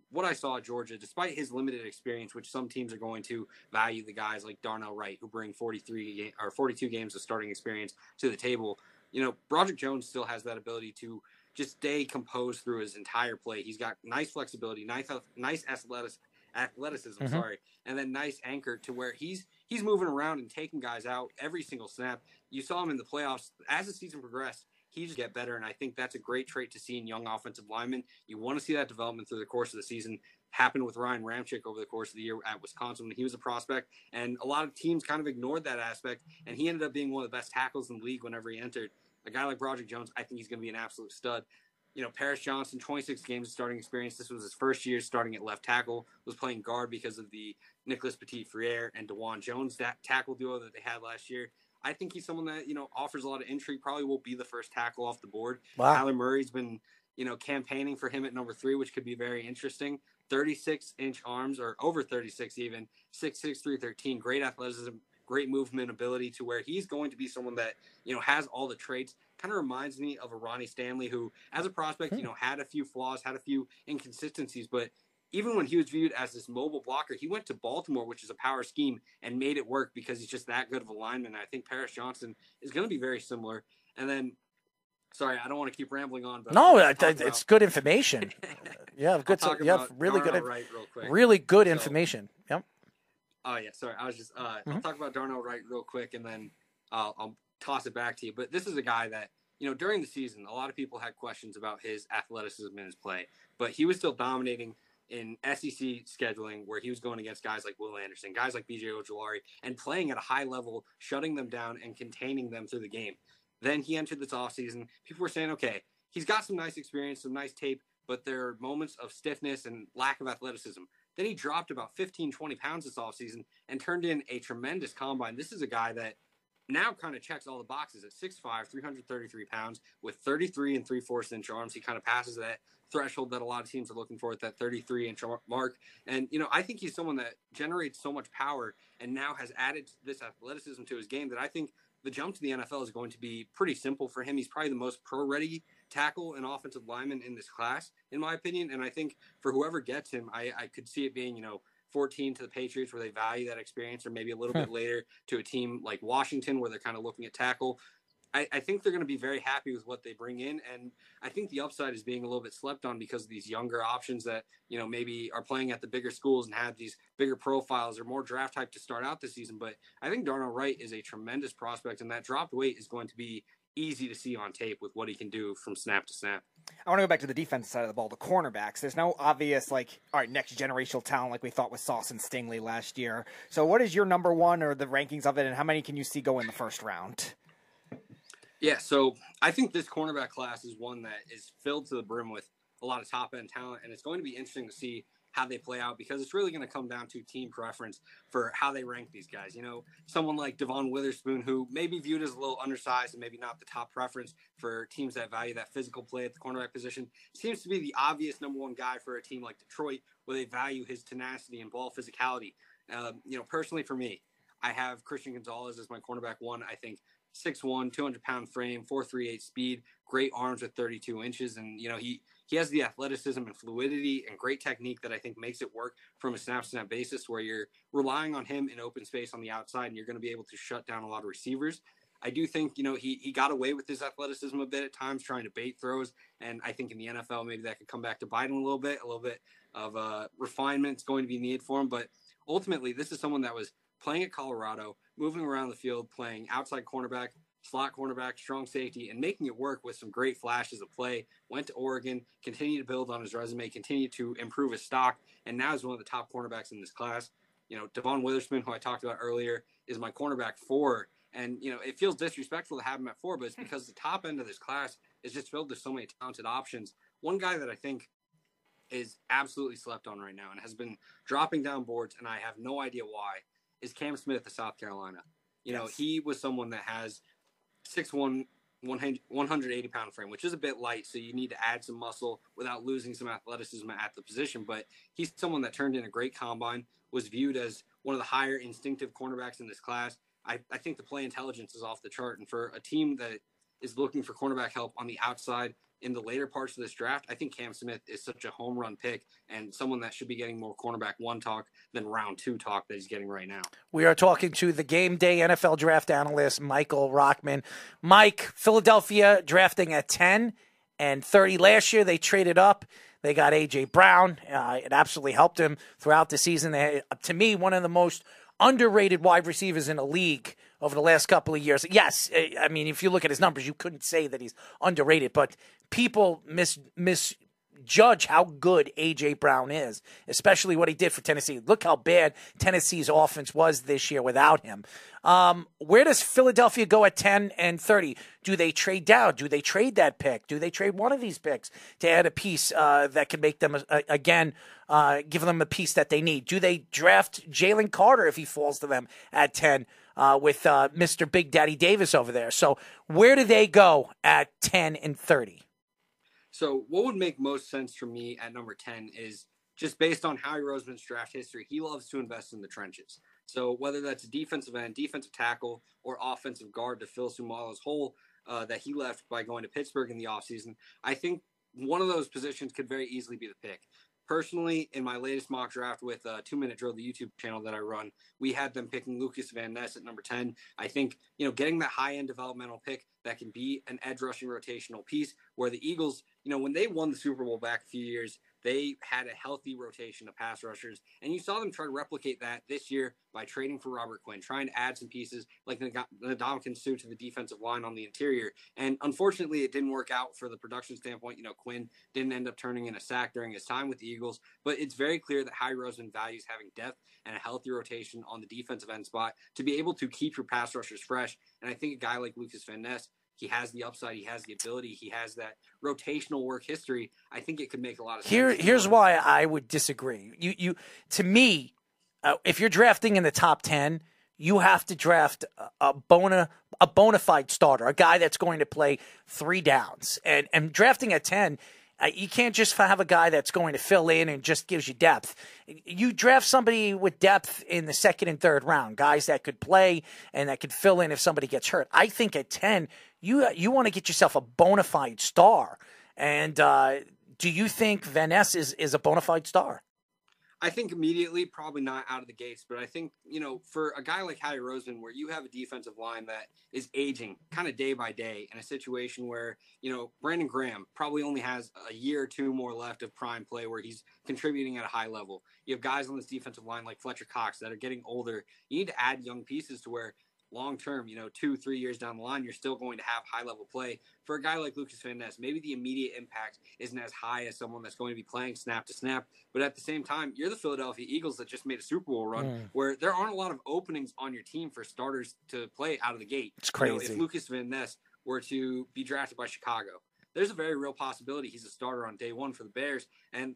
what I saw at Georgia, despite his limited experience, which some teams are going to value the guys like Darnell Wright, who bring 43 or 42 games of starting experience to the table, you know, Broderick Jones still has that ability to just stay composed through his entire play. He's got nice flexibility, nice nice athletic, athleticism, Mhm. sorry, and then nice anchor to where he's he's moving around and taking guys out every single snap. You saw him in the playoffs as the season progressed. He just get better, and I think that's a great trait to see in young offensive linemen. You want to see that development through the course of the season. Happened with Ryan Ramczyk over the course of the year at Wisconsin when he was a prospect, and a lot of teams kind of ignored that aspect. And he ended up being one of the best tackles in the league whenever he entered. A guy like Broderick Jones, I think he's going to be an absolute stud you know, Paris Johnson, 26 games of starting experience. This was his first year starting at left tackle. Was playing guard because of the Nicholas Petit-Frere and Dawand Jones that tackle duo that they had last year. I think he's someone that you know offers a lot of intrigue. Probably will be the first tackle off the board. Wow. Kyler Murray's been you know campaigning for him at number three, which could be very interesting. 36 inch arms or over 36 even 6'6", 313. Great athleticism, great movement ability to where he's going to be someone that you know has all the traits kind of reminds me of a Ronnie Stanley who as a prospect you hmm. know had a few flaws had a few inconsistencies but even when he was viewed as this mobile blocker he went to Baltimore which is a power scheme and made it work because he's just that good of a lineman I think Paris Johnson is going to be very similar and then sorry I don't want to keep rambling on but No, I'll I- talk I- about- it's good information. Have good, have really good, Darnell inf- Wright real quick. really good So- information. Oh yeah, sorry. I was just uh, I'll Mhm. talk about Darnell Wright real quick, and then uh, I'll toss it back to you. But this is a guy that, you know, during the season, a lot of people had questions about his athleticism in his play, but he was still dominating in SEC scheduling where he was going against guys like Will Anderson, guys like BJ Ojulari, and playing at a high level, shutting them down and containing them through the game. Then he entered this offseason. People were saying, okay, he's got some nice experience, some nice tape, but there are moments of stiffness and lack of athleticism. Then he dropped about 15, 20 pounds this offseason and turned in a tremendous combine. This is a guy that now kind of checks all the boxes at 6'5, 333 pounds with 33 and 3 fourths inch arms. He kind of passes that threshold that a lot of teams are looking for at that 33 inch mark. And, you know, I think he's someone that generates so much power and now has added this athleticism to his game that I think the jump to the NFL is going to be pretty simple for him. He's probably the most pro ready tackle and offensive lineman in this class, in my opinion. And I think for whoever gets him, I, I could see it being, you know, 14 to the Patriots where they value that experience, or maybe a little bit later to a team like Washington where they're kind of looking at tackle. I, I think they're going to be very happy with what they bring in, and I think the upside is being a little bit slept on because of these younger options that you know maybe are playing at the bigger schools and have these bigger profiles or more draft type to start out the season. But I think Darnell Wright is a tremendous prospect, and that dropped weight is going to be easy to see on tape with what he can do from snap to snap. I want to go back to the defense side of the ball, the cornerbacks. There's no obvious like, all right, next generational talent like we thought with Sauce and Stingley last year. So, what is your number one or the rankings of it, and how many can you see go in the first round? Yeah, so I think this cornerback class is one that is filled to the brim with a lot of top end talent, and it's going to be interesting to see how they play out because it's really going to come down to team preference for how they rank these guys. You know, someone like Devon Witherspoon, who may be viewed as a little undersized and maybe not the top preference for teams that value that physical play at the cornerback position, seems to be the obvious number one guy for a team like Detroit, where they value his tenacity and ball physicality. Um, you know, personally for me, I have Christian Gonzalez as my cornerback one. I think 6'1", 200 pound frame, 438 speed, great arms at 32 inches. And, you know, he, he has the athleticism and fluidity and great technique that I think makes it work from a snap snap basis where you're relying on him in open space on the outside and you're going to be able to shut down a lot of receivers. I do think, you know, he, he got away with his athleticism a bit at times trying to bait throws. And I think in the NFL, maybe that could come back to Biden a little bit. A little bit of uh, refinement is going to be needed for him. But ultimately, this is someone that was playing at Colorado, moving around the field, playing outside cornerback, slot cornerback, strong safety, and making it work with some great flashes of play. Went to Oregon, continued to build on his resume, continued to improve his stock, and now is one of the top cornerbacks in this class. You know, Devon Witherspoon, who I talked about earlier, is my cornerback four. And, you know, it feels disrespectful to have him at four, but it's hmm. because the top end of this class is just filled with so many talented options. One guy that I think is absolutely slept on right now and has been dropping down boards, and I have no idea why, is Cam Smith of South Carolina. You know, he was someone that has 6'1, 180 pound frame, which is a bit light. So you need to add some muscle without losing some athleticism at the position. But he's someone that turned in a great combine, was viewed as one of the higher instinctive cornerbacks in this class. I, I think the play intelligence is off the chart. And for a team that is looking for cornerback help on the outside, in the later parts of this draft, I think Cam Smith is such a home run pick and someone that should be getting more cornerback one talk than round two talk that he's getting right now. We are talking to the game day NFL draft analyst, Michael Rochman. Mike, Philadelphia drafting at 10 and 30 last year. They traded up. They got A.J. Brown. Uh, it absolutely helped him throughout the season. They, to me, one of the most underrated wide receivers in the league over the last couple of years. Yes, I mean, if you look at his numbers, you couldn't say that he's underrated, but people mis misjudge how good AJ Brown is, especially what he did for Tennessee. Look how bad Tennessee's offense was this year without him. Um, where does Philadelphia go at 10 and 30? Do they trade down? Do they trade that pick? Do they trade one of these picks to add a piece uh, that can make them, uh, again, uh, give them a piece that they need? Do they draft Jalen Carter if he falls to them at 10? Uh, with uh, Mr. Big Daddy Davis over there. So, where do they go at 10 and 30? So, what would make most sense for me at number 10 is just based on Howie Roseman's draft history, he loves to invest in the trenches. So, whether that's defensive end, defensive tackle, or offensive guard to fill Seumalo's hole uh, that he left by going to Pittsburgh in the offseason, I think one of those positions could very easily be the pick. Personally, in my latest mock draft with uh, Two Minute Drill, the YouTube channel that I run, we had them picking Lukas Van Ness at number 10. I think, you know, getting that high end developmental pick that can be an edge rushing rotational piece where the Eagles, you know, when they won the Super Bowl back a few years, they had a healthy rotation of pass rushers, and you saw them try to replicate that this year by trading for Robert Quinn, trying to add some pieces like the Ndamukong Suh to the defensive line on the interior. And unfortunately, it didn't work out for the production standpoint. You know, Quinn didn't end up turning in a sack during his time with the Eagles, but it's very clear that Howie Roseman values having depth and a healthy rotation on the defensive end spot to be able to keep your pass rushers fresh. And I think a guy like Lukas Van Ness he has the upside. He has the ability. He has that rotational work history. I think it could make a lot of sense. Here, here's why I would disagree. You, you, to me, uh, if you're drafting in the top ten, you have to draft a bona a bona fide starter, a guy that's going to play three downs, and and drafting at ten. You can't just have a guy that's going to fill in and just gives you depth. You draft somebody with depth in the second and third round, guys that could play and that could fill in if somebody gets hurt. I think at 10, you you want to get yourself a bona fide star. And uh, do you think Van Ness is, is a bona fide star? I think immediately, probably not out of the gates, but I think, you know, for a guy like Howie Roseman, where you have a defensive line that is aging kind of day by day in a situation where, you know, Brandon Graham probably only has a year or two more left of prime play where he's contributing at a high level. You have guys on this defensive line like Fletcher Cox that are getting older. You need to add young pieces to where long term, you know, two, three years down the line, you're still going to have high level play. For a guy like Lukas Van Ness, maybe the immediate impact isn't as high as someone that's going to be playing snap to snap. But at the same time, you're the Philadelphia Eagles that just made a Super Bowl run mm. where there aren't a lot of openings on your team for starters to play out of the gate. It's crazy. You know, if Lukas Van Ness were to be drafted by Chicago, there's a very real possibility he's a starter on day one for the Bears. And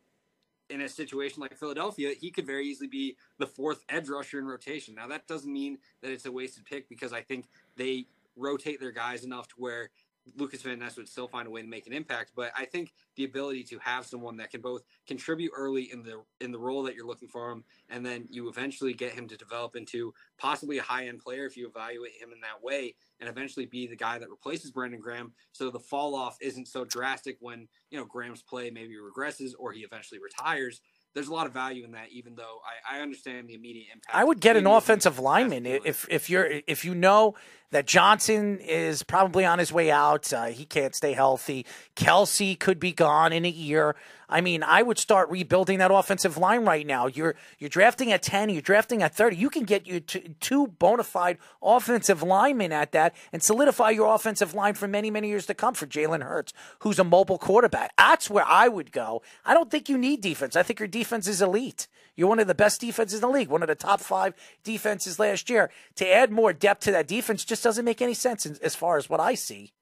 in a situation like Philadelphia, he could very easily be the fourth edge rusher in rotation. Now, that doesn't mean that it's a wasted pick because I think they rotate their guys enough to where Lukas Van Ness would still find a way to make an impact. But I think the ability to have someone that can both contribute early in the in the role that you're looking for him, and then you eventually get him to develop into possibly a high end player if you evaluate him in that way, and eventually be the guy that replaces Brandon Graham. So the fall off isn't so drastic when you know Graham's play maybe regresses or he eventually retires there's a lot of value in that, even though I, I understand the immediate impact. I would get an offensive lineman if if you're if you know that Johnson is probably on his way out. Uh, he can't stay healthy. Kelce could be gone in a year. I mean, I would start rebuilding that offensive line right now. You're you're drafting at ten, you're drafting at thirty. You can get you two bona fide offensive linemen at that and solidify your offensive line for many many years to come for Jalen Hurts, who's a mobile quarterback. That's where I would go. I don't think you need defense. I think your defense is elite. You're one of the best defenses in the league, one of the top five defenses last year. To add more depth to that defense just doesn't make any sense as far as what I see.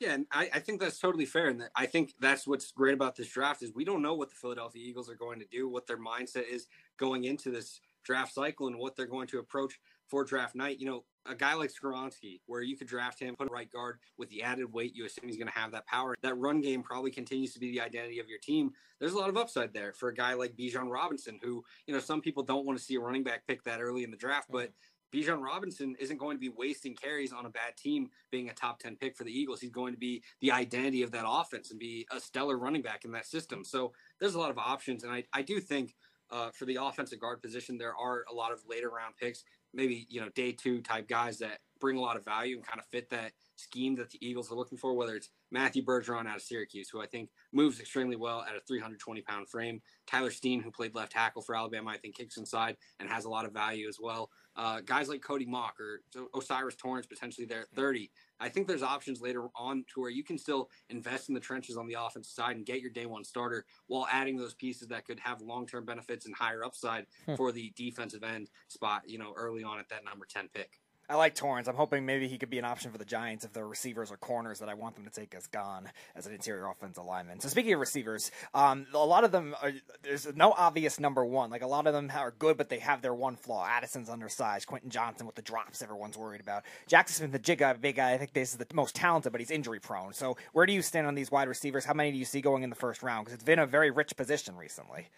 Yeah, and I, I, think that's totally fair. And I think that's what's great about this draft is we don't know what the Philadelphia Eagles are going to do, what their mindset is going into this draft cycle, and what they're going to approach for draft night. You know, a guy like Skoronski, where you could draft him, put a right guard with the added weight, you assume he's going to have that power. That run game probably continues to be the identity of your team. There's a lot of upside there for a guy like Bijan Robinson, who, you know, some people don't want to see a running back pick that early in the draft, but mm-hmm. Bijan Robinson isn't going to be wasting carries on a bad team being a top 10 pick for the Eagles. He's going to be the identity of that offense and be a stellar running back in that system. So there's a lot of options. And I, I do think uh, for the offensive guard position, there are a lot of later round picks maybe you know day two type guys that bring a lot of value and kind of fit that scheme that the Eagles are looking for. Whether it's Matthew Bergeron out of Syracuse, who I think moves extremely well at a 320 pound frame, Tyler Steen, who played left tackle for Alabama, I think kicks inside and has a lot of value as well. Uh, guys like Cody Mauch or O'Cyrus Torrence potentially there at 30. I think there's options later on to where you can still invest in the trenches on the offensive side and get your day one starter while adding those pieces that could have long term benefits and higher upside hmm. for the defensive end spot, you know, early on at that number 10 pick. I like Torrence. I'm hoping maybe he could be an option for the Giants if the receivers or corners that I want them to take is gone as an interior offensive lineman. So speaking of receivers, um, a lot of them are, there's no obvious number one. Like a lot of them are good, but they have their one flaw. Addison's undersized. Quentin Johnson with the drops everyone's worried about. Jaxon Smith-Njigba, big guy. I think this is the most talented, but he's injury prone. So where do you stand on these wide receivers? How many do you see going in the first round? Because it's been a very rich position recently.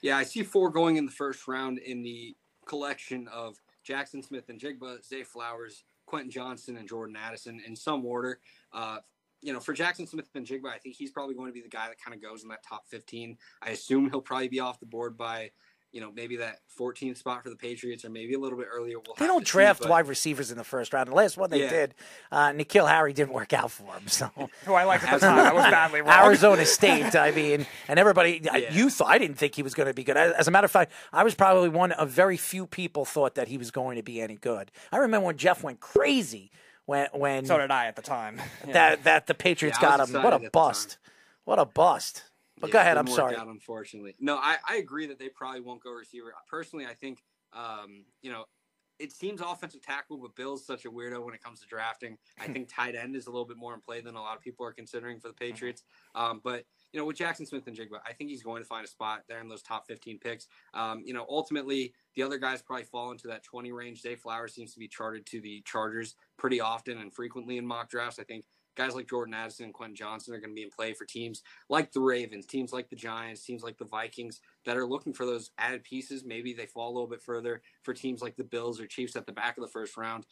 Yeah, I see four going in the first round in the collection of Jaxon Smith-Njigba, Zay Flowers, Quentin Johnson, and Jordan Addison in some order. Uh, you know, for Jaxon Smith-Njigba, I think he's probably going to be the guy that kind of goes in that top 15. I assume he'll probably be off the board by you know, maybe that 14th spot for the Patriots, or maybe a little bit earlier. We'll They don't to see, draft but- wide receivers in the first round. The last one they Yeah. did, uh, N'Keal Harry didn't work out for him. So Who I liked at the time. I was badly wrong. Arizona State. I mean, and everybody, I you thought I didn't think he was going to be good. As a matter of fact, I was probably one of very few people thought that he was going to be any good. I remember when Jeff went crazy when when So did I at the time. that that the Patriots Yeah, got him. What a at the time. bust! What a bust! But go ahead. I'm sorry. Out, unfortunately, no, I, I agree that they probably won't go receiver. Personally, I think um, you know it seems offensive tackle, but Bill's such a weirdo when it comes to drafting. I think tight end is a little bit more in play than a lot of people are considering for the Patriots. Um, but you know, with Jaxon Smith-Njigba, I think he's going to find a spot there in those top 15 picks. Um, you know, ultimately, the other guys probably fall into that 20 range. Zay Flowers seems to be charted to the Chargers pretty often and frequently in mock drafts. I think guys like Jordan Addison and Quentin Johnson are going to be in play for teams like the Ravens, teams like the Giants, teams like the Vikings that are looking for those added pieces. Maybe they fall a little bit further for teams like the Bills or Chiefs at the back of the first round.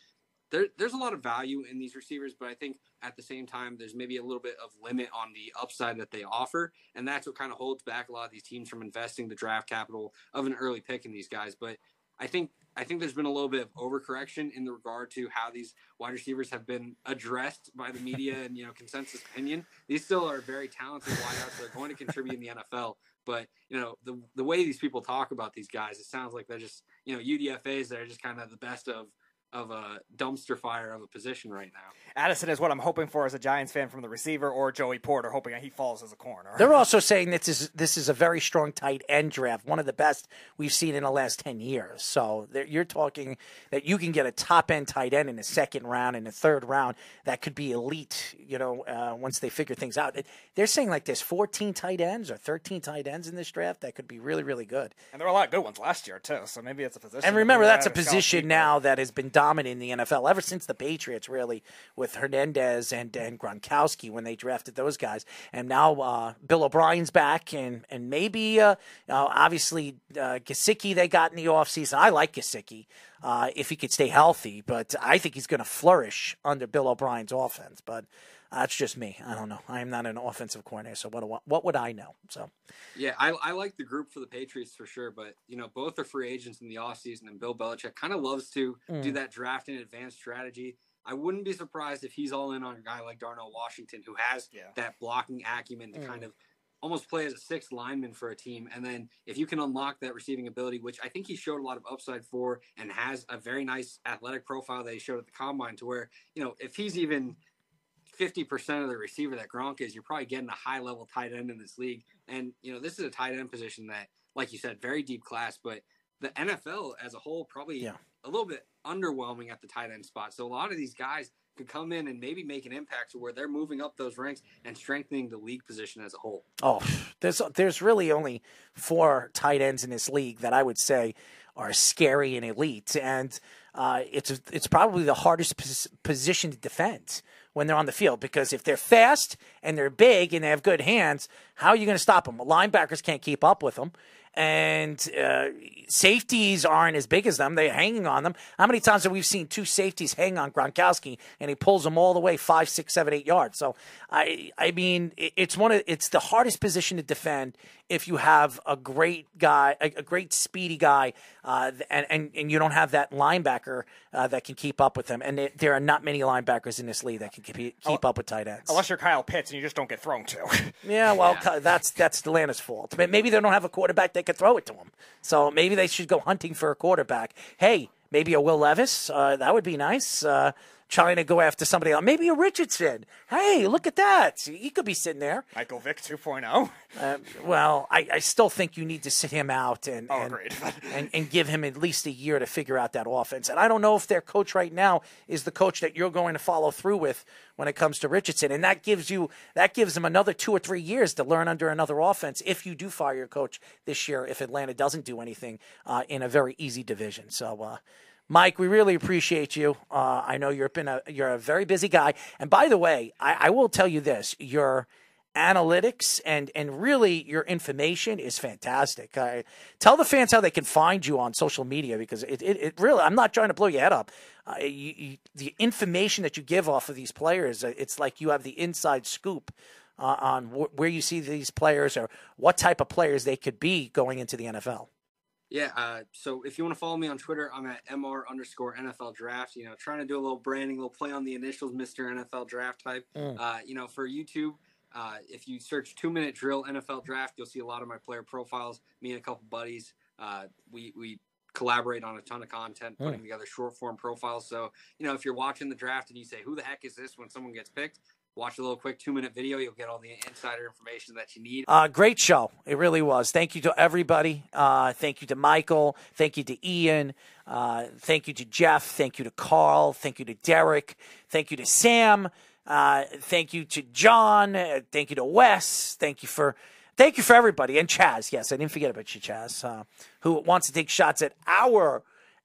There, there's a lot of value in these receivers, but I think at the same time, there's maybe a little bit of limit on the upside that they offer. And that's what kind of holds back a lot of these teams from investing the draft capital of an early pick in these guys. But I think I think there's been a little bit of overcorrection in the regard to how these wide receivers have been addressed by the media and you know consensus opinion. These still are very talented wideouts. They're going to contribute in the NFL, but you know the the way these people talk about these guys, it sounds like they're just you know UDFA's that are just kind of the best of of a dumpster fire of a position right now. Addison is what I'm hoping for as a Giants fan from the receiver, or Joey Porter hoping he falls as a corner. They're also saying this is this is a very strong tight end draft, one of the best we've seen in the last ten years. So you're talking that you can get a top end tight end in the second round, in the third round, that could be elite. You know, uh, once they figure things out, It- they're saying like there's 14 tight ends or 13 tight ends in this draft that could be really really good. And there were a lot of good ones last year too. So maybe it's a position. And remember, that's a position now that has been dominant in the NFL ever since the Patriots, really, with Hernandez and, and Gronkowski when they drafted those guys. And now uh, Bill O'Brien's back, and and maybe uh, uh, obviously uh, Gesicki they got in the offseason. I like Gesicki uh, if he could stay healthy, but I think he's going to flourish under Bill O'Brien's offense. But that's just me. I don't know. I am not an offensive coordinator, so what do- what would I know? So. Yeah, I, I like the group for the Patriots for sure, but you know both are free agents in the offseason, and Bill Belichick kind of loves to Mm. do that draft in advance strategy. I wouldn't be surprised if he's all in on a guy like Darnell Washington, who has that blocking acumen to Mm. kind of almost play as a sixth lineman for a team. And then if you can unlock that receiving ability, which I think he showed a lot of upside for, and has a very nice athletic profile that he showed at the combine, to where you know if he's even 50% of the receiver that Gronk is, you're probably getting a high level tight end in this league. And, you know, this is a tight end position that, like you said, very deep class, but the NFL as a whole probably Yeah. a little bit underwhelming at the tight end spot. So a lot of these guys could come in and maybe make an impact to where they're moving up those ranks and strengthening the league position as a whole. Oh, there's there's really only four tight ends in this league that I would say are scary and elite, and uh, it's it's probably the hardest pos- position to defend when they're on the field because if they're fast and they're big and they have good hands, how are you going to stop them? Linebackers can't keep up with them. And uh, safeties aren't as big as them; they're hanging on them. How many times have we seen two safeties hang on Gronkowski and he pulls them all the way five, six, seven, eight yards? So, I, I mean, it's one of it's the hardest position to defend if you have a great guy, a, a great speedy guy, uh, and, and and you don't have that linebacker uh, that can keep up with them. And there, there are not many linebackers in this league that can keep, keep up with tight ends. Unless you're Kyle Pitts and you just don't get thrown to. Yeah, well, Ki- that's that's Atlanta's fault. Maybe they don't have a quarterback that could throw it to them. So maybe they should go hunting for a quarterback. Hey, maybe a Will Levis. Uh, that would be nice. Uh, trying to go after somebody else. Maybe a Richardson. Hey, look at that. He could be sitting there. Michael Vick 2.0. Uh, well, I, I still think you need to sit him out and Oh, and, and and give him at least a year to figure out that offense. And I don't know if their coach right now is the coach that you're going to follow through with when it comes to Richardson, and that gives you that gives him another two or three years to learn under another offense. If you do fire your coach this year, if Atlanta doesn't do anything uh, in a very easy division, so. Uh, Mike, we really appreciate you. Uh, I know you're been a you're a very busy guy, and by the way, I, I will tell you this: your analytics and and really your information is fantastic. I, tell the fans how they can find you on social media because it, it, it really I'm not trying to blow your head up. Uh, you, you, the information that you give off of these players, uh, it's like you have the inside scoop uh, on wh- where you see these players or what type of players they could be going into the NFL. Yeah. Uh, so if you want to follow me on Twitter, I'm at mr underscore NFL Draft. You know, trying to do a little branding, a little play on the initials, Mister NFL Draft type. Mm. Uh, you know, for YouTube, uh, if you search two minute drill NFL Draft, you'll see a lot of my player profiles. Me and a couple buddies, uh, we we collaborate on a ton of content, putting Mm. together short form profiles. So you know, if you're watching the draft and you say, "Who the heck is this?" when someone gets picked. Watch a little quick two minute video. You'll get all the insider information that you need. Uh, great show. It really was. Thank you to everybody. Uh, thank you to Michael. Thank you to Ian. Uh, thank you to Jeff. Thank you to Carl. Thank you to Derek. Thank you to Sam. Uh, thank you to John. Uh, thank you to Wes. Thank you for. Thank you for everybody and Chaz. Yes, I didn't forget about you, Chaz, uh, who wants to take shots at our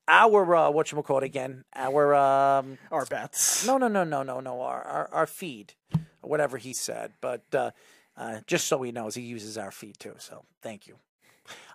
our uh, what you call it again? Our um, our bets. No, no, no, no, no, no. Our our, our feed, or whatever he said. But uh, uh, just so he knows, he uses our feed too. So thank you.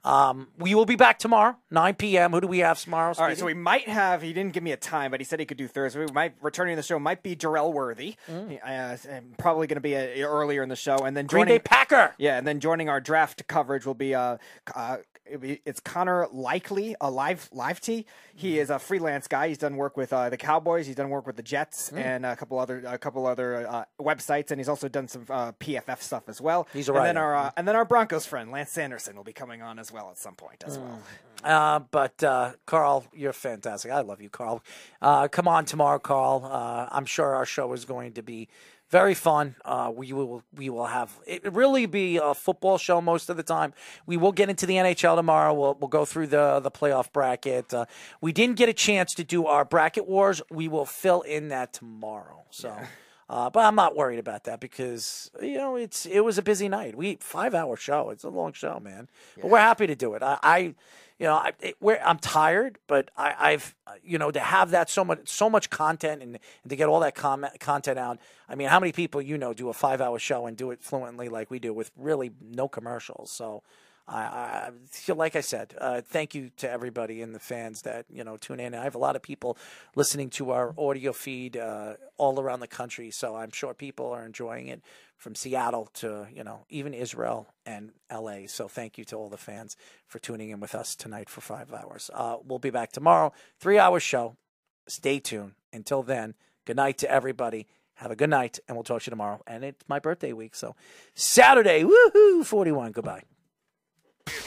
Um, we will be back tomorrow, 9 p.m. Who do we have tomorrow? All right, so we might have. He didn't give me a time, but he said he could do Thursday. We might returning to the show might be Jarrell Worthy. Mm. Uh, probably going to be a, earlier in the show, and then Green joining Bay Packer. Yeah, and then joining our draft coverage will be uh, uh it's Connor Likely, a live live T. Mm-hmm. He is a freelance guy. He's done work with uh, the Cowboys. He's done work with the Jets Mm. and a couple other a couple other uh, websites, and he's also done some uh, PFF stuff as well. He's a writer. and then our uh, and then our Broncos friend Lance Sanderson will be coming on as well at some point as well. Uh, but uh, Carl, you're fantastic. I love you, Carl. Uh, come on tomorrow, Carl. Uh, I'm sure our show is going to be very fun. Uh, we will we will have it really be a football show most of the time. We will get into the NHL tomorrow. We'll we'll go through the the playoff bracket. Uh, we didn't get a chance to do our bracket wars. We will fill in that tomorrow. So. Uh, but I'm not worried about that because you know it's it was a busy night. We five hour show. It's a long show, man. But we're happy to do it. I, I you know, I, it, I'm tired, but I, I've you know to have that so much so much content and, and to get all that comment, content out. I mean, how many people you know do a five hour show and do it fluently like we do with really no commercials? So. I, I like I said, uh, thank you to everybody and the fans that you know tune in. I have a lot of people listening to our audio feed uh, all around the country, so I'm sure people are enjoying it from Seattle to you know even Israel and L.A. So thank you to all the fans for tuning in with us tonight for five hours. Uh, we'll be back tomorrow, three hour show. Stay tuned. Until then, good night to everybody. Have a good night, and we'll talk to you tomorrow. And it's my birthday week, so Saturday, woohoo, 41. Goodbye.